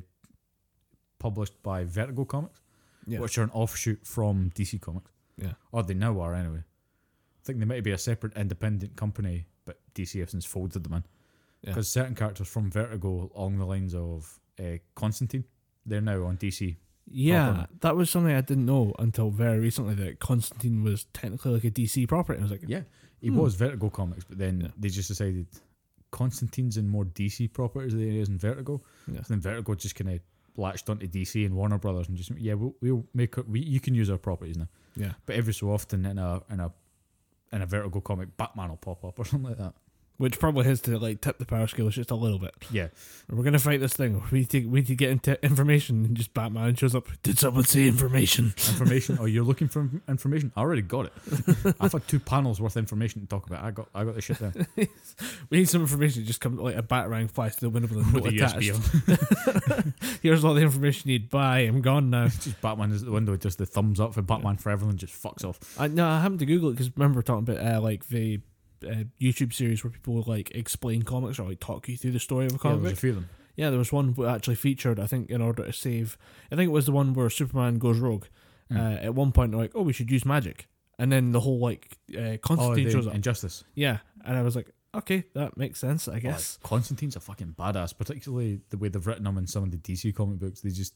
published by Vertigo Comics, Yeah. which are an offshoot from DC Comics. Yeah. Or they now are anyway. I think they might be a separate independent company, but DC have since folded them in. Yeah. Because certain characters from Vertigo, along the lines of uh, Constantine, they're now on DC. Yeah, proper. that was something I didn't know until very recently that Constantine was technically like a DC property. I was like, Yeah, he Hmm. was Vertigo Comics, but then Yeah. they just decided Constantine's in more DC properties than he is in Vertigo. Yeah. So then Vertigo just kind of latched onto DC and Warner Brothers and just yeah, we'll, we'll make it. We, you can use our properties now. yeah. But every so often in a in a in a Vertigo comic, Batman will pop up or something like that. Which probably has to like tip the power scales just a little bit. Yeah, We're gonna fight this thing. We need to we need to get into information, and just Batman shows up. Did someone say information? information. oh, you're looking for *laughs* information? I already got it. I've had two panels worth of information to talk about. I got I got the shit there *laughs* We need some information. Just come like a batarang flies to the window with a note attached. *laughs* Here's all the information you need. Bye. I'm gone now. just Batman is at the window, just the thumbs up for Batman for and just fucks off. I no, I happened to Google it because remember we're talking about uh, like the uh, YouTube series where people like explain comics or like talk you through the story of a comic. Yeah, there's a few of them. Yeah, there was one that actually featured. I think in order to save, I think it was the one where Superman goes rogue. Hmm. Uh, at one point, they're like, "Oh, we should use magic," and then the whole like uh, Oh, Constantine the shows up. Injustice. Yeah, and I was like, "Okay, that makes sense, I guess." Like, Constantine's a fucking badass, particularly the way they've written him in some of the DC comic books. They just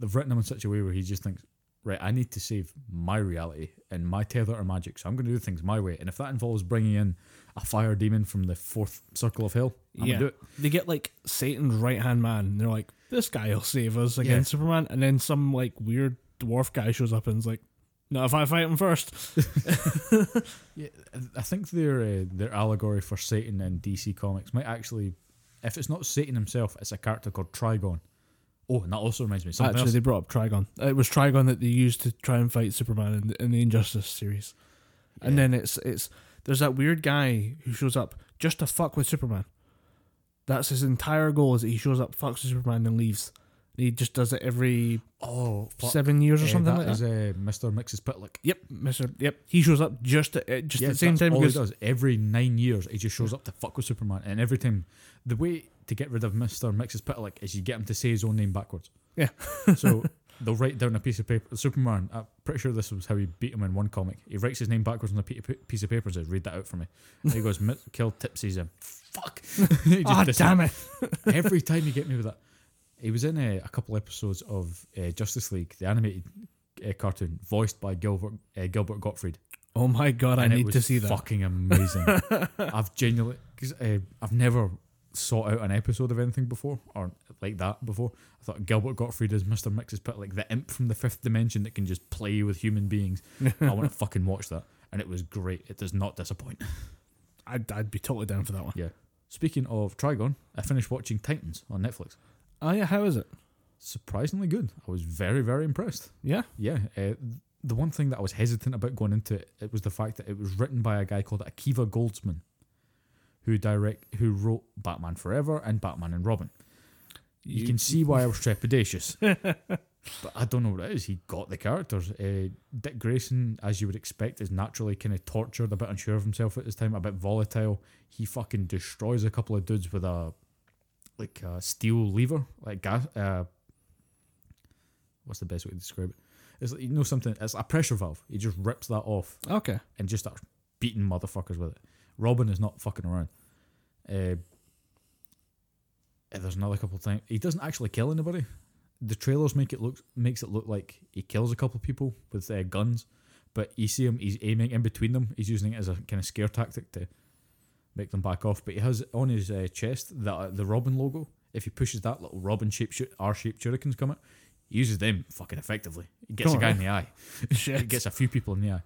they've written him in such a way where he just thinks, right, I need to save my reality and my tether to magic, so I'm going to do things my way. And if that involves bringing in a fire demon from the fourth circle of hell, I'm yeah, gonna do it. they get like Satan's right hand man. And they're like, "This guy will save us against Yeah. Superman," and then some like weird dwarf guy shows up and is like, "No, if I fight him first. *laughs* Yeah, I- I think their uh, their allegory for Satan in DC comics might actually, if it's not Satan himself, it's a character called Trigon. Oh, and that also reminds me. of Something Actually, else. they brought up Trigon. It was Trigon that they used to try and fight Superman in the, in the Injustice series. And then it's it's there's that weird guy who shows up just to fuck with Superman. That's his entire goal is that he shows up, fucks with Superman, and leaves. He just does it every oh, fuck. seven years or Eh, something that like is, that. uh, Mr. Mxyzptlk. Yep, Mister. Yep, he shows up just at, uh, just Yeah, at the same that's time all he does. Every nine years, he just shows up to fuck with Superman, and every time, the way to get rid of Mister Mxyzptlk is you get him to say his own name backwards. Yeah. *laughs* so *laughs* they'll write down a piece of paper. Superman. I'm pretty sure this was how he beat him in one comic. He writes his name backwards on a piece of paper and says, "Read that out for me." And he goes, "Mi- "Kltpzyxm." Fuck. *laughs* Dis- damn it. Every time you get me with that. He was in a, a couple episodes of uh, Justice League, the animated uh, cartoon, voiced by Gilbert uh, Gilbert Gottfried. Oh my god, I and it need to see that. Fucking amazing. I've genuinely, because uh, I've never sought out an episode of anything before or like that before. I thought Gilbert Gottfried as Mr. Mxyzptlk like the imp from the fifth dimension that can just play with human beings. I want to *laughs* fucking watch that. And it was great. It does not disappoint. I'd, I'd be totally down for that one. Yeah. Speaking of Trigon, I finished watching Titans on Netflix. Oh yeah, how is it? Surprisingly good. I was very, very impressed. Yeah. Yeah. Uh, the one thing that I was hesitant about going into it, it was the fact that it was written by a guy called Akiva Goldsman, who direct who wrote Batman Forever and Batman and Robin. You, can see why I was *laughs* trepidatious. but I don't know what it is. He got the characters. Uh, Dick Grayson, as you would expect, is naturally kind of tortured, a bit unsure of himself at this time, a bit volatile. He fucking destroys a couple of dudes with a like a steel lever, like gas. Uh, what's the best way to describe it? It's like, you know something. It's a pressure valve. He just rips that off Okay. and just starts beating motherfuckers with it. Robin is not fucking around. Uh, there's another couple of times he doesn't actually kill anybody. The trailers make it look makes it look like he kills a couple of people with uh, guns, but you see him he's aiming in between them. He's using it as a kind of scare tactic to make them back off. But he has on his uh, chest that the Robin logo. If he pushes that little Robin shape R shaped shurikens come out, he uses them fucking effectively. He gets a guy in the eye. *laughs* It gets a few people in the eye.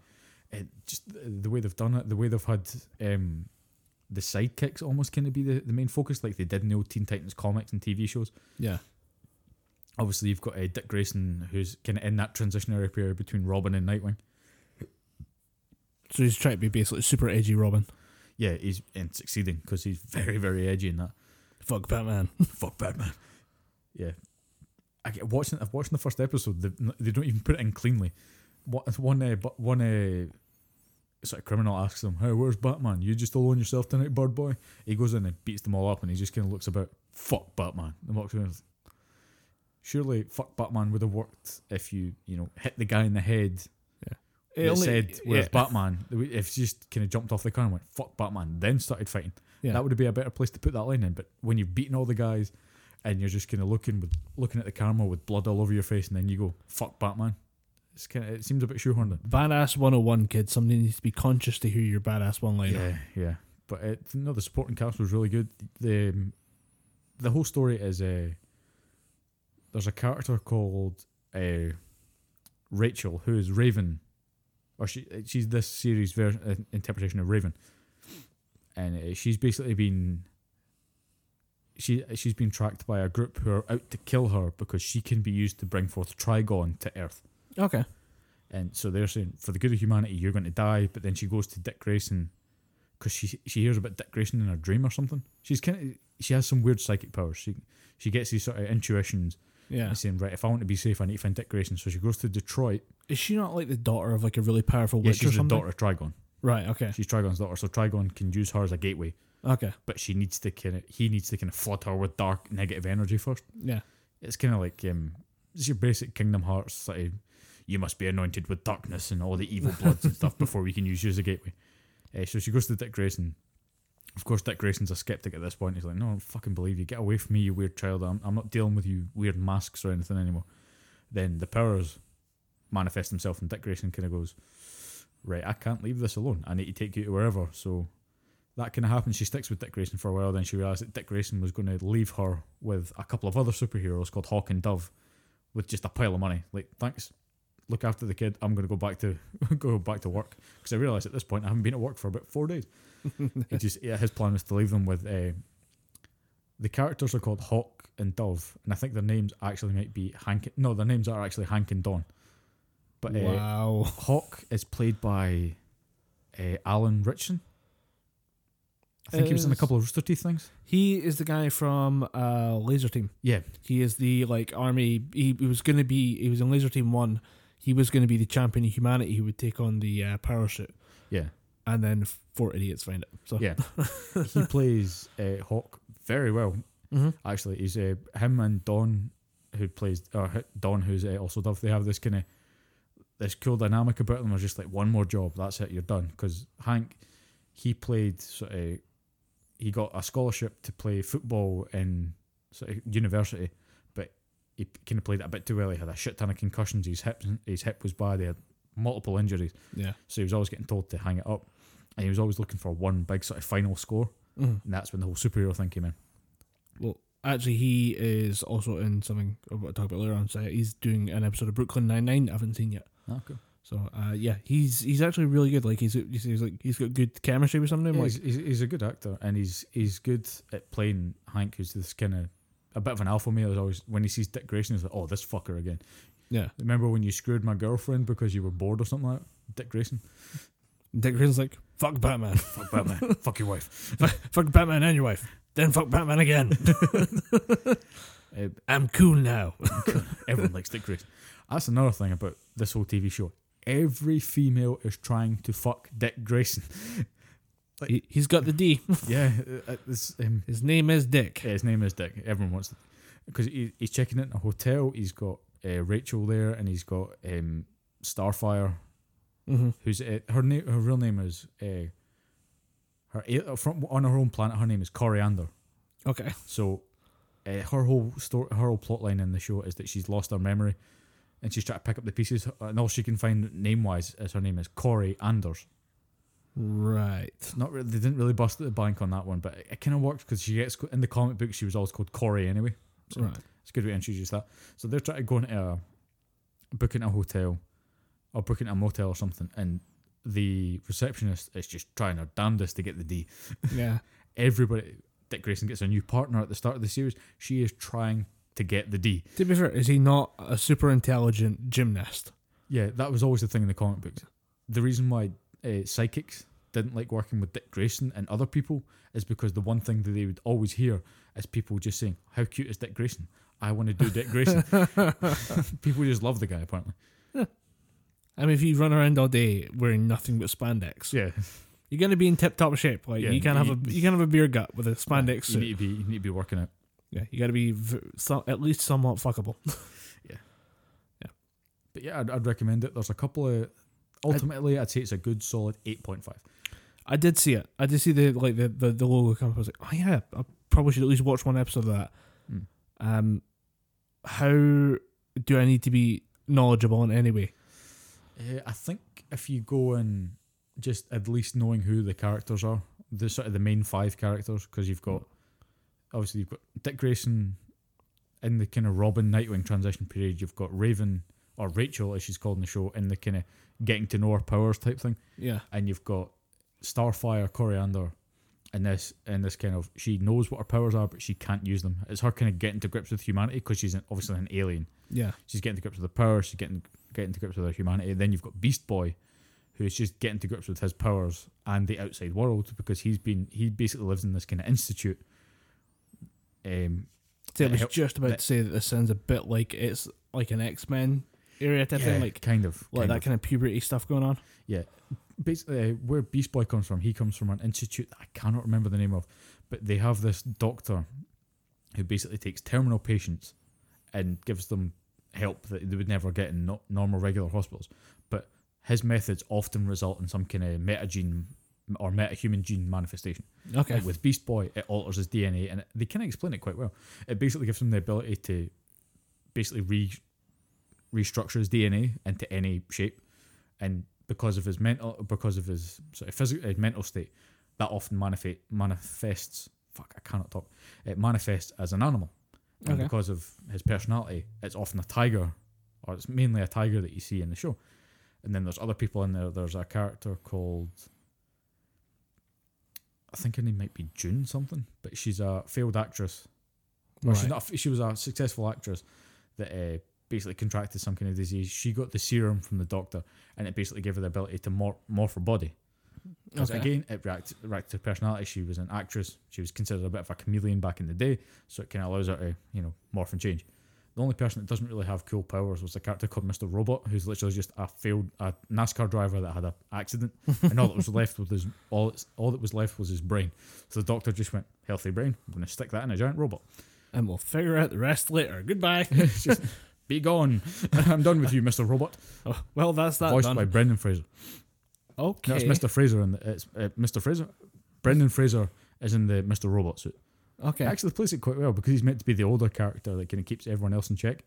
It just the way they've done it, the way they've had um, the sidekicks almost kind of be the, the main focus, like they did in the old Teen Titans comics and TV shows. Yeah. Obviously, you've got uh, Dick Grayson, who's kind of in that transitionary period between Robin and Nightwing. So he's trying to be basically super edgy Robin. Yeah, he's and succeeding because he's very, very edgy in that. Fuck Batman. *laughs* Fuck Batman. Yeah, I get watching. I've watched the first episode. They, they don't even put it in cleanly. What one? Uh, but one uh, sort of criminal asks him, "Hey, where's Batman? You just alone yourself tonight, bird boy?" He goes in and beats them all up, and he just kind of looks about. Fuck Batman. And walks away. Surely, fuck Batman would have worked if you, you know, hit the guy in the head. Yeah, It only- said, "Where's yeah. Batman?" If he just kind of jumped off the car and went, "Fuck Batman," then started fighting. Yeah. That would be a better place to put that line in. But when you've beaten all the guys and you're just kind of looking with looking at the camera with blood all over your face, and then you go fuck Batman, it's kind of it seems a bit shoehorned. in. Badass 101, kid. Somebody needs to be conscious to hear your badass one liner. Yeah, yeah. But it, no, the supporting cast was really good. The um, the whole story is uh, there's a character called uh, Rachel who is Raven, or she she's this series ver- uh, interpretation of Raven, and uh, she's basically been she she's been tracked by a group who are out to kill her because she can be used to bring forth Trigon to Earth. Okay. And so they're saying, for the good of humanity, you're going to die. But then she goes to Dick Grayson because she she hears about Dick Grayson in her dream or something. She's kind of she has some weird psychic powers. She she gets these sort of intuitions Yeah. and saying, right, if I want to be safe, I need to find Dick Grayson. So she goes to Detroit. Is she not like the daughter of like a really powerful Yeah, witch or she's the daughter of Trigon. Right. Okay. She's Trigon's daughter, so Trigon can use her as a gateway. Okay. But she needs to kind of he needs to kind of flood her with dark negative energy first. Yeah. It's kind of like um, it's your basic Kingdom Hearts sort of, you must be anointed with darkness and all the evil bloods and stuff before we can use you as a gateway. Uh, so she goes to Dick Grayson. Of course, Dick Grayson's a skeptic at this point. He's like, "No, I don't fucking believe you. Get away from me, you weird child. I'm, I'm not dealing with you weird masks or anything anymore." Then the powers manifest themselves, and Dick Grayson kind of goes, "Right, I can't leave this alone. I need to take you to wherever." So that kind of happens. She sticks with Dick Grayson for a while. Then she realized that Dick Grayson was going to leave her with a couple of other superheroes called Hawk and Dove, with just a pile of money. Like, thanks, look after the kid. I'm going to go back to *laughs* go back to work because I realized at this point I haven't been at work for about four days. *laughs* he just yeah, his plan was to leave them with. Uh, the characters are called Hawk and Dove, and I think their names actually might be Hank. No, their names are actually Hank and Dawn. But uh, wow. *laughs* Hawk is played by uh, Alan Ritchson. I think he was in a couple of Rooster Teeth things. He is the guy from uh, Lazer Team. Yeah, He is the like army. He, he was going to be. He was in Lazer Team One. He was going to be the champion of humanity who would take on the uh, suit, yeah, and then four idiots find it. So yeah. *laughs* he plays uh, Hawk very well. Mhm. Actually, he's uh, him and Dawn, who plays or Dawn, who's uh, also Dove. They have this kind of this cool dynamic about them. Are just like one more job, that's it, you're done. Because Hank, he played sort of, he got a scholarship to play football in sort of university, he kind of played it a bit too well. He had a shit ton of concussions. His hip, his hip was bad. He had multiple injuries, yeah. so he was always getting told to hang it up, and he was always looking for one big sort of final score Mhm. and that's when the whole superhero thing came in. Well, actually, he is also in something I want to talk about later on. So he's doing an episode of Brooklyn Nine Nine. I haven't seen yet. Oh, cool. So uh, yeah, he's he's actually really good. Like he's he's, he's like he's got good chemistry with something. Yeah, Like he's, he's, he's a good actor, and he's he's good at playing Hank, who's this kind of a bit of an alpha male. Is always when he sees Dick Grayson, he's like, "Oh, this fucker again." yeah, Remember when you screwed my girlfriend because you were bored or something like that? Dick Grayson. Dick Grayson's like fuck Batman, *laughs* Fuck Batman. *laughs* Fuck your wife. fuck Batman and your wife, then fuck Batman again. *laughs* Uh, I'm cool now. everyone likes Dick Grayson. That's another thing about this whole TV show. Every female is trying to fuck Dick Grayson. He, he's got the D. *laughs* yeah, uh, it's, um, His name is Dick. yeah, his name is Dick. Everyone wants because he, he's checking in a hotel. He's got uh, Rachel there, and he's got um, Starfire, hmm who's uh, her name. Her real name is uh, her from on her own planet. Her name is Koriand'r. Okay. So uh, her whole story, her whole plot line in the show is that she's lost her memory, and she's trying to pick up the pieces. And all she can find name wise is her name is Kory Anders. Right. Not really, they didn't really bust the bank on that one, but it, it kind of worked because she gets in the comic book. She was always called Kory anyway. So Right. it's good way to introduce that. So they're trying to go into a book in a hotel or book into a motel or something, and the receptionist is just trying her damnedest to get the D. Yeah. *laughs* Everybody, Dick Grayson gets a new partner at the start of the series. She is trying to get the D. To be fair, is he not a super intelligent gymnast? Yeah, that was always the thing in the comic books. The reason why uh, psychics didn't like working with Dick Grayson and other people is because the one thing that they would always hear is people just saying, "How cute is Dick Grayson? I want to do Dick Grayson." *laughs* *laughs* people just love the guy apparently. I mean, if you run around all day wearing nothing but spandex, Yeah, you're gonna be in tip top shape. Like Yeah, you can't have you- a you can have a beer gut with a spandex you suit. need to be you need to be working out. yeah, you got to be v- so, at least somewhat fuckable. *laughs* Yeah, yeah. But yeah, I'd, I'd recommend it. There's a couple of. Ultimately, I'd say it's a good solid eight point five. I did see it. I did see the like the the, the logo come up. I was like, oh yeah, I probably should at least watch one episode of that. Mm. Um, how do I need to be knowledgeable in any way? Uh, I think if you go and just at least knowing who the characters are, the sort of the main five characters, because you've got obviously you've got Dick Grayson in the kind of Robin Nightwing transition period. You've got Raven or Rachel, as she's called in the show, in the kind of getting to know her powers type thing, Yeah, and you've got Starfire Koriand'r. In this, in this kind of, she knows what her powers are, but she can't use them. It's her kind of getting to grips with humanity because she's an, obviously an alien yeah, she's getting to grips with her powers, she's getting getting to grips with her humanity. Then you've got Beast Boy, who's just getting to grips with his powers and the outside world because he's been he basically lives in this kind of institute. Um, See, I was help- just about that- to say that this sounds a bit like it's like an X Men area type yeah, thing, like kind of, like kind that of. kind of puberty stuff going on. Yeah, basically, uh, where Beast Boy comes from, he comes from an institute that I cannot remember the name of, but they have this doctor who basically takes terminal patients and gives them help that they would never get in no, normal regular hospitals. But his methods often result in some kind of metagene or metahuman gene manifestation. Okay, Like with Beast Boy, it alters his DNA, and they kind of explain it quite well. It basically gives him the ability to basically re restructure his DNA into any shape, and because of his mental, because of his sort of physical, uh, mental state, that often manifest manifests. Fuck, I cannot talk. It manifests as an animal, and Okay. because of his personality, it's often a tiger, or it's mainly a tiger that you see in the show. And then there's other people in there. There's a character called I think her name might be June something, but she's a failed actress. Or she's not. a- She was a successful actress that uh, basically contracted some kind of disease. She got the serum from the doctor, and it basically gave her the ability to mor- morph her body. Because Okay. again, it reacted, reacted to personality. She was an actress. She was considered a bit of a chameleon back in the day, so it kind of allows her to, you know, morph and change. The only person that doesn't really have cool powers was a character called Mr. Robot, who's literally just a failed a NASCAR driver that had an accident, and all that was left with his all it's, all that was left was his brain. So the doctor just went, "Healthy brain. I'm going to stick that in a giant robot. and we'll figure out the rest later. Goodbye. *laughs* Just, Be gone. *laughs* I'm done with you, Mr. Robot." oh, well, that's that Voiced done. by Brendan Fraser. okay, No, it's Mr. Fraser, and it's uh, Mr. Fraser. Brendan Fraser is in the Mr. Robot suit. okay. Actually plays it quite well because he's meant to be the older character that kind of keeps everyone else in check.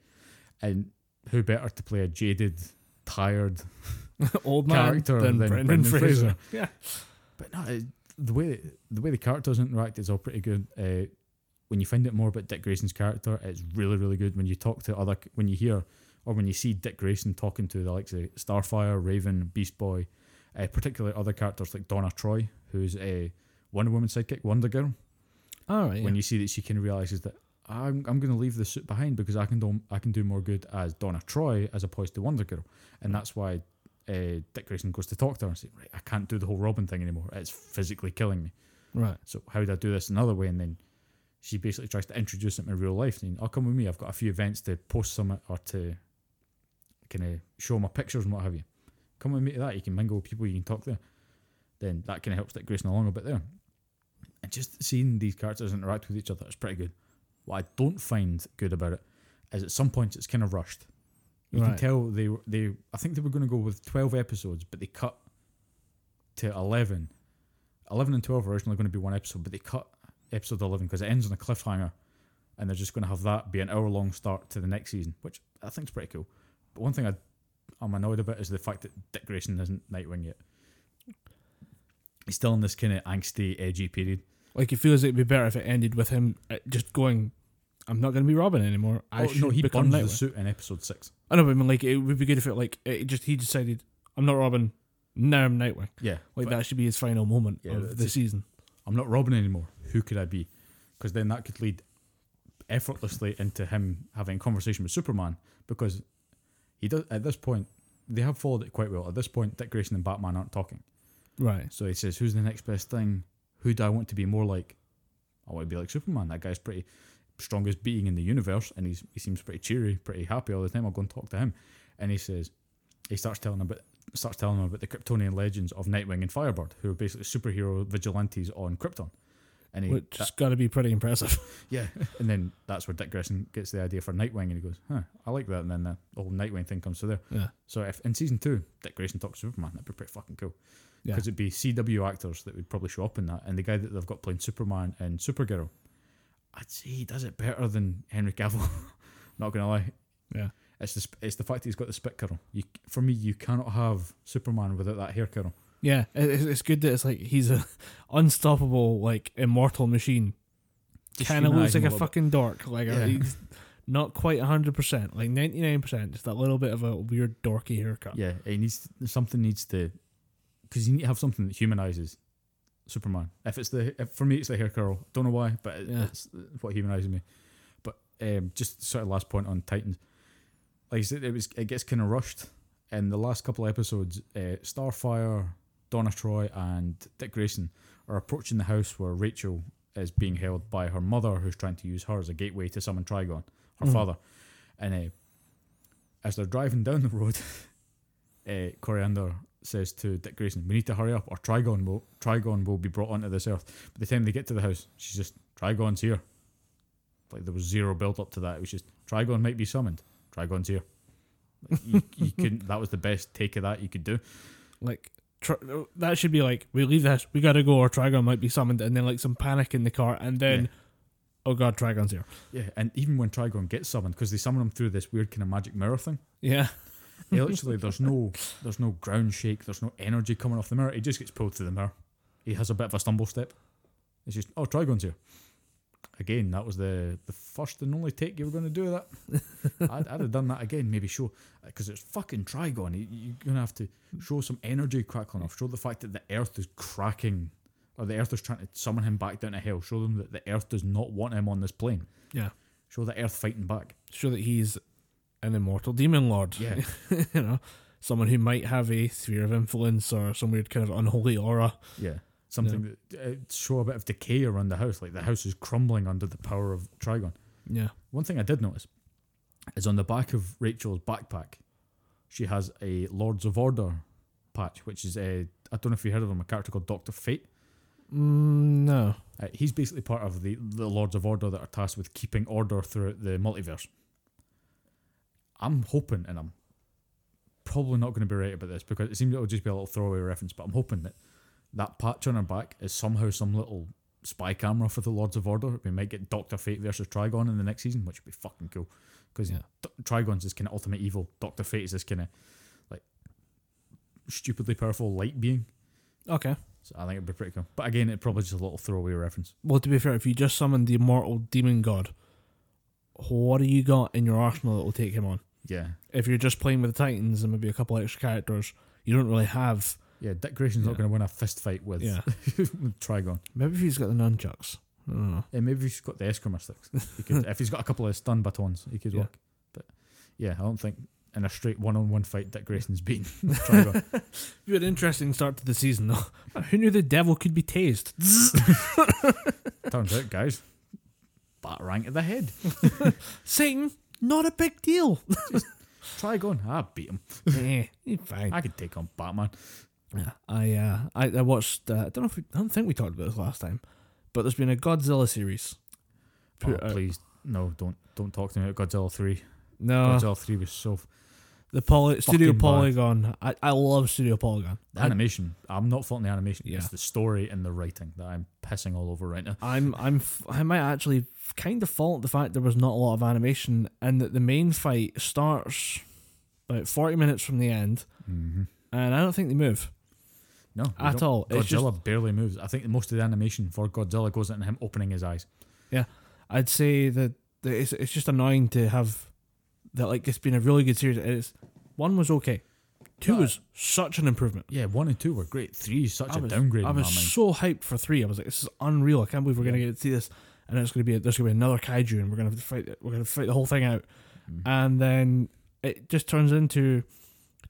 And who better to play a jaded, tired *laughs* Old man character than than Brendan, Brendan Fraser. Fraser. *laughs* Yeah. But no, it, the way the way the characters interact is all pretty good. Uh, when you find out more about Dick Grayson's character, it's really really good. When you talk to other, when you hear or when you see Dick Grayson talking to the likes of Starfire, Raven, Beast Boy, uh, particularly other characters like Donna Troy, who's a Wonder Woman sidekick, Wonder Girl. All right. When you see that she kind of realizes that I'm, I'm going to leave the suit behind because I can do I can do more good as Donna Troy as opposed to Wonder Girl, and that's why uh, Dick Grayson goes to talk to her and say, right, I can't do the whole Robin thing anymore. It's physically killing me. right. So how do I do this another way? And then she basically tries to introduce him in real life. And I'll oh, come with me. I've got a few events to post some or to kind of show my pictures and what have you. Come with me to that. You can mingle with people. You can talk there. Then that kind of helps Dick Grayson along a bit there. And just seeing these characters interact with each other is pretty good. What I don't find good about it is at some points it's kind of rushed. You can tell they they I think they were going to go with twelve episodes, but they cut to eleven. Eleven and twelve are originally going to be one episode, but they cut episode eleven because it ends on a cliffhanger, and they're just going to have that be an hour long start to the next season, which I think is pretty cool. But one thing I I'm annoyed about is the fact that Dick Grayson isn't Nightwing yet. He's still in this kind of angsty, edgy period. Like it feels it'd be better if it ended with him uh, just going, "I'm not going to be Robin anymore. I oh should no, he become burns the Nightwing." suit in episode six. I know, but I mean, like it would be good if it like it just he decided, "I'm not Robin. Now I'm Nightwing." Yeah, Like that should be his final moment Yeah, of the season. I'm not Robin anymore. Who could I be? Because then that could lead effortlessly into him having a conversation with Superman because he does at this point they have followed it quite well. At this point, Dick Grayson and Batman aren't talking. Right. So he says, "Who's the next best thing? Who do I want to be more like? I want to be like Superman. That guy's pretty strongest being in the universe, and he's he seems pretty cheery, pretty happy all the time. I'll go and talk to him." And he says, he starts telling him about starts telling him about the Kryptonian legends of Nightwing and Firebird, who are basically superhero vigilantes on Krypton. And he, Which has got to be pretty impressive. *laughs* yeah, and then that's where Dick Grayson gets the idea for Nightwing, and he goes, "Huh, I like that." And then the whole Nightwing thing comes to there. yeah. So if in season two, Dick Grayson talks to Superman, that'd be pretty fucking cool Yeah. because it'd be CW actors that would probably show up in that, and the guy that they've got playing Superman and Supergirl, I'd say he does it better than Henry Cavill. *laughs* Not gonna lie, Yeah. it's the it's the fact that he's got the spit curl. You for me, you cannot have Superman without that hair curl. Yeah. It's- it's good that it's like he's a *laughs* unstoppable, like immortal machine. Kind of looks like a bit. fucking dork. Like Yeah. he's not quite hundred percent, like ninety nine percent. Just that little bit of a weird dorky haircut. Yeah, it needs something needs to because you need to have something that humanizes Superman. If it's the if for me it's the hair curl. Don't know why, but it, Yeah. it's what humanizes me. But um, just sort of last point on Titans, like I said, it was it gets kind of rushed. In the last couple of episodes, uh, Starfire, Donna Troy, and Dick Grayson are approaching the house where Rachel is being held by her mother, who's trying to use her as a gateway to summon Trigon, her Mhm. father. And uh, as they're driving down the road, *laughs* uh, Koriand'r says to Dick Grayson, "We need to hurry up, or Trigon will Trigon will be brought onto this earth." By the time they get to the house, she's just Trigon's here. Like there was zero build up to that. It was just Trigon might be summoned. Trigon's here. Like, you, you *laughs* couldn't. That was the best take of that you could do. Like tr- that should be like we leave this, we gotta go, or Trigon might be summoned, and then like some panic in the car, and then Yeah. oh god, Trigon's here. Yeah, and even when Trigon gets summoned, because they summon him through this weird kind of magic mirror thing. Yeah. *laughs* Literally, there's no, there's no ground shake. There's no energy coming off the mirror. He just gets pulled through the mirror. He has a bit of a stumble step. It's just, oh, Trigon's here. Again, that was the the first and only take you were going to do that. *laughs* I'd, I'd have done that again. Maybe show because it's fucking Trigon. You, you're going to have to show some energy crackling off. Show the fact that the Earth is cracking, or the Earth is trying to summon him back down to hell. Show them that the Earth does not want him on this plane. Yeah. Show the Earth fighting back. Show that he's an immortal demon lord. Yeah. *laughs* you know. Someone who might have a sphere of influence or some weird kind of unholy aura. Yeah. Something that uh, show a bit of decay around the house, like the house is crumbling under the power of Trigon. Yeah. One thing I did notice is on the back of Rachel's backpack, she has a Lords of Order patch, which is a I don't know if you heard of him, a character called Doctor Fate. Mm, no. Uh, he's basically part of the the Lords of Order that are tasked with keeping order throughout the multiverse. I'm hoping, and I'm probably not going to be right about this because it seems it'll just be a little throwaway reference, but I'm hoping that that patch on her back is somehow some little spy camera for the Lords of Order. We might get Doctor Fate versus Trigon in the next season, which would be fucking cool because Yeah. Trigon's this kind of ultimate evil. Doctor Fate is this kind of like stupidly powerful light being. Okay. So I think it'd be pretty cool. But again, it's probably just a little throwaway reference. Well, to be fair, if you just summon the immortal demon god, what do you got in your arsenal that will take him on? Yeah. If you're just playing with the Titans and maybe a couple extra characters, you don't really have. Yeah, Dick Grayson's not Yeah. going to win a fist fight with, Yeah. with *laughs* Trigon. Maybe if he's got the nunchucks. I don't know. Yeah, maybe he's got the Eskrima sticks. He could, *laughs* if he's got a couple of stun batons, he could Yeah. work. But yeah, I don't think in a straight one-on-one fight Dick Grayson's beaten *laughs* Trigon. It'd be an interesting start to the season, though. Who knew the devil could be tased? Turns out, guys, batarang to the head. Satan, not a big deal. Trigon, I beat him. eh, he's fine. I could take on Batman. Yeah, I uh, I, I watched. Uh, I don't know if we, I don't think we talked about this last time, but there's been a Godzilla series. Oh, out- please, no, don't don't talk to me about Godzilla three. No, Godzilla three was so the poly, Studio Fucking bad. Polygon. I, I love Studio Polygon. the I, animation. I'm not faulting the animation. Yeah. It's the story and the writing that I'm pissing all over right now. I'm I'm f- I might actually kind of fault the fact there was not a lot of animation and that the main fight starts about 40 minutes from the end, Mm-hmm. and I don't think they move No, at don't- all. It's just Godzilla barely moves. I think most of the animation for Godzilla goes into him opening his eyes. Yeah, I'd say that, it's it's just annoying to have that like it's been a really good series. It's one was okay, two No, was such an improvement. Yeah, one and two were great. Three is such I a was, downgrade I was so hyped for three. I was like, this is unreal. I can't believe we're gonna get to see this, and it's gonna be there's gonna be another kaiju, and we're gonna fight. We're gonna fight the whole thing out, Mhm. and then it just turns into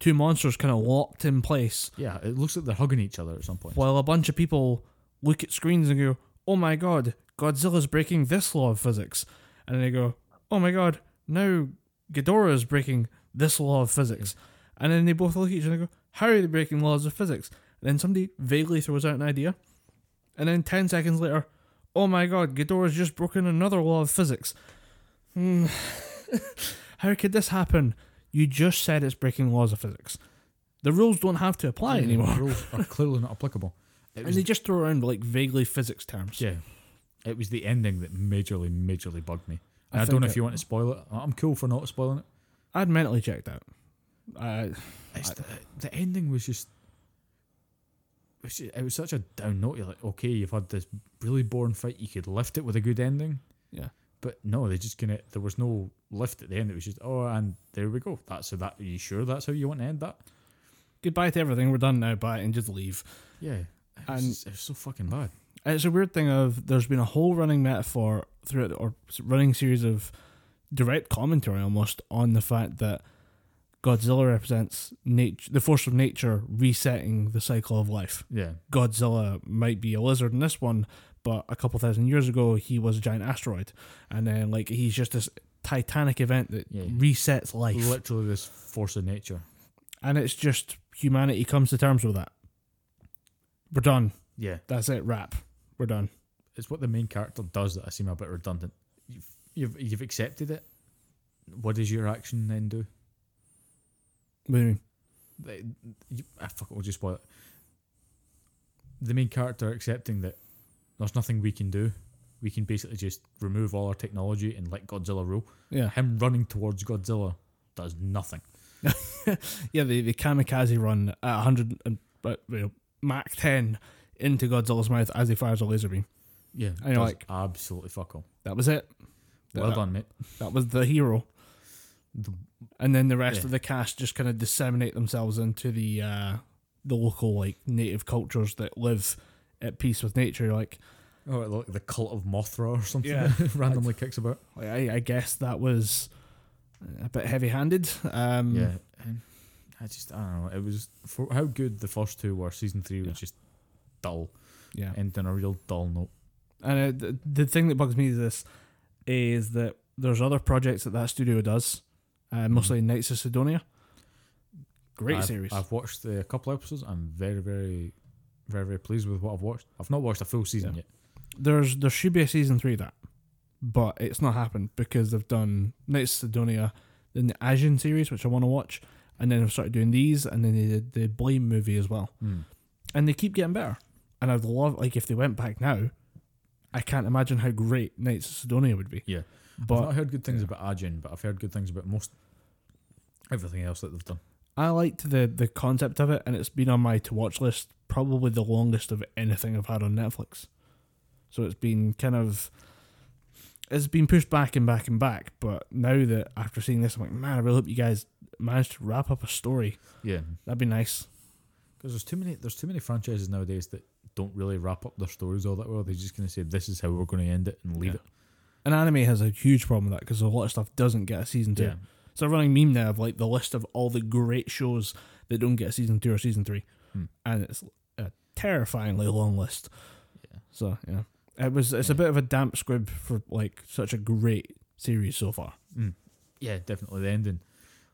two monsters kind of locked in place, yeah, it looks like they're hugging each other at some point. while a bunch of people look at screens and go, "Oh my god, Godzilla's breaking this law of physics," and then they go, "Oh my god, now Ghidorah is breaking this law of physics," and then they both look at each other and go, "How are they breaking laws of physics?" And then somebody vaguely throws out an idea, and then ten seconds later, "Oh my god, Ghidorah's just broken another law of physics." Hmm. *laughs* How could this happen? You just said it's breaking laws of physics. The rules don't have to apply Yeah, anymore. The rules are *laughs* clearly not applicable. It And was, they just throw around like vaguely physics terms. yeah, it was the ending that majorly, majorly bugged me. I And I, don't think know it- if you want to spoil it. I'm cool for not spoiling it. I'd mentally checked out. I It's the, the ending was just. It was, just- it was such a down note. You're like, okay, you've had this really boring fight. You could lift it with a good ending. Yeah. But no, they just gonna. There was no lift at the end. It was just, oh, and there we go. That's how that. Are you sure that's how you want to end that? goodbye to everything. We're done now. Bye and just leave. Yeah. It was, And- just- it was so fucking bad. It's a weird thing of there's been a whole running metaphor throughout the- or running series of direct commentary almost on the fact that Godzilla represents nature, the force of nature resetting the cycle of life. Yeah. Godzilla might be a lizard in this one, but a couple thousand years ago he was a giant asteroid, and then like he's just this titanic event that Yeah. resets life. Literally, this force of nature. and it's just humanity comes to terms with that. We're done. Yeah. That's it. Wrap. We're done. It's what the main character does that I seem a bit redundant. You've you've, you've accepted it. What does your action then do? What do you mean? They- you, ah, fuck it, we'll just spoil it. The main character accepting that there's nothing we can do. We can basically just remove all our technology and let Godzilla rule. Yeah, Him running towards Godzilla does nothing. *laughs* yeah. The, the kamikaze run at 100 and you know, Mach 10 into Godzilla's mouth as he fires a laser beam. Yeah, know, does like- absolutely fuck all. That was it. Well that, done, mate. That was the hero. The- And then the rest Yeah. of the cast just kind of disseminate themselves into the uh, the local like native cultures that live at peace with nature. Like, Oh, like the cult of Mothra or something Yeah. *laughs* randomly kicks about. I, I guess that was a bit heavy handed. Um, Yeah, and I just I don't know. It was for how good the first two were. Season three Yeah. was just dull, yeah. ending a real dull note. And uh, the, the thing that bugs me is this is that there's other projects that that studio does, uh, mostly Knights of Sidonia. Great I've, series. I've watched a couple episodes. I'm very, very, very, very pleased with what I've watched. I've not watched a full season Yeah. yet. There's there should be a season three of that, but it's not happened because they've done Knights of Sidonia, then the Ajin series which I want to watch, and then they've started doing these, and then they did the Blame movie as well, hmm. and they keep getting better. And I'd love like if they went back now, I can't imagine how great Knights of Sidonia would be. Yeah. but I've not heard good things yeah. about Ajin, but I've heard good things about most everything else that they've done. I liked the the concept of it, and it's been on my to watch list probably the longest of anything I've had on Netflix. So it's been kind of it's been pushed back and back and back. But now that after seeing this, I'm like, man, I really hope you guys managed to wrap up a story. Yeah, That'd be nice. because there's too many there's too many franchises nowadays that don't really wrap up their stories all that well. They're just gonna say this is how we're going to end it and leave Yeah. And anime has a huge problem with that because a lot of stuff doesn't get a season two. Yeah, It's a running meme now of like the list of all the great shows that don't get a season two or season three, Hmm. and it's a terrifyingly long list. Yeah. So yeah, it was. It's a bit of a damp squib for like such a great series so far. Mm. yeah, definitely the ending.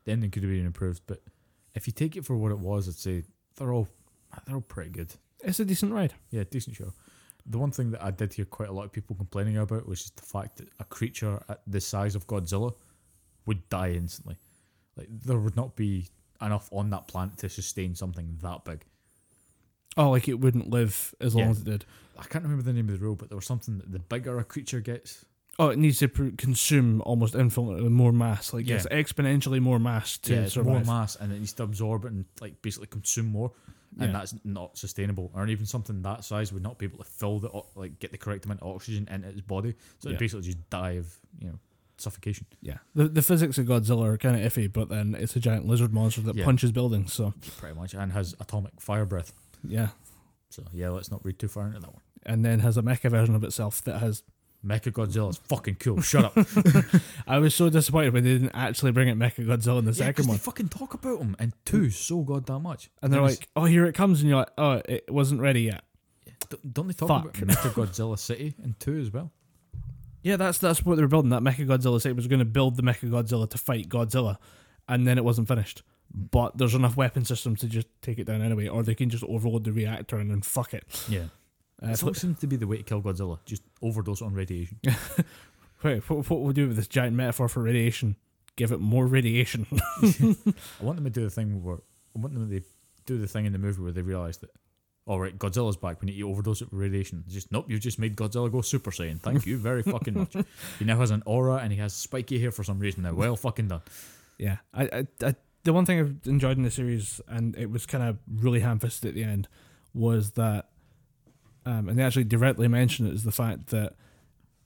The ending could have been improved, but if you take it for what it was, I'd say they're all they're all pretty good. It's a decent ride. Yeah, decent show. The one thing that I did hear quite a lot of people complaining about was just the fact that a creature at the size of Godzilla would die instantly. Like there would not be enough on that planet to sustain something that big. Oh, like it wouldn't live as long Yeah. as it did. I can't remember the name of the rule, but there was something that the bigger a creature gets, Oh, it needs to pr- consume almost infinitely more mass. Like it's exponentially more mass to yeah, it's more survive. mass, and it needs to absorb it and like basically consume more, and Yeah. that's not sustainable. Or even something that size would not be able to fill the o- like get the correct amount of oxygen into its body, so Yeah. it basically just die of you know suffocation. Yeah, the the physics of Godzilla are kind of iffy, but then it's a giant lizard monster that Yeah. punches buildings. So pretty much, and has atomic fire breath. yeah, So yeah, let's not read too far into that one. and then has a mecha version of itself that has. Mecha Godzilla is fucking cool. Shut up. *laughs* *laughs* I was so disappointed when they didn't actually bring it Mecha Godzilla in the yeah, second because they one, fucking talk about him and two so goddamn much. and they're like, "Oh, here it comes," and you're like, "Oh, it wasn't ready yet." don't- don't they talk Fuck. about Mecha Godzilla City in two as well? Yeah, that's that's what they were building. That Mecha Godzilla set was going to build the Mecha Godzilla to fight Godzilla, and then it wasn't finished. But there's enough weapon systems to just take it down anyway, or they can just overload the reactor and then fuck it. Yeah, Uh, it seems to be the way to kill Godzilla. Just overdose on radiation. *laughs* wait, what, what we'll do with this giant metaphor for radiation? Give it more radiation. *laughs* *laughs* I want them to do the thing where I want them to do the thing in the movie where they realise that. All right, Godzilla's back. We need to overdose it with radiation. Just nope. You've just made Godzilla go Super Saiyan. Thank you very fucking much. *laughs* He now has an aura and he has spiky hair for some reason. Now, well, fucking done. Yeah, I, I, I, the one thing I've enjoyed in the series, and it was kind of really ham-fisted at the end, was that, um, and they actually directly mention it, is the fact that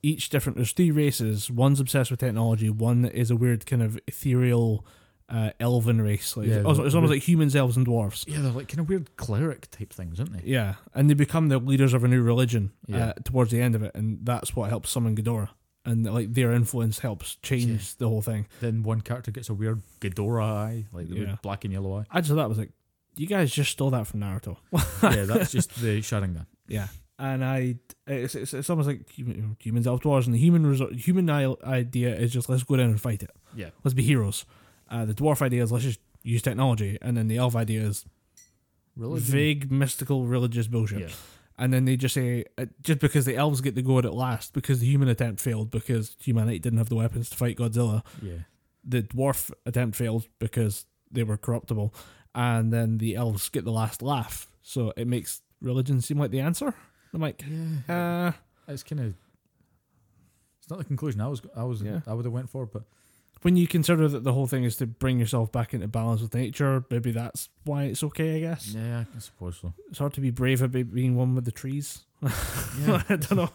each different there's three races. One's obsessed with technology. One is a weird kind of ethereal, uh, elven race. Like Yeah, it's, it's almost like humans, elves, and dwarves. Yeah, they're like kind of weird cleric type things, aren't they? Yeah, and they become the leaders of a new religion Yeah. uh, towards the end of it, and that's what helps summon Ghidorah. And like their influence helps change Yeah. the whole thing. Then one character gets a weird Ghidorah eye, like the Yeah. black and yellow eye. I just thought that was like, you guys just stole that from Naruto. *laughs* yeah, that's just the Sharingan. Yeah, and I it's it's, it's almost like human, humans elf dwarves, and the human resor- human idea is just let's go down and fight it. Yeah, Let's be heroes. Uh, the dwarf idea is let's just use technology, and then the elf idea is religion. vague, mystical, religious bullshit. Yeah, And then they just say uh, just because the elves get to go at it last because the human attempt failed because humanity didn't have the weapons to fight Godzilla. yeah. The dwarf attempt failed because they were corruptible, and then the elves get the last laugh. So it makes religion seem like the answer. I'm like, Yeah, uh, it's kind of. It's not the conclusion I was. I was. Yeah. I would have went for, but when you consider that the whole thing is to bring yourself back into balance with nature, maybe that's why it's okay. I guess yeah, I suppose so. it's hard to be brave about being one with the trees. Yeah, *laughs* I don't know.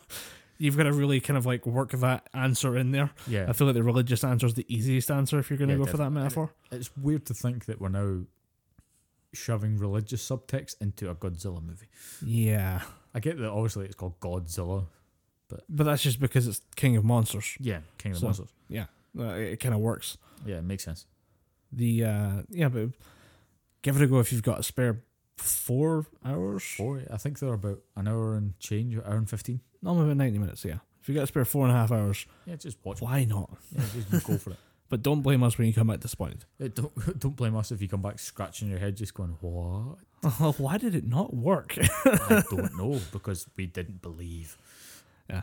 You've got to really kind of like work that answer in there. yeah. I feel like the religious answer is the easiest answer if you're going to Yeah, go for that metaphor. It's weird to think that we're now shoving religious subtext into a Godzilla movie. Yeah, I get that obviously it's called Godzilla. but but that's just because it's King of Monsters. Yeah, King of So- Monsters. Uh, it kind of works. Yeah, it makes sense. The uh, yeah, but give it a go if you've got a spare four hours. Four. I think they're about an hour and change, hour and fifteen. No, about ninety minutes. Yeah, if you got a spare four and a half hours, Yeah, just watch. it. why not? Yeah, just go for it. *laughs* But don't blame us when you come back disappointed. Uh, Don't *laughs* don't blame us if you come back scratching your head, just going, "What? *laughs* Why did it not work? I don't know," because we didn't believe. Yeah.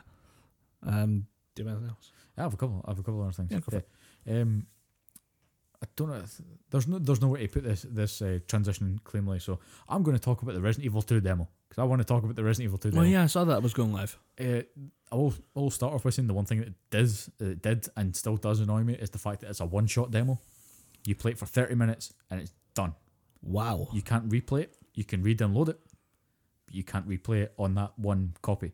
Um, do you have anything else? I have a couple. I have a couple other things. Yeah, go for Um, I don't know. There's no there's no way to put this this uh, transition cleanly. So I'm going to talk about the Resident Evil 2 demo because I want to talk about the Resident Evil 2 demo. Well, yeah, I saw that was going live. Uh, I will I will start off by saying the one thing that does uh, did and still does annoy me is the fact that it's a one shot demo. You play it for 30 minutes and it's Done. Wow. You can't replay it. You can re-download it. But you can't replay it on that one copy.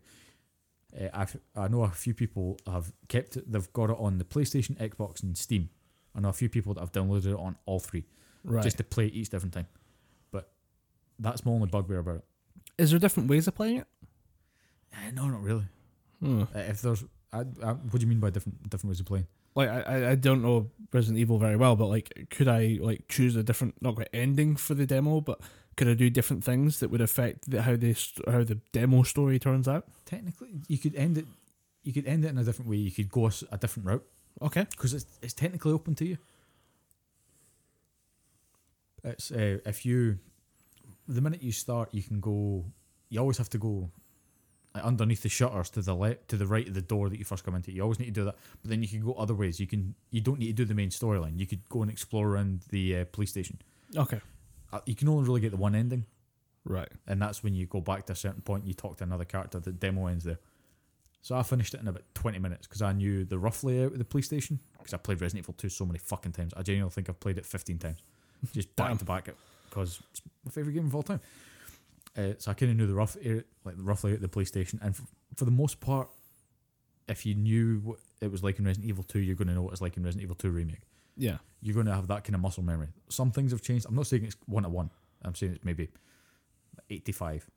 Uh, I've, I know a few people have kept it. They've got it on the PlayStation, Xbox, and Steam. I know a few people that have downloaded it on all three Right. just to play it each different time. But that's my only bugbear about it. Is there different ways of playing it? Eh, no, not really. Hmm. Uh, if there's, I, I, what do you mean by different different ways of playing? Like I, I- I don't know Resident Evil very well, but like, could I like choose a different not quite ending for the demo, but could I do different things that would affect the, how this how the demo story turns out? Technically, you could end it. You could end it in a different way. You could go a different route Okay. because it's it's technically open to you. It's uh, if you, the minute you start, you can go. You always have to go like, underneath the shutters to the left, to the right of the door that you first come into. You always need to do that. But then you can go other ways. You can. You don't need to do the main storyline. You could go and explore around the uh, police station. Okay. Uh, you can only really get the one ending. Right. and that's when you go back to a certain point. You talk to another character. The demo ends there. So I finished it in about twenty minutes because I knew the rough layout of the police station. Because I played Resident Evil two so many fucking times. I genuinely think I've played it fifteen times, just *laughs* back to back. it Because it's my favorite game of all time. Uh, so I kind of knew the rough area, like the rough layout of the police station, and f- for the most part, if you knew what it was like in Resident Evil two, you're going to know what it's like in Resident Evil two remake Yeah. you're going to have that kind of muscle memory. Some things have changed. I'm not saying it's one to one. I'm saying it's maybe 85.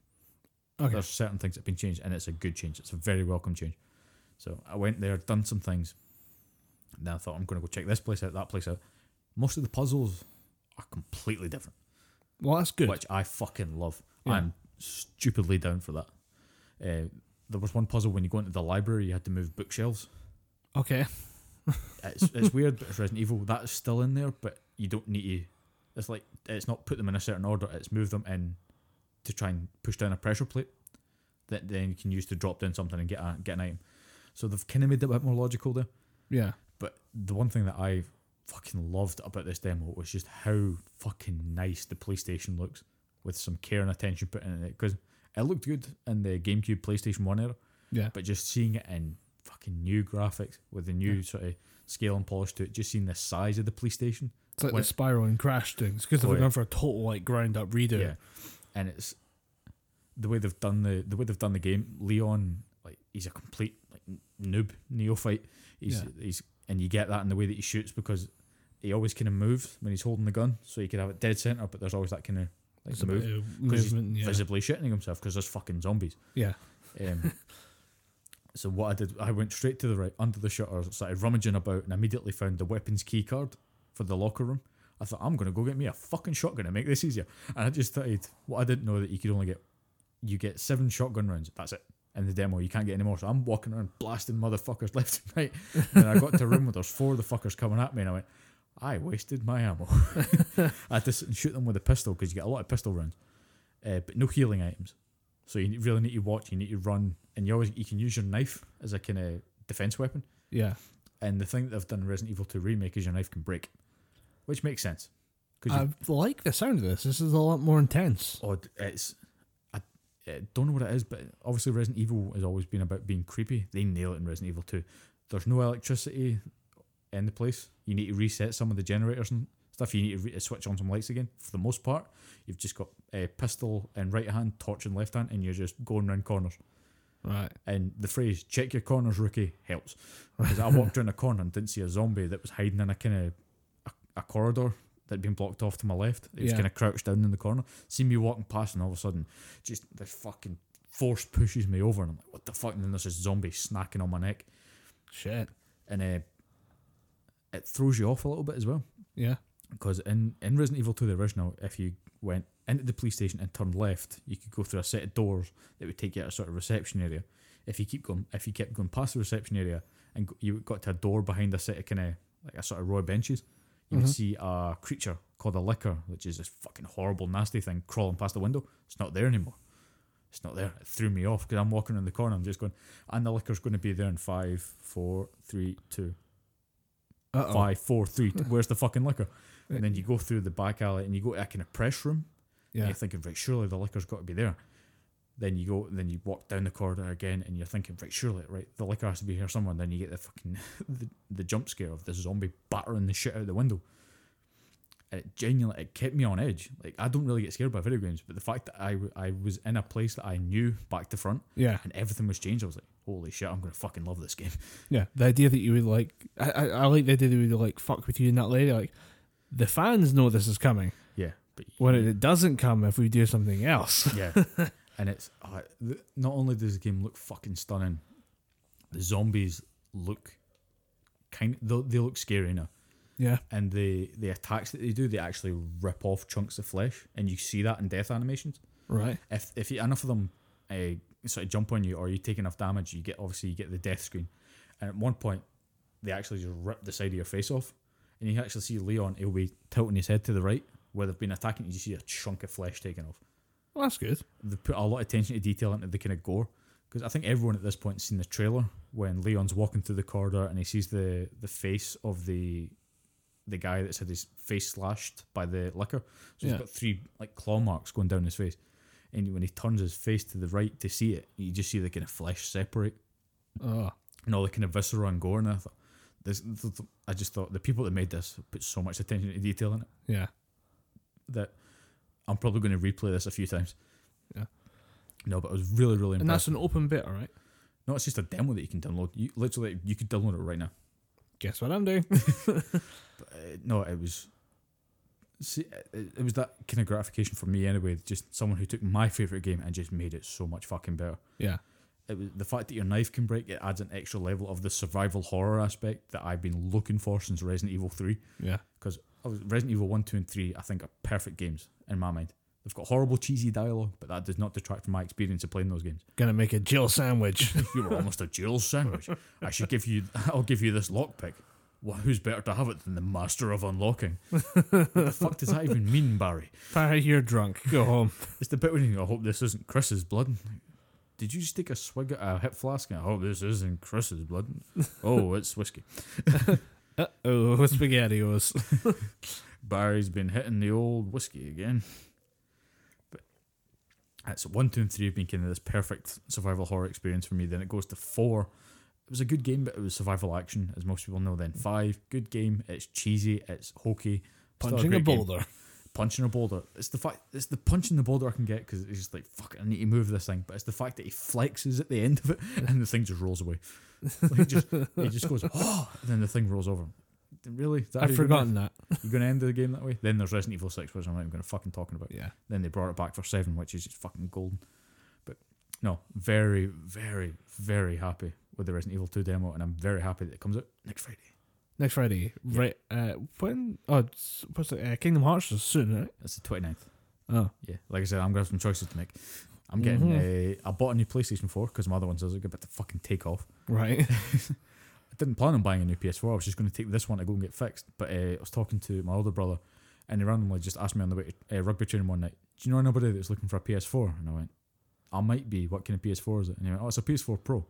Okay. There's certain things that have been changed, and it's a good change. It's a very welcome change. So I went there, done some things. And then I thought I'm going to go check this place out, that place out. Most of the puzzles are completely different, Well, that's good. which I fucking love. Yeah. I'm stupidly down for that. Uh, there was one puzzle when you go into the library, you had to move bookshelves. Okay. It's, it's weird, but it's Resident Evil. That's still in there, but you don't need to. It's like it's not put them in a certain order. It's move them in to try and push down a pressure plate that then you can use to drop down something and get a, get an item. So they've kind of made it a bit more logical there. Yeah. But the one thing that I fucking loved about this demo was just how fucking nice the PlayStation looks with some care and attention put in it because it looked good in the GameCube PlayStation One era Yeah. but just seeing it in fucking new graphics with the new Yeah. sort of scale and polish to it, just seeing the size of the police station. It's like When- the spiral and crash things because they've Oh, yeah. gone for a total like ground up redo. Yeah, and it's the way they've done the the way they've done the game. Leon, like he's a complete like noob neophyte. He's Yeah. he's and you get that in the way that he shoots because he always kind of moves when he's holding the gun, so you could have it dead center, but there's always that kind of like It's a bit move of 'cause he's movement. Yeah. visibly shitting himself because there's fucking zombies. Yeah. Um, *laughs* so what I did, I went straight to the right under the shutters, started rummaging about, and immediately found the weapons key card for the locker room. I thought I'm gonna go get me a fucking shotgun and make this easier. And I just started. What I didn't know that you could only get, you get seven shotgun rounds. That's it. In the demo, you can't get any more. So I'm walking around blasting motherfuckers *laughs* left and right. And I got to a room where there's four of the fuckers coming at me, and I went, I wasted my ammo. *laughs* I had to shoot them with a pistol because you get a lot of pistol rounds, uh, but no healing items. So you really need to watch. You need to run, and you always you can use your knife as a kind of defense weapon. Yeah. And the thing that they've done in Resident Evil 2 remake is your knife can break, which makes sense. I like the sound of this. This is a lot more intense. oh, it's I, I don't know what it is, but obviously Resident Evil has always been about being creepy. They nail it in Resident Evil 2. There's no electricity in the place. You need to reset some of the generators and stuff. You need to re- switch on some lights again. For the most part, you've just got a pistol in right hand, torch in left hand, and you're just going around corners. Right. And the phrase "check your corners, rookie" helps because I walked around a corner and didn't see a zombie that was hiding in a kind of a, a corridor that had been blocked off to my left. It was Yeah. kind of crouched down in the corner. See me walking past, and all of a sudden, just this fucking force pushes me over, and I'm like, "What the fuck?" And then there's this zombie snacking on my neck, Shit. and uh, it throws you off a little bit as well. Yeah. Because in, in Resident Evil 2, the original, if you went into the police station and turned left, you could go through a set of doors that would take you to a sort of reception area. If you keep going, if you kept going past the reception area and go, you got to a door behind a set of kind of like a sort of row of benches, you Mhm. would see a creature called a licker, which is this fucking horrible, nasty thing crawling past the window. It's not there anymore. It's not there. It threw me off because I'm walking around the corner. I'm just going, and the licker's going to be there in five, four, three, two, five, four, three. two. Where's the fucking licker? And then you go through the back alley and you go to a kind of press room. And Yeah. you're thinking, right, surely the licker's got to be there. Then you go, then you walk down the corridor again, and you're thinking, right, surely, right, the licker has to be here somewhere. And then you get the fucking *laughs* the, the jump scare of the zombie battering the shit out the window. and it genuinely it kept me on edge. Like I don't really get scared by video games, but the fact that I I was in a place that I knew back to front Yeah, and everything was changed, I was like, holy shit, I'm gonna fucking love this game. yeah. The idea that you would like, I, I, I like the idea that we would like fuck with you in that lady, Like, the fans know this is coming. Yeah, but When it doesn't come, if we do something else. yeah, *laughs* and it's uh, not only does the game look fucking stunning, the zombies look kind. They, they look scary now. Yeah, and the the attacks that they do, they actually rip off chunks of flesh, and you see that in death animations. right. If if you, enough of them uh, sort of jump on you, or you take enough damage, you get obviously you get the death screen, and at one point they actually just rip the side of your face off, and you actually see Leon. He'll be tilting his head to the right where they've been attacking. You just see a chunk of flesh taken off. Well, that's good. They put a lot of attention to detail into the kind of gore. Because I think everyone at this point has seen the trailer when Leon's walking through the corridor and he sees the, the face of the the guy that's had his face slashed by the licker. So Yeah. he's got three like claw marks going down his face. And when he turns his face to the right to see it, you just see the kind of flesh separate Oh, and all the kind of viscera and gore. And I thought, this, th- th- I just thought the people that made this put so much attention to detail in it yeah. that I'm probably going to replay this a few times. Yeah. No, but I was really, really And that's an open beta, right? No, it's just a demo that you can download. You literally you could download it right now. Guess what I'm doing? *laughs* *laughs* But uh, no, it was. See, it, it was that kind of gratification for me anyway. Just someone who took my favorite game and just made it so much fucking better. yeah. It was the fact that your knife can break. It adds an extra level of the survival horror aspect that I've been looking for since Resident Evil Three. Yeah. Because Resident Evil One, Two, and Three, I think are perfect games in my mind. They've got horrible cheesy dialogue, but that does not detract from my experience of playing those games. Gonna make a Jill sandwich. *laughs* You were almost a Jill sandwich. I should give you. *laughs* I'll give you this lockpick. Well, who's better to have it than the master of unlocking? *laughs* what the fuck does that even mean, Barry? Barry, you're drunk. Go home. It's the bit when you. I hope this isn't Chris's blood. Did you just take a swig at a hip flask? I hope this isn't Chris's blood. *laughs* Oh, it's whiskey. *laughs* Uh oh, *laughs* spaghettios. Barry's been hitting the old whiskey again. But that's one, two, and three have been kind of this perfect survival horror experience for me. Then it goes to four. It was a good game, but it was survival action, as most people know. Then five, good game. It's cheesy. It's hokey. Punching a great game. Punching a boulder. It's the fact. It's the punching the boulder I can get because it's just like fuck. it, I need to move this thing. But it's the fact that he flexes at the end of it *laughs* and the thing just rolls away. Like he just he just goes oh, and then the thing rolls over. Really? Is that how I've you're gonna- forgotten that. You're going to end the game that way? Then there's Resident Evil 6, which I'm not even going to fucking talking about. Yeah. Then they brought it back for 7, which is just fucking golden. But no, very, very, very happy with the Resident Evil 2 demo, and I'm very happy that it comes out next Friday. Next Friday. Right. Uh, when? Oh, it's, what's it? Uh, Kingdom Hearts is soon, right? That's the 29th. Oh. Yeah, like I said, I'm going to have some choices to make. I'm getting Mhm. a. I bought a new PlayStation 4 because my other one's a bit to fucking take off. Right. *laughs* I didn't plan on buying a new PS4. I was just going to take this one to go and get fixed. But uh, I was talking to my older brother, and he randomly just asked me on the way to uh, rugby training one night, "Do you know anybody that's looking for a PS4?" And I went, "I might be. What kind of PS4 is it?" And he went, "Oh, it's a PS4 Pro."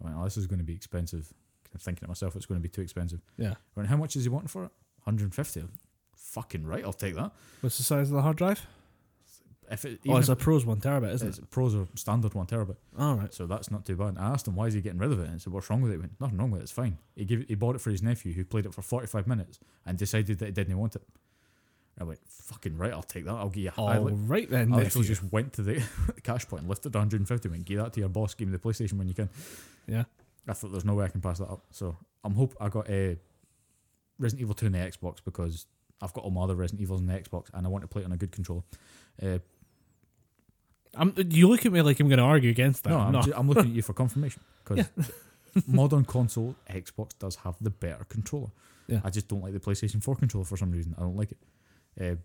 I went, "Oh, this is going to be expensive." Thinking to myself, it's going to be too expensive. yeah. I went, "How much is he wanting for it?" 150. Fucking right, I'll take that. What's the size of the hard drive? If it, Oh, it's a Pro's one terabyte, isn't it's it? pros are standard one terabyte. All right. So that's not too bad. And I asked him why is he getting rid of it, and he said, "What's wrong with it?" He went, "Nothing wrong with it. It's fine." He gave he bought it for his nephew, who played it for forty five minutes and decided that he didn't want it. I went, "Fucking right, I'll take that. I'll give you." All li- right then. I literally just went to the *laughs* cash point, lifted one hundred and fifty, went, "Give that to your boss. Give me the PlayStation when you can." Yeah. I thought there's no way I can pass that up. So I'm hope I got a Resident Evil two in the Xbox because I've got all my other Resident Evils in the Xbox and I want to play it on a good controller. Uh, I'm, you look at me like I'm going to argue against that. No, I'm, no. I'm looking at you for *laughs* confirmation because modern console Xbox does have the better controller. Yeah. I just don't like the PlayStation 4 controller for some reason. I don't like it. Uh,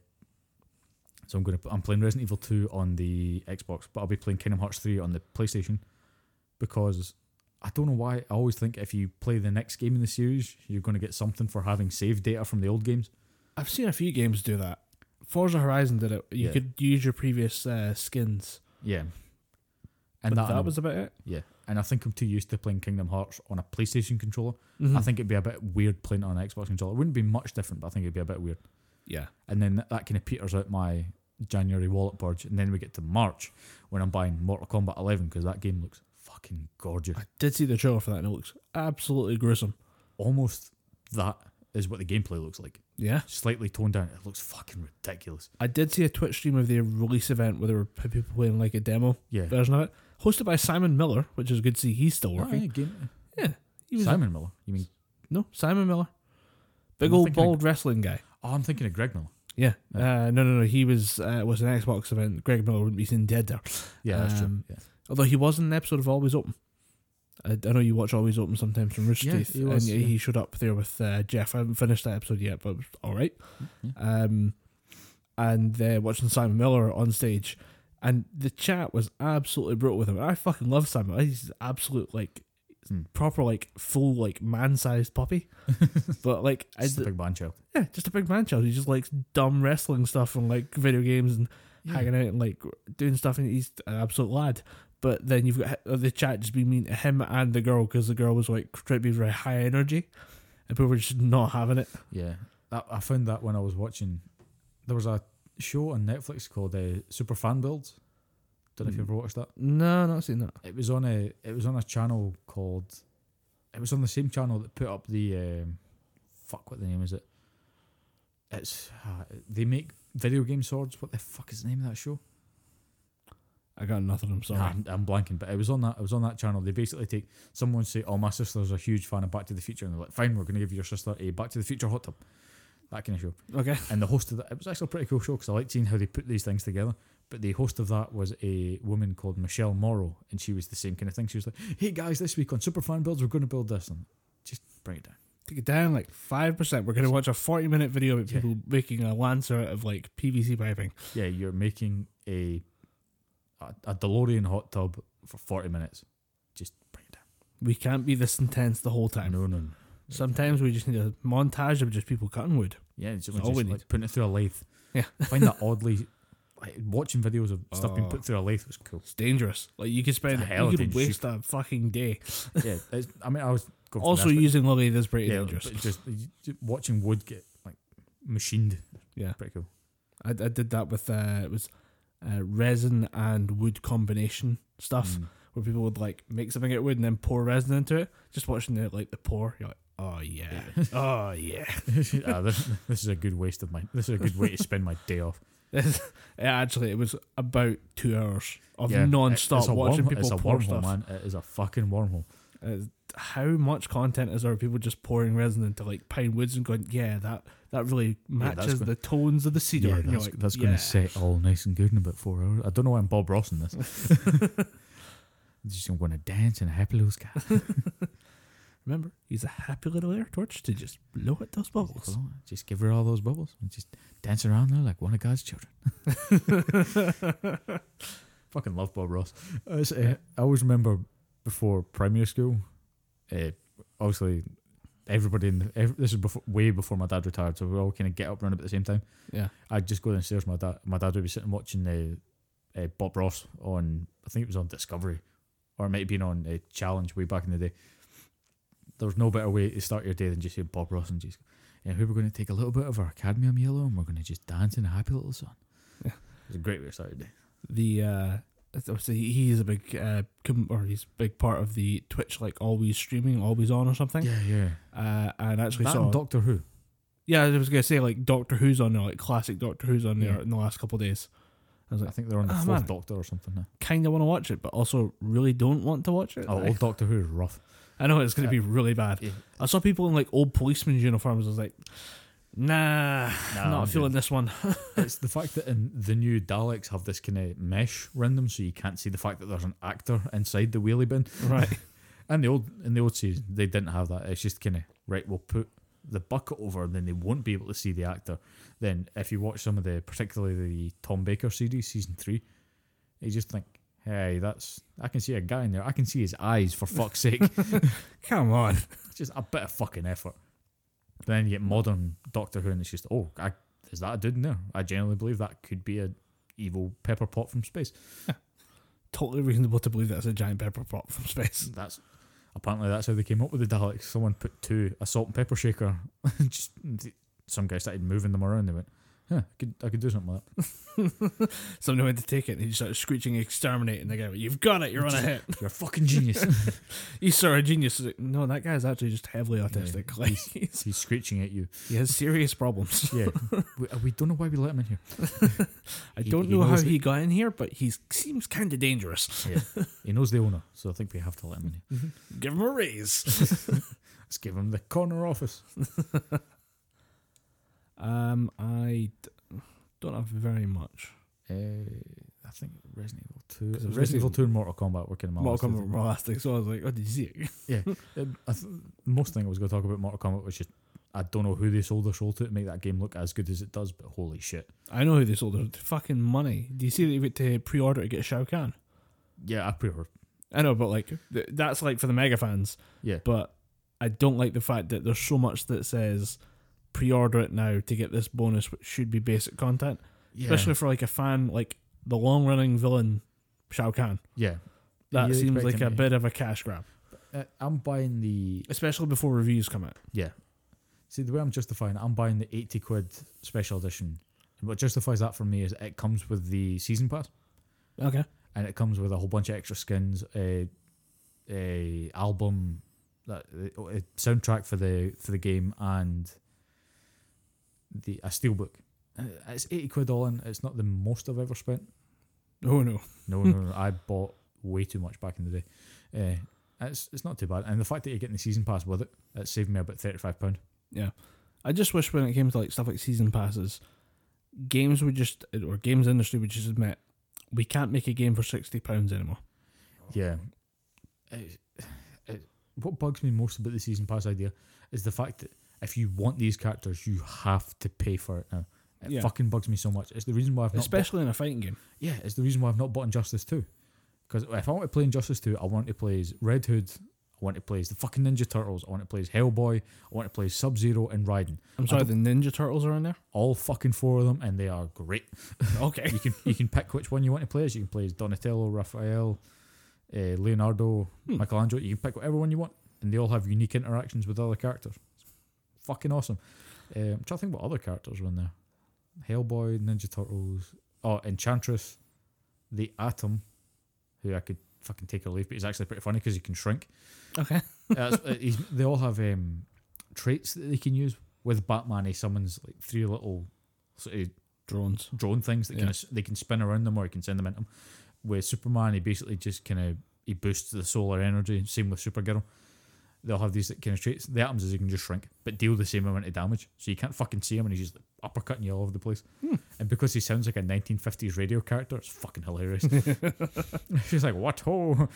so I'm going to I'm playing Resident Evil 2 on the Xbox, but I'll be playing Kingdom Hearts 3 on the PlayStation because I don't know why. I always think if you play the next game in the series, you're going to get something for having saved data from the old games. I've seen a few games do that. Forza Horizon did it. You Yeah. could use your previous uh, skins, Yeah. and that, that, was about it. yeah, and I think I'm too used to playing Kingdom Hearts on a PlayStation controller. Mhm. I think it'd be a bit weird playing it on an Xbox controller. It wouldn't be much different, but I think it'd be a bit weird. Yeah. And then that, that kind of peters out my January wallet purge. And then we get to March when I'm buying Mortal Kombat 11 because that game looks fucking gorgeous. I did see the trailer for that, and it looks absolutely gruesome. Almost that is what the gameplay looks like. Yeah. Slightly toned down. It looks fucking ridiculous. I did see a Twitch stream of the release event where there were people playing like a demo Yeah. version of it, hosted by Simon Miller, which is good to see he's still Oh, working. yeah, game- Yeah, he was Simon Miller. You mean? no Simon Miller, big old thinking of- bald wrestling guy. Oh, I'm thinking of Greg Miller. Yeah, Yeah. Uh, no, no, no. He was uh, was an Xbox event. Greg Miller wouldn't be seen dead there. Yeah, that's Um, true. Yeah. Although he was in an episode of Always Open. I, I know you watch Always Open sometimes from Rooster Yeah, Teeth, he was, and yeah. he showed up there with uh, Jeff. I haven't finished that episode yet, but it was all right. Yeah. Um, and uh, watching Simon Miller on stage, and the chat was absolutely brutal with him. I fucking love Simon. He's absolute like Hmm. proper like full like man sized puppy, *laughs* but like I Just a d- big man child. yeah, just a big man child. He just likes dumb wrestling stuff and like video games and Yeah. hanging out and like doing stuff. And he's an absolute lad. But then you've got the chat just being mean to him and the girl because the girl was like trying to be very high energy, and people were just not having it. Yeah, that, I found that when I was watching. There was a show on Netflix called uh, Super Fan Builds. Don't know if you Mm. ever watched that. No, not seen that. It was on a. It was on a channel called. It was on the same channel that put up the. Um, fuck, what the name is it? It's uh, they make video game swords. What the fuck is the name of that show? I got nothing. I'm sorry. I'm, I'm blanking, but it was on that. It was on that channel. They basically take someone say, "Oh, my sister's a huge fan of Back to the Future," and they're like, "Fine, we're going to give your sister a Back to the Future hot tub." That kind of show. Okay. And the host of that, it was actually a pretty cool show because I liked seeing how they put these things together. But the host of that was a woman called Michelle Morrow, and she was the same kind of thing. She was like, "Hey guys, this week on Superfan Builds, we're going to build this," and just bring it down. Take it down like five percent. We're gonna watch a forty minute video Yeah. people making a lancer out of like PVC piping. Yeah, you're making a a, a DeLorean hot tub for forty minutes. Just bring it down. We can't be this intense the whole time. No, no, no. Sometimes we just need a montage of just people cutting wood. Yeah, it's just, all we just, need. like putting it through a lathe. Yeah. I find that *laughs* oddly. Like, watching videos of stuff being Oh. put through a lathe was cool. It's dangerous. Like you could spend, a hell you could waste a fucking day. yeah, it's, I mean, I was Also, this, using lily is pretty yeah, dangerous. just, just watching wood get like machined. Yeah, Pretty cool. I, I did that with uh, it was uh, resin and wood combination stuff Mm. where people would like make something out of wood and then pour resin into it. Just watching the like the pour, you're like, oh yeah, *laughs* oh yeah. *laughs* ah, this, this is a good waste of my. This is a good way to spend my day off. *laughs* Yeah, actually, it was about two hours of Yeah, non-stop it's watching wormhole- people It's a pour wormhole, stuff. man. It is a fucking wormhole. Uh, how much content is there people just pouring resin into like pine woods and going, yeah, that that really Yeah, matches go- the tones of the cedar. Yeah, that's, like, that's going to set all nice and good in about four hours. I don't know why I'm Bob Ross in this. *laughs* *laughs* Just going to dance in a happy little sky. *laughs* Remember, use a happy little air torch to just blow at those bubbles. Just, just give her all those bubbles and just dance around there like one of God's children. Fucking love Bob Ross. I always remember before primary school, uh, obviously everybody in the, ev this is before, way before my dad retired, so we all kind of get up and run up at the same time. Yeah. I'd just go downstairs. My dad, my dad would be sitting watching uh, uh, Bob Ross on, I think it was on Discovery, or it might have been on uh, Challenge way back in the day. There's no better way to start your day than just hear Bob Ross and just, yeah, we were going to take a little bit of our cadmium yellow and we're going to just dance in a happy little sun. Yeah. It was a great way to start your day. The uh, obviously he's a big uh, com- or he's a big part of the Twitch like always streaming, always on or something. Yeah, yeah. Uh, and actually That saw and Doctor Who. yeah, I was gonna say like Doctor Who's on there, like classic Doctor Who's on there Yeah. in the last couple of days. I was like, I think they're on the Ah, fourth man. Doctor or something now. kind of want to watch it, but also really don't want to watch it. Oh, Like, old Doctor Who is rough. I know it's gonna be really bad. Yeah. I saw people in like old policeman uniforms. I was like, nah, Nah, not I'm feeling good. this one. *laughs* it's the fact that in the new Daleks have this kind of mesh around them, so you can't see the fact that there's an actor inside the wheelie bin. right. *laughs* And the old in the old season, they didn't have that. It's just kind of right. We'll put the bucket over, and then they won't be able to see the actor. Then, if you watch some of the, particularly the Tom Baker series, season three, you just think, "Hey, that's I can see a guy in there. I can see his eyes. For fuck's sake, *laughs* Come on. it's just a bit of fucking effort." Then you get modern Doctor Who, and it's just, "Oh, I, is that a dude in there?" I genuinely believe that could be a evil pepper pot from space. *laughs* Totally reasonable to believe that's a giant pepper pot from space. That's apparently that's how they came up with the Daleks. Someone put two a salt and pepper shaker. *laughs* just some guy started moving them around. They went, huh, I could I could do something like that. *laughs* Somebody went to take it and he started screeching exterminate and the guy went, You've got it, you're on a hit. *laughs* You're a fucking genius. *laughs* you sir a genius. Like, no, that guy's actually just heavily autistic. Like he's, He's screeching at you. he has serious problems. Yeah, we, uh, we don't know why we let him in here. I He- don't he know how knows he got in here, but he seems kind of dangerous. Yeah, he knows the owner, so I think we have to let him in. Here. Give him a raise. Let's give him the corner office. Um, I d- don't have very much. Uh, I think Resident Evil Two, 'Cause it was Resident Evil Two, and Mortal Kombat were kind of my Mortal last Kombat were my last thing, so I was like, "Oh, did you see it?" *laughs* Um, I th- most thing I was going to talk about Mortal Kombat was just I don't know who they sold their soul to to make that game look as good as it does, but holy shit! I know who they sold their fucking money. Do you see that you get to pre-order to get Shao Kahn? Yeah, I pre-ordered. I know, but like th- that's like for the mega fans. Yeah, But I don't like the fact that there's so much that says pre-order it now to get this bonus, which should be basic content, yeah, especially for like a fan like the long-running villain Shao Kahn. yeah. That You're seems like a me- bit of a cash grab, Uh, I'm buying the especially before reviews come out. yeah. See the way I'm justifying it, I'm buying the eighty quid special edition. And what justifies that for me is it comes with the season pass. Okay. and it comes with a whole bunch of extra skins, a a album, that uh, soundtrack for the for the game, and the a steelbook. Uh, It's eighty quid all in. It's not the most I've ever spent. Oh no. No, no, no. I bought way too much back in the day. Uh, it's it's not too bad, and the fact that you're getting the season pass with it, it saved me about thirty five pound. Yeah. I just wish when it came to like stuff like season passes, games would just or games industry would just admit we can't make a game for sixty pounds anymore. Yeah. It, it, what bugs me most about the season pass idea is the fact that if you want these characters, you have to pay for it now. It Yeah. fucking bugs me so much. It's the reason why I've not. Especially in a fighting game. bought, yeah, it's the reason why I've not bought Injustice two. Because if I want to play Injustice two, I want to play as Red Hood. I want to play as the fucking Ninja Turtles. I want to play as Hellboy. I want to play Sub Zero and Raiden. I'm sorry, the Ninja Turtles are in there. All fucking four of them, and they are great. *laughs* Okay. you can you can pick which one you want to play as. You can play as Donatello, Raphael, uh, Leonardo, Hmm. Michelangelo. You can pick whatever one you want, and they all have unique interactions with other characters. Fucking awesome. Um, I'm trying to think what other characters were in there. Hellboy, Ninja Turtles, oh Enchantress, the Atom, who I could fucking take or leave, but he's actually pretty funny because he can shrink. Okay. *laughs* Uh, they all have um, traits that they can use. With Batman, he summons like three little sort of Drones. drone things that Yeah. kind of they can spin around them or he can send them into them. With Superman, he basically just kind of he boosts the solar energy. Same with Supergirl. They'll have these kind of traits. The atoms is you can just shrink, but deal the same amount of damage. So you can't fucking see him, and he's just uppercutting you all over the place. Hmm. And because he sounds like a 1950s radio character, it's fucking hilarious. *laughs* She's like, "What ho?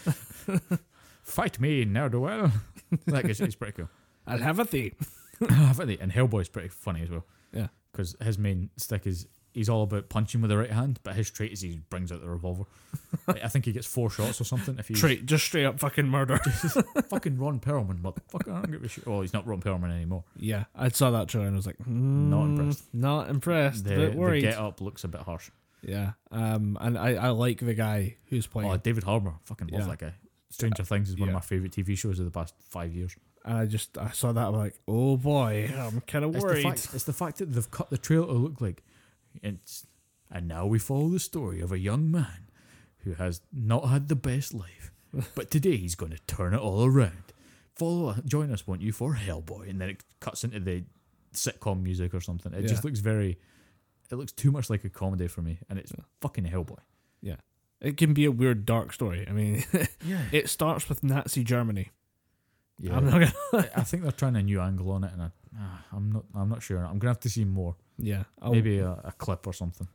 *laughs* Fight me, ne'er do well." *laughs* Like it's, it's pretty cool. I'll have a thing. I'll have a they? And Hellboy's pretty funny as well. Yeah. Because his main stick is he's all about punching with the right hand, but his trait is he brings out the revolver. *laughs* I I think he gets four shots or something if he Straight, just straight up fucking murder. *laughs* *laughs* fucking Ron Perlman, motherfucker. I don't give a shit. Oh, he's not Ron Perlman anymore. yeah, I saw that trailer and I was like, not impressed. Not impressed. The, a bit the get up looks a bit harsh. yeah. Um, and I, I like the guy who's playing. Oh, David Harbour, fucking love Yeah. that guy. Stranger Things is one Yeah. of my favorite TV shows of the past five years. and I just I saw that I'm like, oh boy, I'm kind of It's the worried. fact. It's the fact that they've cut the trailer to look like it's. And now we follow the story of a young man who has not had the best life, *laughs* but today he's going to turn it all around. Follow, join us, won't you, for Hellboy? And then it cuts into the sitcom music or something. It just looks very. It looks too much like a comedy for me, and it's Yeah. fucking Hellboy. Yeah, it can be a weird, dark story. I mean, *laughs* Yeah, it starts with Nazi Germany. yeah. I'm not gonna. *laughs* I think they're trying a new angle on it, and I, ah, I'm not. I'm not sure. I'm gonna have to see more. Yeah, I'll, Maybe a, a clip or something.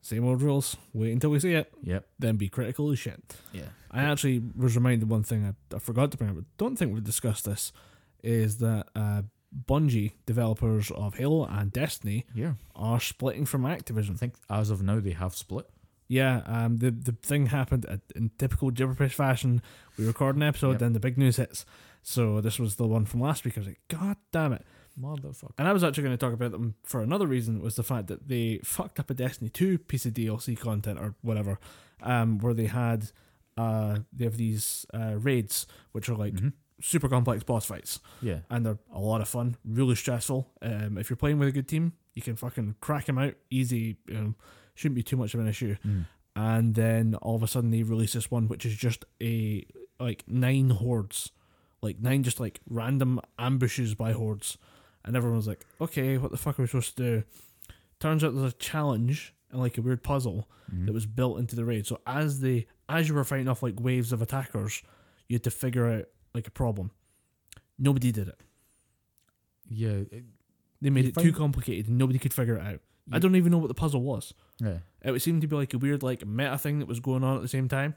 same old rules. Wait until we see it, Yep. then be critical as shit. Yeah. I actually was reminded one thing I, I forgot to bring up, but don't think we've discussed this. Is that uh, Bungie, developers of Halo and Destiny, Yeah. are splitting from Activision. I think as of now they have split. Yeah, um, the the thing happened at, in typical Gibberpish fashion. We record an episode, Yep. then the big news hits. So this was the one from last week. I was like, God damn it! Motherfucker. And I was actually going to talk about them for another reason was the fact that they fucked up a Destiny 2 piece of DLC content or whatever, um, where they had uh, they have these uh, raids which are like Mhm. super complex boss fights, Yeah. and they're a lot of fun, really stressful. Um, if you're playing with a good team, You can fucking crack them out easy. You know, shouldn't be too much of an issue. Mm. And then all of a sudden they release this one, which is just a like nine hordes, like nine just like random ambushes by hordes, and everyone was like, okay, what the fuck are we supposed to do? Turns out there's a challenge and like a weird puzzle Mhm. that was built into the raid. So as they as you were fighting off like waves of attackers, you had to figure out like a problem. Nobody did it. yeah, it- They made You it too complicated and nobody could figure it out. I don't even know what the puzzle was. yeah. It would seem to be like a weird like meta thing that was going on at the same time.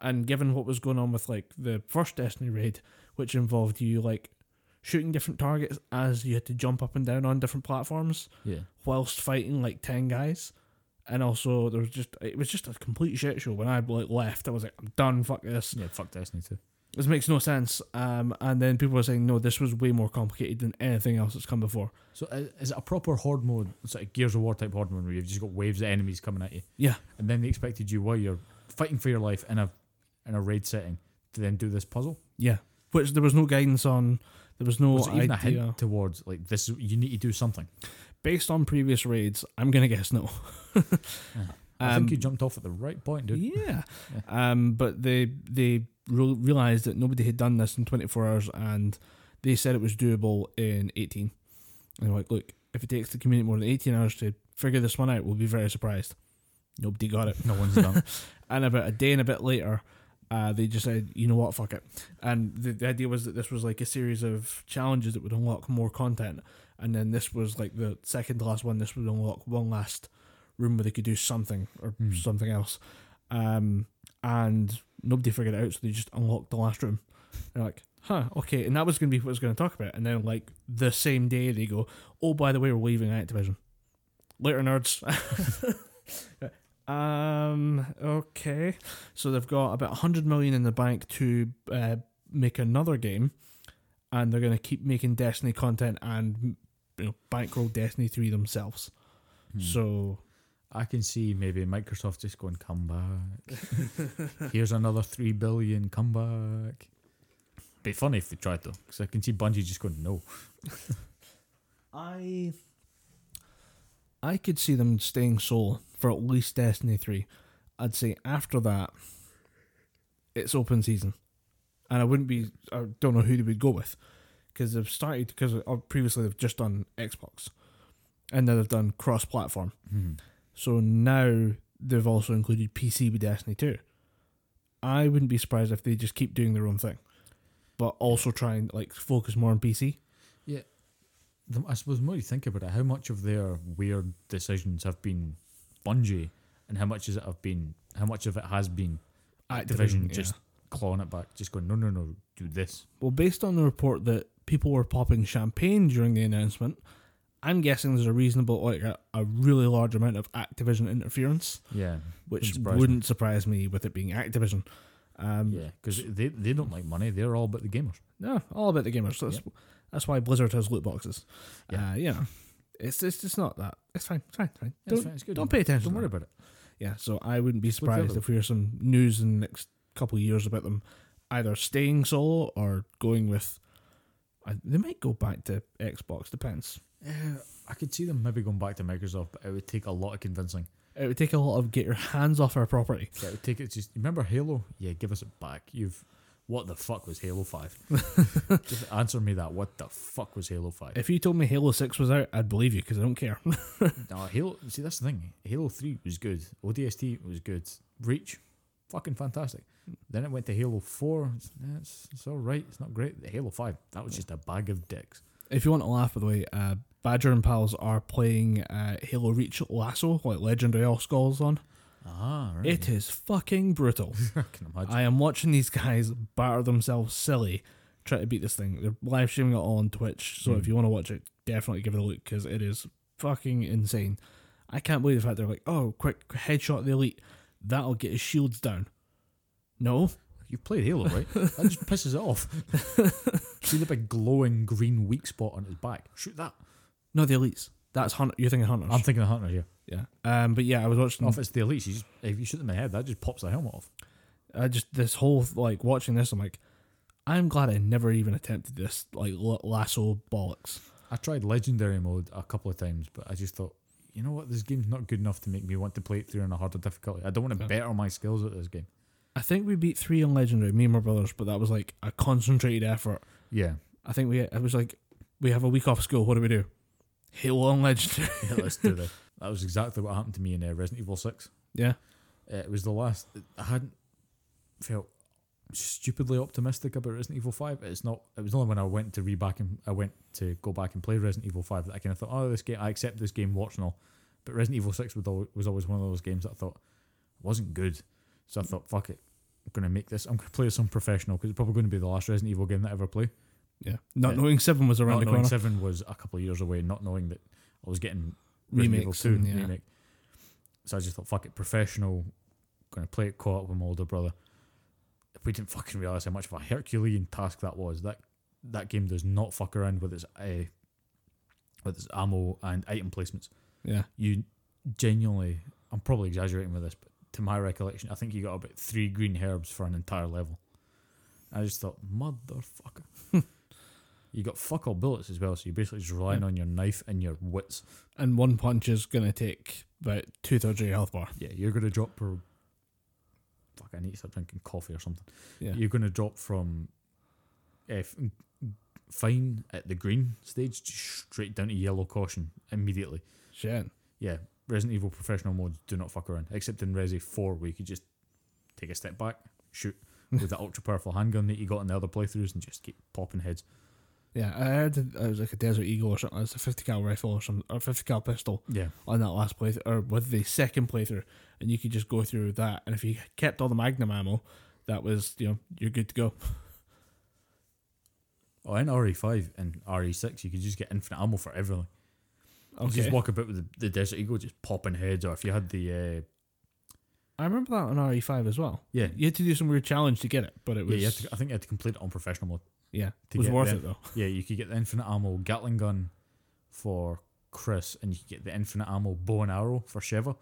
And given what was going on with like the first Destiny raid, which involved you like shooting different targets as you had to jump up and down on different platforms Yeah. whilst fighting like ten guys. And also there was just it was just a complete shit show. When I like left, I was like, I'm done, fuck this. Yeah, fuck Destiny 2. This makes no sense. Um and then people were saying, No, this was way more complicated than anything else that's come before. So uh, is it a proper horde mode, sort of Gears of War type horde mode where you've just got waves of enemies coming at you? Yeah. And then they expected you while you're fighting for your life in a in a raid setting to then do this puzzle? Yeah. Which there was no guidance on. There was no Was even a idea. hint towards like this? You need to do something. based on previous raids, I'm gonna guess no. *laughs* I Um, think you jumped off at the right point, dude. Yeah. *laughs* Um, but they they re- realized that nobody had done this in 24 hours, and they said it was doable in 18. And they're like, look, if it takes the community more than 18 hours to figure this one out, we'll be very surprised. Nobody got it. No one's done. *laughs* And about a day and a bit later, uh, they just said, you know what, fuck it. And the, the idea was that this was like a series of challenges that would unlock more content. And then this was like the second to last one. This would unlock one last room where they could do something or Hmm. something else. Um, and nobody figured it out, so they just unlocked the last room. They're like, huh, okay. And that was going to be what I was going to talk about. And then, like, the same day, they go, oh, by the way, we're leaving Activision. Later, nerds. *laughs* um, okay. So they've got about 100 million in the bank to uh, make another game. And they're going to keep making Destiny content and you know, bankroll Destiny 3 themselves. Hmm. So I can see maybe Microsoft just going, come back. *laughs* Here's another three billion, come back. Be funny if they tried though, because I can see Bungie just going, no. *laughs* I I could see them staying solo for at least Destiny 3. I'd say after that it's open season. And I wouldn't be I don't know who they would go with because they've started because previously they've just done Xbox and now they've done cross platform. Hmm. So now they've also included PC with Destiny 2. I wouldn't be surprised if they just keep doing their own thing. But also try and like focus more on PC. The, I suppose the more you think about it, how much of their weird decisions have been Bungie, and how much is it have been? How much of it has been Activision yeah. just clawing it back, just going, no, no, no, do this. Well, based on the report that people were popping champagne during the announcement, I'm guessing there's a reasonable, like a, a really large amount of Activision interference, Yeah, which Wouldn't surprise me. surprise me with it being Activision. Um, yeah, because they they don't like money; they're all about the gamers. No, all about the gamers. That's, that's why Blizzard has loot boxes. Yeah. Uh, you know, it's it's just not that. It's fine. It's fine. It's fine. Yeah, don't fine, it's good. don't pay attention. Don't worry about it. Yeah, so I wouldn't be surprised if we hear some news in the next couple of years about them either staying solo or going with. I, they might go back to Xbox. Depends. Yeah, I could see them maybe going back to Microsoft, but it would take a lot of convincing. It would take a lot of get your hands off our property. Yeah, it would take it. Just remember Halo? Yeah, give us it back. You've what the fuck was Halo Five? *laughs* just answer me that. What the fuck was Halo Five? If you told me Halo Six was out, I'd believe you because I don't care. *laughs* No, Halo. See, that's the thing. Halo Three was good. ODST was good. Reach, fucking fantastic. Then it went to Halo Four. It's, yeah, it's, it's all right. It's not great. Halo Five. That was just a bag of dicks. if you want to laugh, by the way, uh, Badger and pals are playing uh, Halo Reach LASO, like Legendary All Skulls on. Ah, right. It is fucking brutal. *laughs* I can imagine. I am watching these guys batter themselves silly trying to beat this thing. They're live streaming it all on Twitch, so Hmm. if you want to watch it, definitely give it a look because it is fucking insane. I can't believe the fact they're like, oh, quick headshot the elite, that'll get his shields down. No, You've played Halo, right? *laughs* that just pisses it off. *laughs* See the big glowing green weak spot on his back? Shoot that. no, the elites. That's hunter. You're thinking hunters. I'm thinking of Hunter yeah. yeah. Um. But yeah, I was watching. If it's the elites, you just, if you shoot them in the head, that just pops the helmet off. I just this whole like watching this. I'm like, I'm glad I never even attempted this like l- LASO bollocks. I tried legendary mode a couple of times, but I just thought, you know what, this game's not good enough to make me want to play it through on a harder difficulty. I don't want to Yeah. better my skills at this game. I think we beat three on legendary, me and my brothers, but that was like a concentrated effort. Yeah, I think we it was like we have a week off school. What do we do? Halo on legendary. yeah let's do this. *laughs* That was exactly what happened to me in uh, Resident Evil Six. yeah, Uh, it was the last. I hadn't felt stupidly optimistic about Resident Evil Five. It's not. It was only when I went to re back and I went to go back and play Resident Evil Five that I kind of thought, oh, this game. I accept this game, watch and all. But Resident Evil Six was always, was always one of those games that I thought wasn't good. So I thought, fuck it. I'm gonna make this. I'm gonna play this on professional because it's probably going to be the last Resident Evil game that I ever play. Yeah. Not Yeah. knowing seven was around not the knowing corner. Seven was a couple of years away, not knowing that I was getting Resident Evil Two and, yeah. remake. So I just thought, fuck it, professional. Going to play it co-op with my older brother. If we didn't fucking realize how much of a Herculean task that was. That that game does not fuck around with its uh, with its ammo and item placements. Yeah, You genuinely, I'm probably exaggerating with this, but to my recollection, I think you got about three green herbs for an entire level. I just thought, motherfucker. *laughs* you got fuck all bullets as well, so you're basically just relying on your knife and your wits. and one punch is gonna take about two thirds of your health bar. Yeah, you're gonna drop per. Fuck, I need to start drinking coffee or something. Yeah, You're gonna drop from, eh, F fine at the green stage straight down to yellow caution immediately. shit. Yeah, Resident Evil professional modes do not fuck around, except in Resi Four where you could just take a step back, shoot *laughs* with the ultra powerful handgun that you got in the other playthroughs, and just keep popping heads. Yeah, I heard it was like a Desert Eagle or something. It's a fifty cal rifle or some or fifty cal pistol Yeah, on that last playthrough or with the second playthrough, and you could just go through that. And if you kept all the Magnum ammo, that was you know you're good to go. oh, in RE5 and RE6, you could just get infinite ammo for everything. You Okay, just walk about with the, the Desert Eagle, just popping heads, or if you had the uh, I remember that on RE five as well. yeah, You had to do some weird challenge to get it, but it was yeah, you had to, I think you had to complete it on professional mode. Yeah, it was worth there. it though. *laughs* Yeah, you could get the infinite ammo Gatling gun for Chris, and you could get the infinite ammo bow and arrow for Sheva,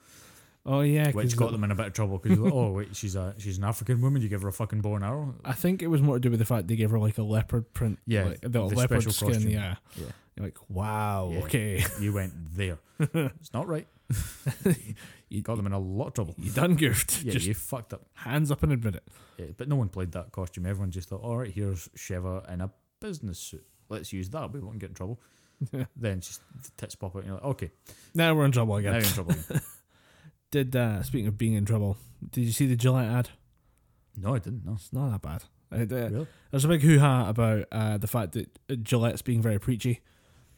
Oh yeah, which got the- them in a bit of trouble because like, *laughs* oh wait, she's a she's an African woman. You give her a fucking bow and arrow. I think it was more to do with the fact they gave her like a leopard print. Yeah, like, the, the leopard skin. costume. Yeah, Yeah, you're like, wow, Yeah. okay, *laughs* you went there. *laughs* it's not right. *laughs* you, Got them in a lot of trouble. you done goofed. Yeah, just you fucked up. hands up and admit it. Yeah, but no one played that costume. Everyone just thought, all right, here's Sheva in a business suit. Let's use that. We won't get in trouble. then just the tits pop out, and you're like, okay, Now we're in trouble again. now you're in trouble. again. Did uh, speaking of being in trouble, did you see the Gillette ad? no, I didn't. No, It's not that bad. Uh, really. There's a big hoo ha about uh, the fact that Gillette's being very preachy,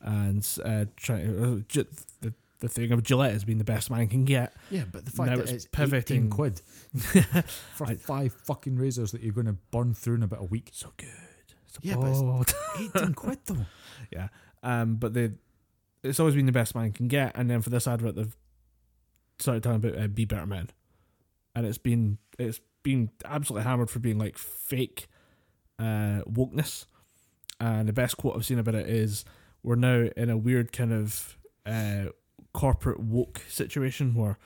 and uh, trying uh, the the thing of Gillette has been the best man can get. Yeah, but the fact Now that it's it's, pivoting. 18 quid *laughs* for I- five fucking razors that you're going to burn through in about a week. So good. So Yeah, but it's- 18 *laughs* quid though. yeah. Um, but they, it's always been the best man can get, and then for this advert, they've started talking about uh, be better men, and it's been it's been absolutely hammered for being like fake uh, wokeness. And the best quote I've seen about it is, "We're now in a weird kind of uh, corporate woke situation where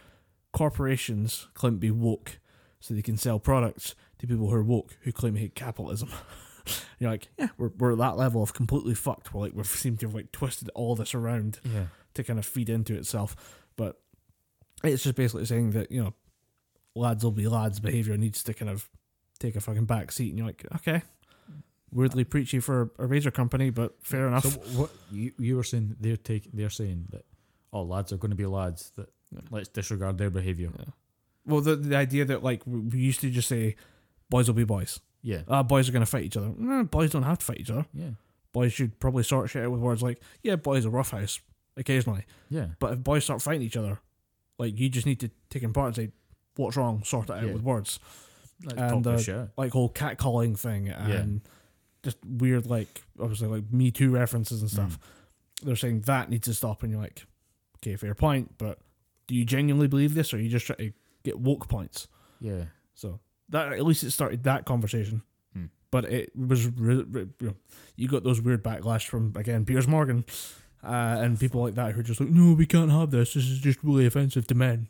corporations claim to be woke, so they can sell products to people who are woke who claim to hate capitalism." *laughs* You're like, yeah, we're, we're at that level of completely fucked. We're like, we *laughs* seem to have like twisted all this around Yeah. to kind of feed into itself. But it's just basically saying that, you know, lads will be lads, behavior needs to kind of take a fucking back seat. And you're like, okay, weirdly preachy for a razor company, but fair enough. So what you you were saying they're take they're saying that oh lads are going to be lads that Yeah. let's disregard their behavior. well, the, the idea that like we we used to just say, boys will be boys. Yeah. Ah, boys are going to fight each other. No, boys don't have to fight each other. Yeah. Boys should probably sort shit out with words like, yeah, boys are roughhouse occasionally. Yeah. But if boys start fighting each other, like you just need to take them apart and say, what's wrong, sort it out Yeah. with words. Like, And, uh, the. Like whole catcalling thing and just weird like obviously like Me Too references and stuff. They're saying that needs to stop and you're like, okay, fair point, but do you genuinely believe this or are you just trying to get woke points? Yeah. So that at least it started that conversation. Hmm. But it was re- re- you, know, you got those weird backlash from again Piers Morgan uh, and people like that who are just like, no, we can't have this. This is just really offensive to men.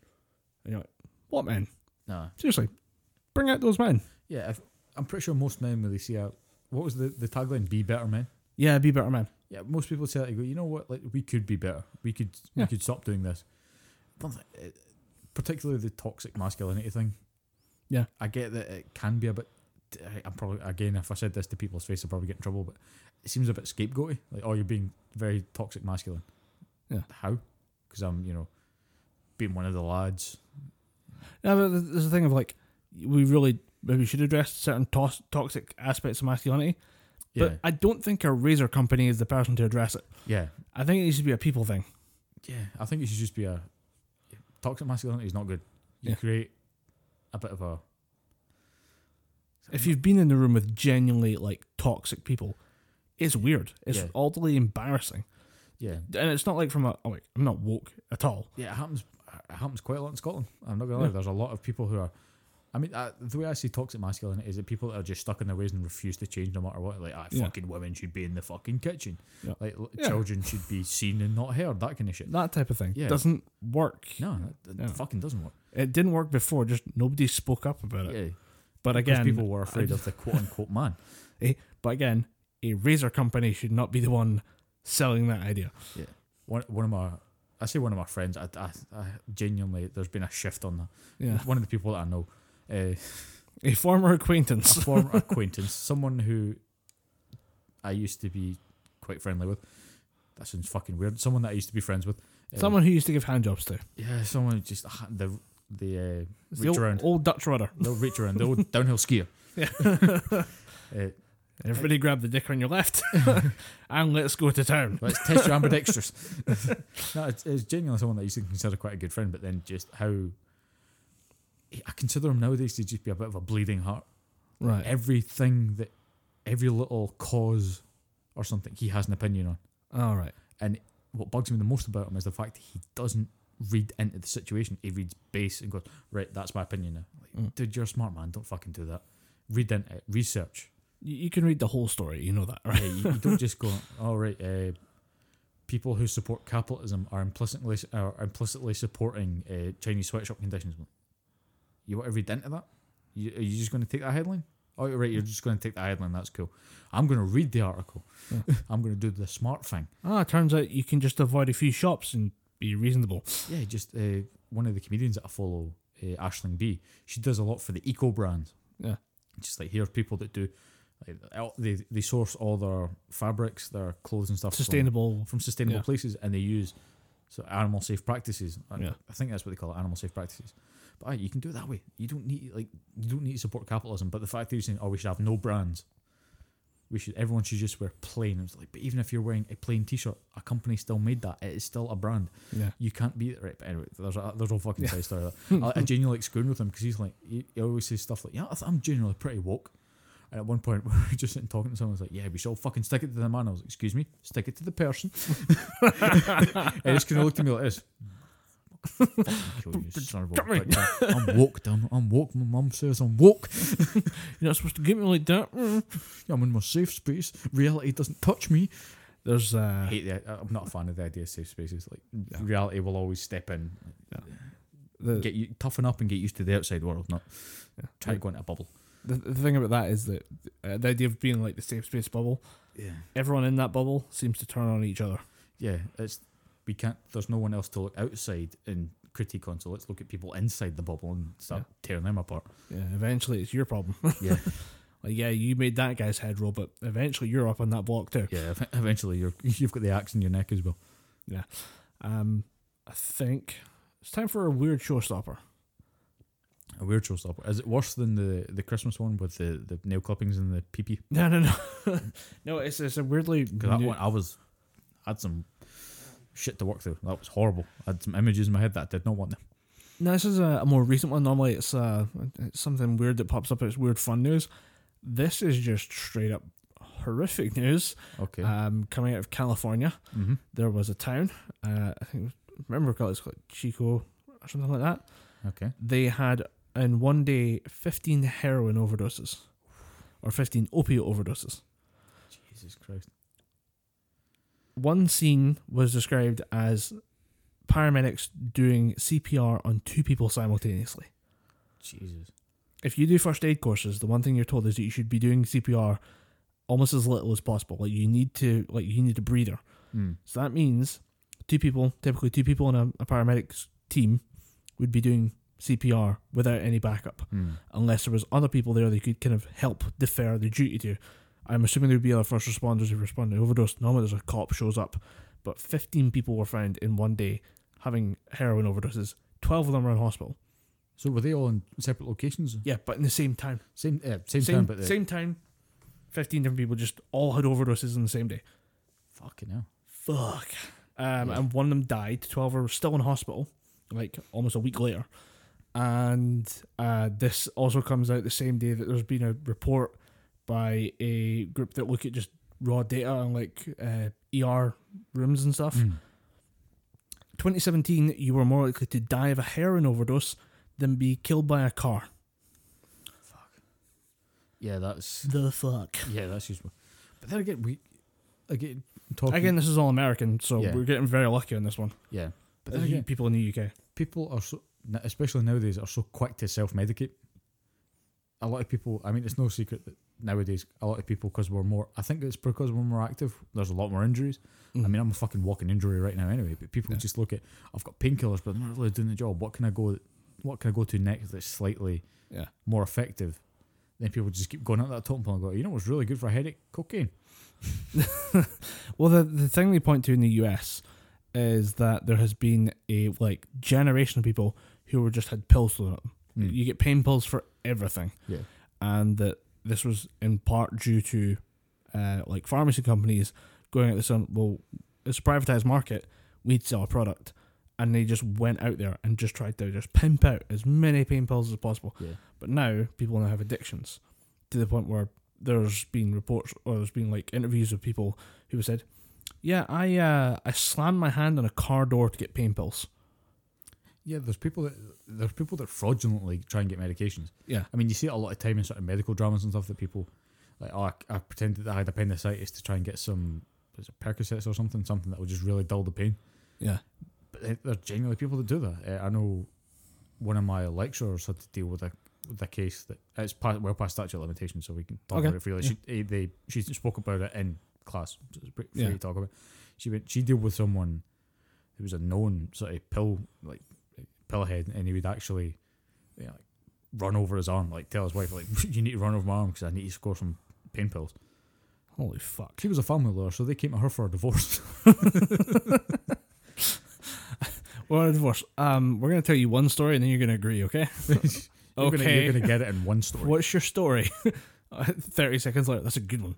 And you're like, what men? Nah. Seriously, bring out those men. Yeah. If, I'm pretty sure most men when they see a what was the the tagline? Be better men. Yeah, be better men. Yeah, most people say that. You go, you know what? Like we could be better. We could we could stop doing this. Particularly the toxic masculinity thing. Yeah. I get that it can be a bit. I'm probably again, if I said this to people's face, I'd probably get in trouble. But it seems a bit scapegoaty. Like, oh, you're being very toxic masculine. Yeah. How? Because I'm, you know, being one of the lads. Yeah, but there's the thing of like, we really maybe we should address certain tos- toxic aspects of masculinity. Yeah. But I don't think a razor company is the person to address it. yeah. I think it needs to be a people thing. Yeah. I think it should just be a toxic masculinity is not good. You Yeah. create a bit of a If you've been in the room with genuinely like toxic people, it's weird. It's Yeah. oddly embarrassing, yeah and it's not like from a. Oh, wait, I'm not woke at all. Yeah, it happens. It happens quite a lot in Scotland. I'm not gonna lie. There's a lot of people who are. I mean, uh, the way I see toxic masculinity is that people are just stuck in their ways and refuse to change no matter what. Like, ah, Yeah. fucking women should be in the fucking kitchen. Yeah. Like, Yeah. children should be seen and not heard. That kind of shit. That type of thing Yeah. doesn't work. No, Yeah. fucking doesn't work. It didn't work before. Just nobody spoke up about it. Yeah, But again, people were afraid of the quote unquote *laughs* man. But again, a razor company should not be the one selling that idea. One, one of my, I say one of my friends. I, I, I genuinely, there's been a shift on that. Yeah, One of the people that I know, uh, a former acquaintance. a former acquaintance, someone who I used to be quite friendly with. That sounds fucking weird. Someone that I used to be friends with. Uh, Someone who used to give handjobs to. yeah, someone who just ah, the the uh, the around, old, old Dutch rudder. they'll reach around, the old *laughs* downhill skier. Yeah. *laughs* Uh, Everybody grab the dick on your left *laughs* and let's go to town. let's test your ambidextrous. no, it's, it's genuinely someone that I used to consider quite a good friend, but then just how I consider him nowadays to just be a bit of a bleeding heart. Right. Everything that, every little cause or something, he has an opinion on. All right. And what bugs me the most about him is the fact that he doesn't read into the situation. He reads base and goes, right, that's my opinion now. Like, Mm. Dude, you're a smart man. Don't fucking do that. Read into it. Research. You, you can read the whole story. You know that, right? Yeah, you, you don't just go, all right, uh, people who support capitalism are implicitly are implicitly supporting uh, Chinese sweatshop conditions. You want to read into that? You, are you just going to take that headline? Oh, right, you're just going to take that headline. That's cool. I'm going to read the article. Yeah. *laughs* I'm going to do the smart thing. Ah, it turns out you can just avoid a few shops and be reasonable. Yeah, just uh, one of the comedians that I follow, uh, Aisling Bea. She does a lot for the eco brand. Yeah. Just like here, people that do, like, they they source all their fabrics, their clothes and stuff from- Sustainable. from, sustainable Yeah. places, and they use so animal safe practices. I, Yeah. I think that's what they call it, animal safe practices. But you can do it that way. You don't need like you don't need to support capitalism. But the fact that you're saying, oh, we should have no brands. We should everyone should just wear plain. It's like, but even if you're wearing a plain T-shirt, a company still made that. It is still a brand. Yeah. You can't be right. But anyway, there's a there's a fucking side story. I, I genuinely like screwing with him because he's like he, he always says stuff like, yeah, I I'm genuinely pretty woke. And at one point, *laughs* we were just sitting talking to someone. I was like, yeah, we should all fucking stick it to the man. I was like, excuse me, stick it to the person. *laughs* and he just kind of looked at me like this. Fucking kill you, *laughs* son of a Come here. bitch. I'm woke, damn it. I'm *laughs* woke. My mum says I'm woke. *laughs* You're not supposed to get me like that. I'm in my safe space. Reality doesn't touch me. There's uh, I hate the. I'm not a fan of the idea of safe spaces. Like Yeah. reality will always step in, the, get you toughen up and get used to the outside world. Not yeah. try to go into a bubble. the, the thing about that is that uh, the idea of being like the safe space bubble, Yeah, everyone in that bubble seems to turn on each other. yeah. It's we can't. There's no one else to look outside and critique on. So let's look at people inside the bubble and start tearing them apart. Yeah, eventually it's your problem. *laughs* Yeah, like, yeah, you made that guy's head roll, but eventually you're up on that block too. yeah. Eventually, you're *laughs* you've got the axe in your neck as well. Yeah, um, I think it's time for a weird showstopper. A weird showstopper. Is it worse than the the Christmas one with the the nail clippings and the pee pee? *laughs* No, no, no, no. It's it's a weirdly Because that one, I was had some shit to work through. That was horrible. I had some images in my head that I did not want them. No, this is a, a more recent one. Normally, it's uh, it's something weird that pops up. It's weird fun news. This is just straight up horrific news. Okay. Um, coming out of California, mm-hmm. there was a town. Uh, I think it was, remember it's called Chico or something like that. Okay. They had in one day fifteen heroin overdoses, or fifteen opiate overdoses. Jesus Christ. One scene was described as paramedics doing CPR on two people simultaneously. Jesus. if you do first aid courses, the one thing you're told is that you should be doing CPR almost as little as possible. Like you need to like you need a breather. Mm. So that means two people, typically two people in a, a paramedics team, would be doing CPR without any backup, Mm. unless there was other people there they could kind of help defer the duty to. I'm assuming there would be other first responders who respond to overdose. Normally, there's a cop shows up, but 15 people were found in one day having heroin overdoses. 12 of them were in hospital. So were they all in separate locations? Yeah, but in the same time. Same, uh, same, Same time, but the, same time. 15 different people just all had overdoses in the same day. fucking hell. Fuck. Um, Yeah. And one of them died. 12 were still in hospital, like almost a week later. And uh, this also comes out the same day that there's been a report by a group that look at just raw data on like uh, ER rooms and stuff. Mm. 2017, you were more likely to die of a heroin overdose than be killed by a car. Fuck. Yeah, that's The fuck. yeah, that's useful. But then again, we again talking Again, this is all American, so Yeah. we're getting very lucky on this one. yeah. But The then again, people in the UK. people are so, especially nowadays, are so quick to self medicate. A lot of people, I mean, it's no secret that nowadays a lot of people, because we're more, I think it's because we're more active. There's a lot more injuries. I mean, I'm a fucking walking injury right now anyway. But people Yeah. just look at, I've got painkillers, but I'm not really doing the job. What can I go? What can I go to next that's slightly yeah. more effective? Then people just keep going up that top and go, you know what's really good for a headache? Cocaine. *laughs* Well, the the thing they point to in the US is that there has been a like generation of people who were just had pills thrown at them. Mm. You get pain pills for everything, Yeah. and that this was in part due to uh, like pharmacy companies going at this on well, it's a privatized market. We'd sell a product, and they just went out there and just tried to just pimp out as many pain pills as possible. Yeah. But now people now have addictions to the point where there's been reports or there's been like interviews with people who have said, "Yeah, I uh, I slammed my hand on a car door to get pain pills." Yeah, there's people that there's people that fraudulently try and get medications. Yeah, I mean, you see it a lot of time in sort of medical dramas and stuff that people like, oh, I, I pretended that I had appendicitis to try and get some was it Percocets or something, something that would just really dull the pain. yeah, But there- there genuinely people that do that. Uh, I know one of my lecturers had to deal with a with a case that it's past, well past statute of limitations, so we can talk Okay, about it freely. She eh, they she spoke about it in class, so it's pretty free Yeah. to talk about. She went she dealt with someone who was a known sort of pill like pillhead, and he would actually you know, like, run over his arm, like tell his wife like *laughs* you need to run over my arm because I need to score some pain pills. holy fuck! She was a family lawyer, so they came to her for a divorce. *laughs* Well, a divorce. Um, we're gonna tell you one story and then you're gonna agree, okay? *laughs* You're gonna, Okay. you're gonna get it in one story. What's your story? Thirty seconds later, that's a good one.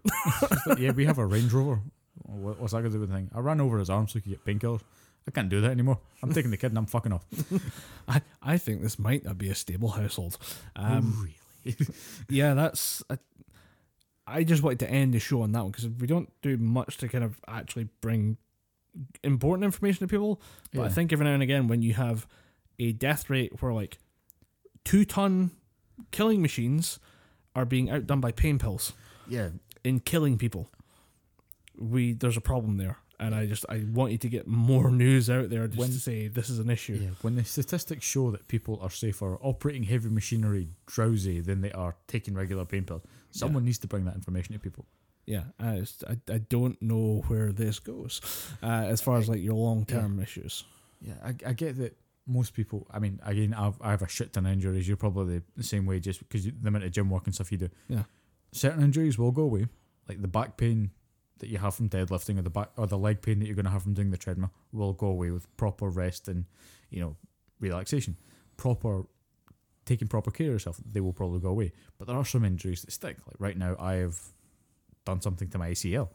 Yeah, we have a Range Rover. What's that to do with the thing? I ran over his arm so he could get painkillers. I can't do that anymore. I'm taking the kid and I'm fucking off. *laughs* I, I think this might not be a stable household. Um, really? *laughs* yeah, that's. I, I just wanted to end the show on that one because we don't do much to kind of actually bring important information to people. But I think every now and again, when you have a death rate where like two ton killing machines are being outdone by pain pills Yeah. in killing people, we there's a problem there. And I just I want you to get more *laughs* news out there just When- to say this is an issue. Yeah. When the statistics show that people are safer operating heavy machinery drowsy than they are taking regular pain pills, someone needs to bring that information to people. Yeah, I, just, I, I don't know where this goes uh, as far as like your long term issues. Yeah, I, I get that most people. I mean, again, I've, I have a shit ton of injuries. You're probably the same way, just because the amount of gym work and stuff you do. Yeah. certain injuries will go away, like the back pain that you have from deadlifting, or the back or the leg pain that you're going to have from doing the treadmill, will go away with proper rest and you know relaxation, proper taking proper care of yourself. They will probably go away. But there are some injuries that stick. Like right now, I have done something to my ACL.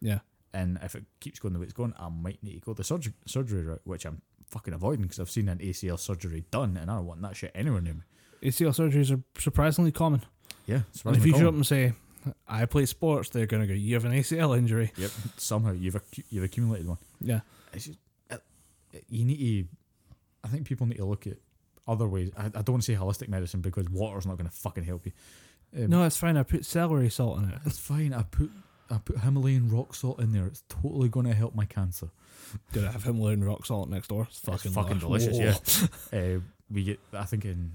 Yeah. And if it keeps going the way it's going, I might need to go the surgery surgery route, which I'm fucking avoiding because I've seen an ACL surgery done, and I don't want that shit anywhere near me. ACL surgeries are surprisingly common. Yeah, And if surprisingly you show up and say, I play sports, they're going to go, You have an ACL injury. Yep, somehow you've you've accumulated one. Yeah. It's just, uh, you need to. I think people need to look at other ways. I, I don't want to say holistic medicine because water's not going to fucking help you. Um, No, it's fine. I put celery salt in it. it's fine. I put I put Himalayan rock salt in there. It's totally going to help my cancer. Did I have Himalayan rock salt next door? It's fucking, fucking delicious, Whoa. *laughs* Uh, we get. I think in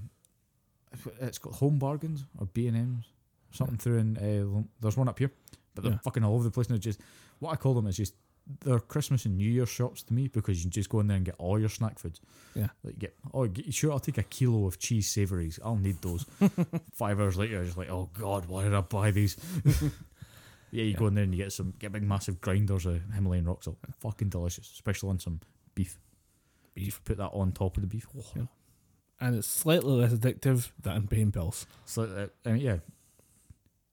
it's got home bargains or B and M's something through in. Uh, there's one up here. but they're Yeah. fucking all over the place. And they're just what I call them is just they're Christmas and New Year shops to me because you just go in there and get all your snack foods. Yeah. like get oh get, sure I'll take a kilo of cheese savouries. I'll need those. *laughs* Five hours later, I'm just like, oh god, why did I buy these? *laughs* yeah, you go in there and you get some get big massive grinders of Himalayan rock salt. Fucking delicious, especially on some beef. Beef. Put that on top of the beef. Oh, Yeah. And it's slightly less addictive than pain pills. So uh, I mean, yeah,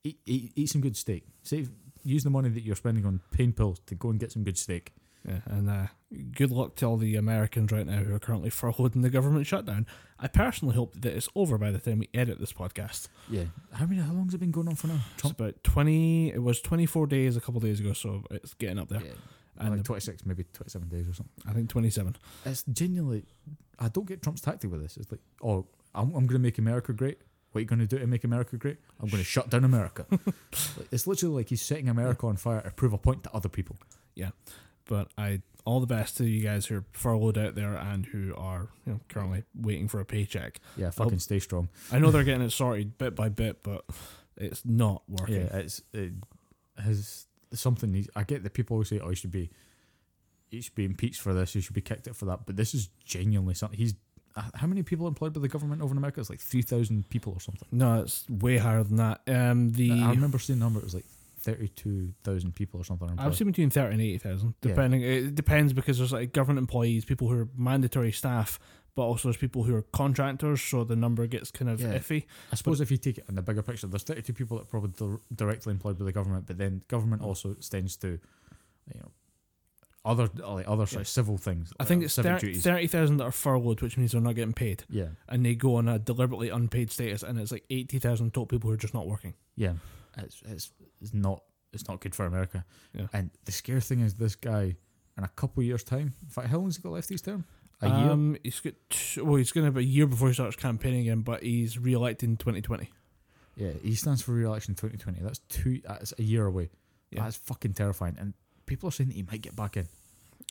eat, eat eat some good steak. Save use the money that you're spending on pain pills to go and get some good steak. Yeah, and uh, good luck to all the Americans right now who are currently furloughed in the government shutdown. I personally hope that it's over by the time we edit this podcast. Yeah, how many? How long's it been going on for now? It's about twenty. It was twenty four days a couple of days ago, so it's getting up there. Yeah, And like twenty six, maybe twenty seven days or something. I think twenty seven. It's genuinely, I don't get Trump's tactic with this. It's like, oh, I'm, I'm going to make America great. What are you going to do to make America great? I'm going to shut down America. *laughs* Like, it's literally like he's setting America on fire to prove a point to other people. Yeah, but I all the best to you guys who are furloughed out there and who are you know currently waiting for a paycheck. Yeah, fucking stay strong. I know they're getting it *laughs* sorted bit by bit, but it's not working. Yeah, it's it has something. Needs, I get that people always say, "Oh, you should be, you should be impeached for this. You should be kicked out for that." But this is genuinely something. He's how many people are employed by the government over in America? It's like three thousand people or something. No, it's way higher than that. Um, the I remember seeing the number. It was like thirty-two thousand people or something. Employed. I've seen between thirty and eighty thousand, Yeah. depending. It depends because there's like government employees, people who are mandatory staff, but also there's people who are contractors, so the number gets kind of Yeah. iffy. I suppose if you take it in the bigger picture, there's 32 people that are probably dir- directly employed by the government, but then government also extends to, you know, other like other sort of civil things. I think uh, it's 30 30,000 that are furloughed, which means they're not getting paid, Yeah, and they go on a deliberately unpaid status, and it's like eighty thousand total people who are just not working. yeah. It's it's it's not it's not good for America. Yeah. And the scary thing is, this guy in a couple years' time. In fact, how long's he got left his term? A year. Um, he's got t- well, he's going to have a year before he starts campaigning again, but he's re-elected in twenty twenty. Yeah, he stands for re-election 2020. That's two. That's a year away. Yeah. That's fucking terrifying. And people are saying that he might get back in.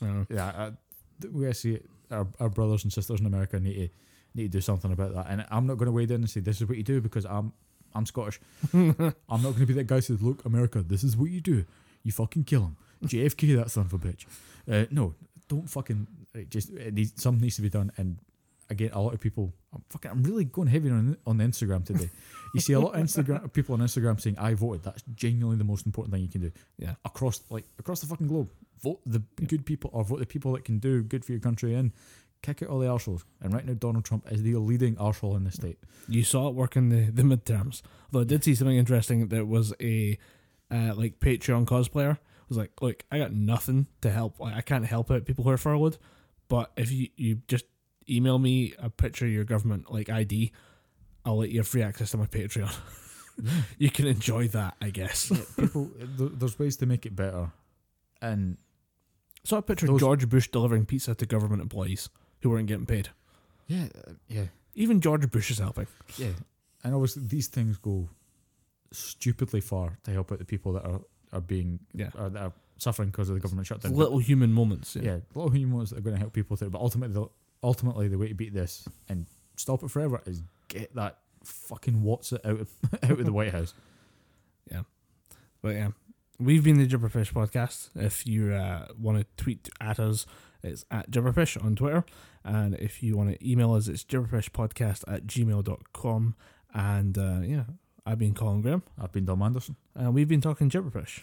Uh, yeah, I, the way I see our, our brothers and sisters in America need to need to do something about that. And I'm not going to wade in and say this is what you do because I'm I'm Scottish. *laughs* I'm not going to be that guy who says, "Look, America, this is what you do. You fucking kill him." JFK, *laughs* that son of a bitch. Uh, no, don't fucking. It just it needs, something needs to be done. And again, a lot of people. I'm fucking. I'm really going heavy on on the Instagram today. You see a lot of Instagram people on Instagram saying, "I voted." That's genuinely the most important thing you can do yeah, across like across the fucking globe. Vote the good people or vote the people that can do good for your country and kick out all the arseholes. And right now Donald Trump is the leading arsehole in the state. you saw it work in the the midterms. Although I did see something interesting. That was a uh, like Patreon cosplayer was like, "Look, I got nothing to help. Like, I can't help out people who are furloughed, but if you you just email me a picture of your government like ID, I'll let you have free access to my Patreon. *laughs* you can enjoy that, I guess." People th- there's ways to make it better. And Saw a picture Those- of George Bush delivering pizza to government employees who weren't getting paid. yeah, uh, yeah, Even George Bush is helping. yeah. And obviously these things go stupidly far to help out the people that are are being Yeah. are, that are suffering because of the government shutdown. But- Little human moments. yeah, a lot of humans that are going to help people through. But ultimately, the, ultimately, the way to beat this and stop it forever is get that fucking what's it out of, *laughs* out of the White House. *laughs* Yeah. But yeah, we've been the Gibberpish podcast. If you uh, want to tweet at us, it's at Gibberpish on Twitter. And if you want to email us, it's gibberpishpodcast at gmail.com. And uh, yeah, I've been Colin Graham, I've been Dom Anderson. and we've been talking Gibberpish.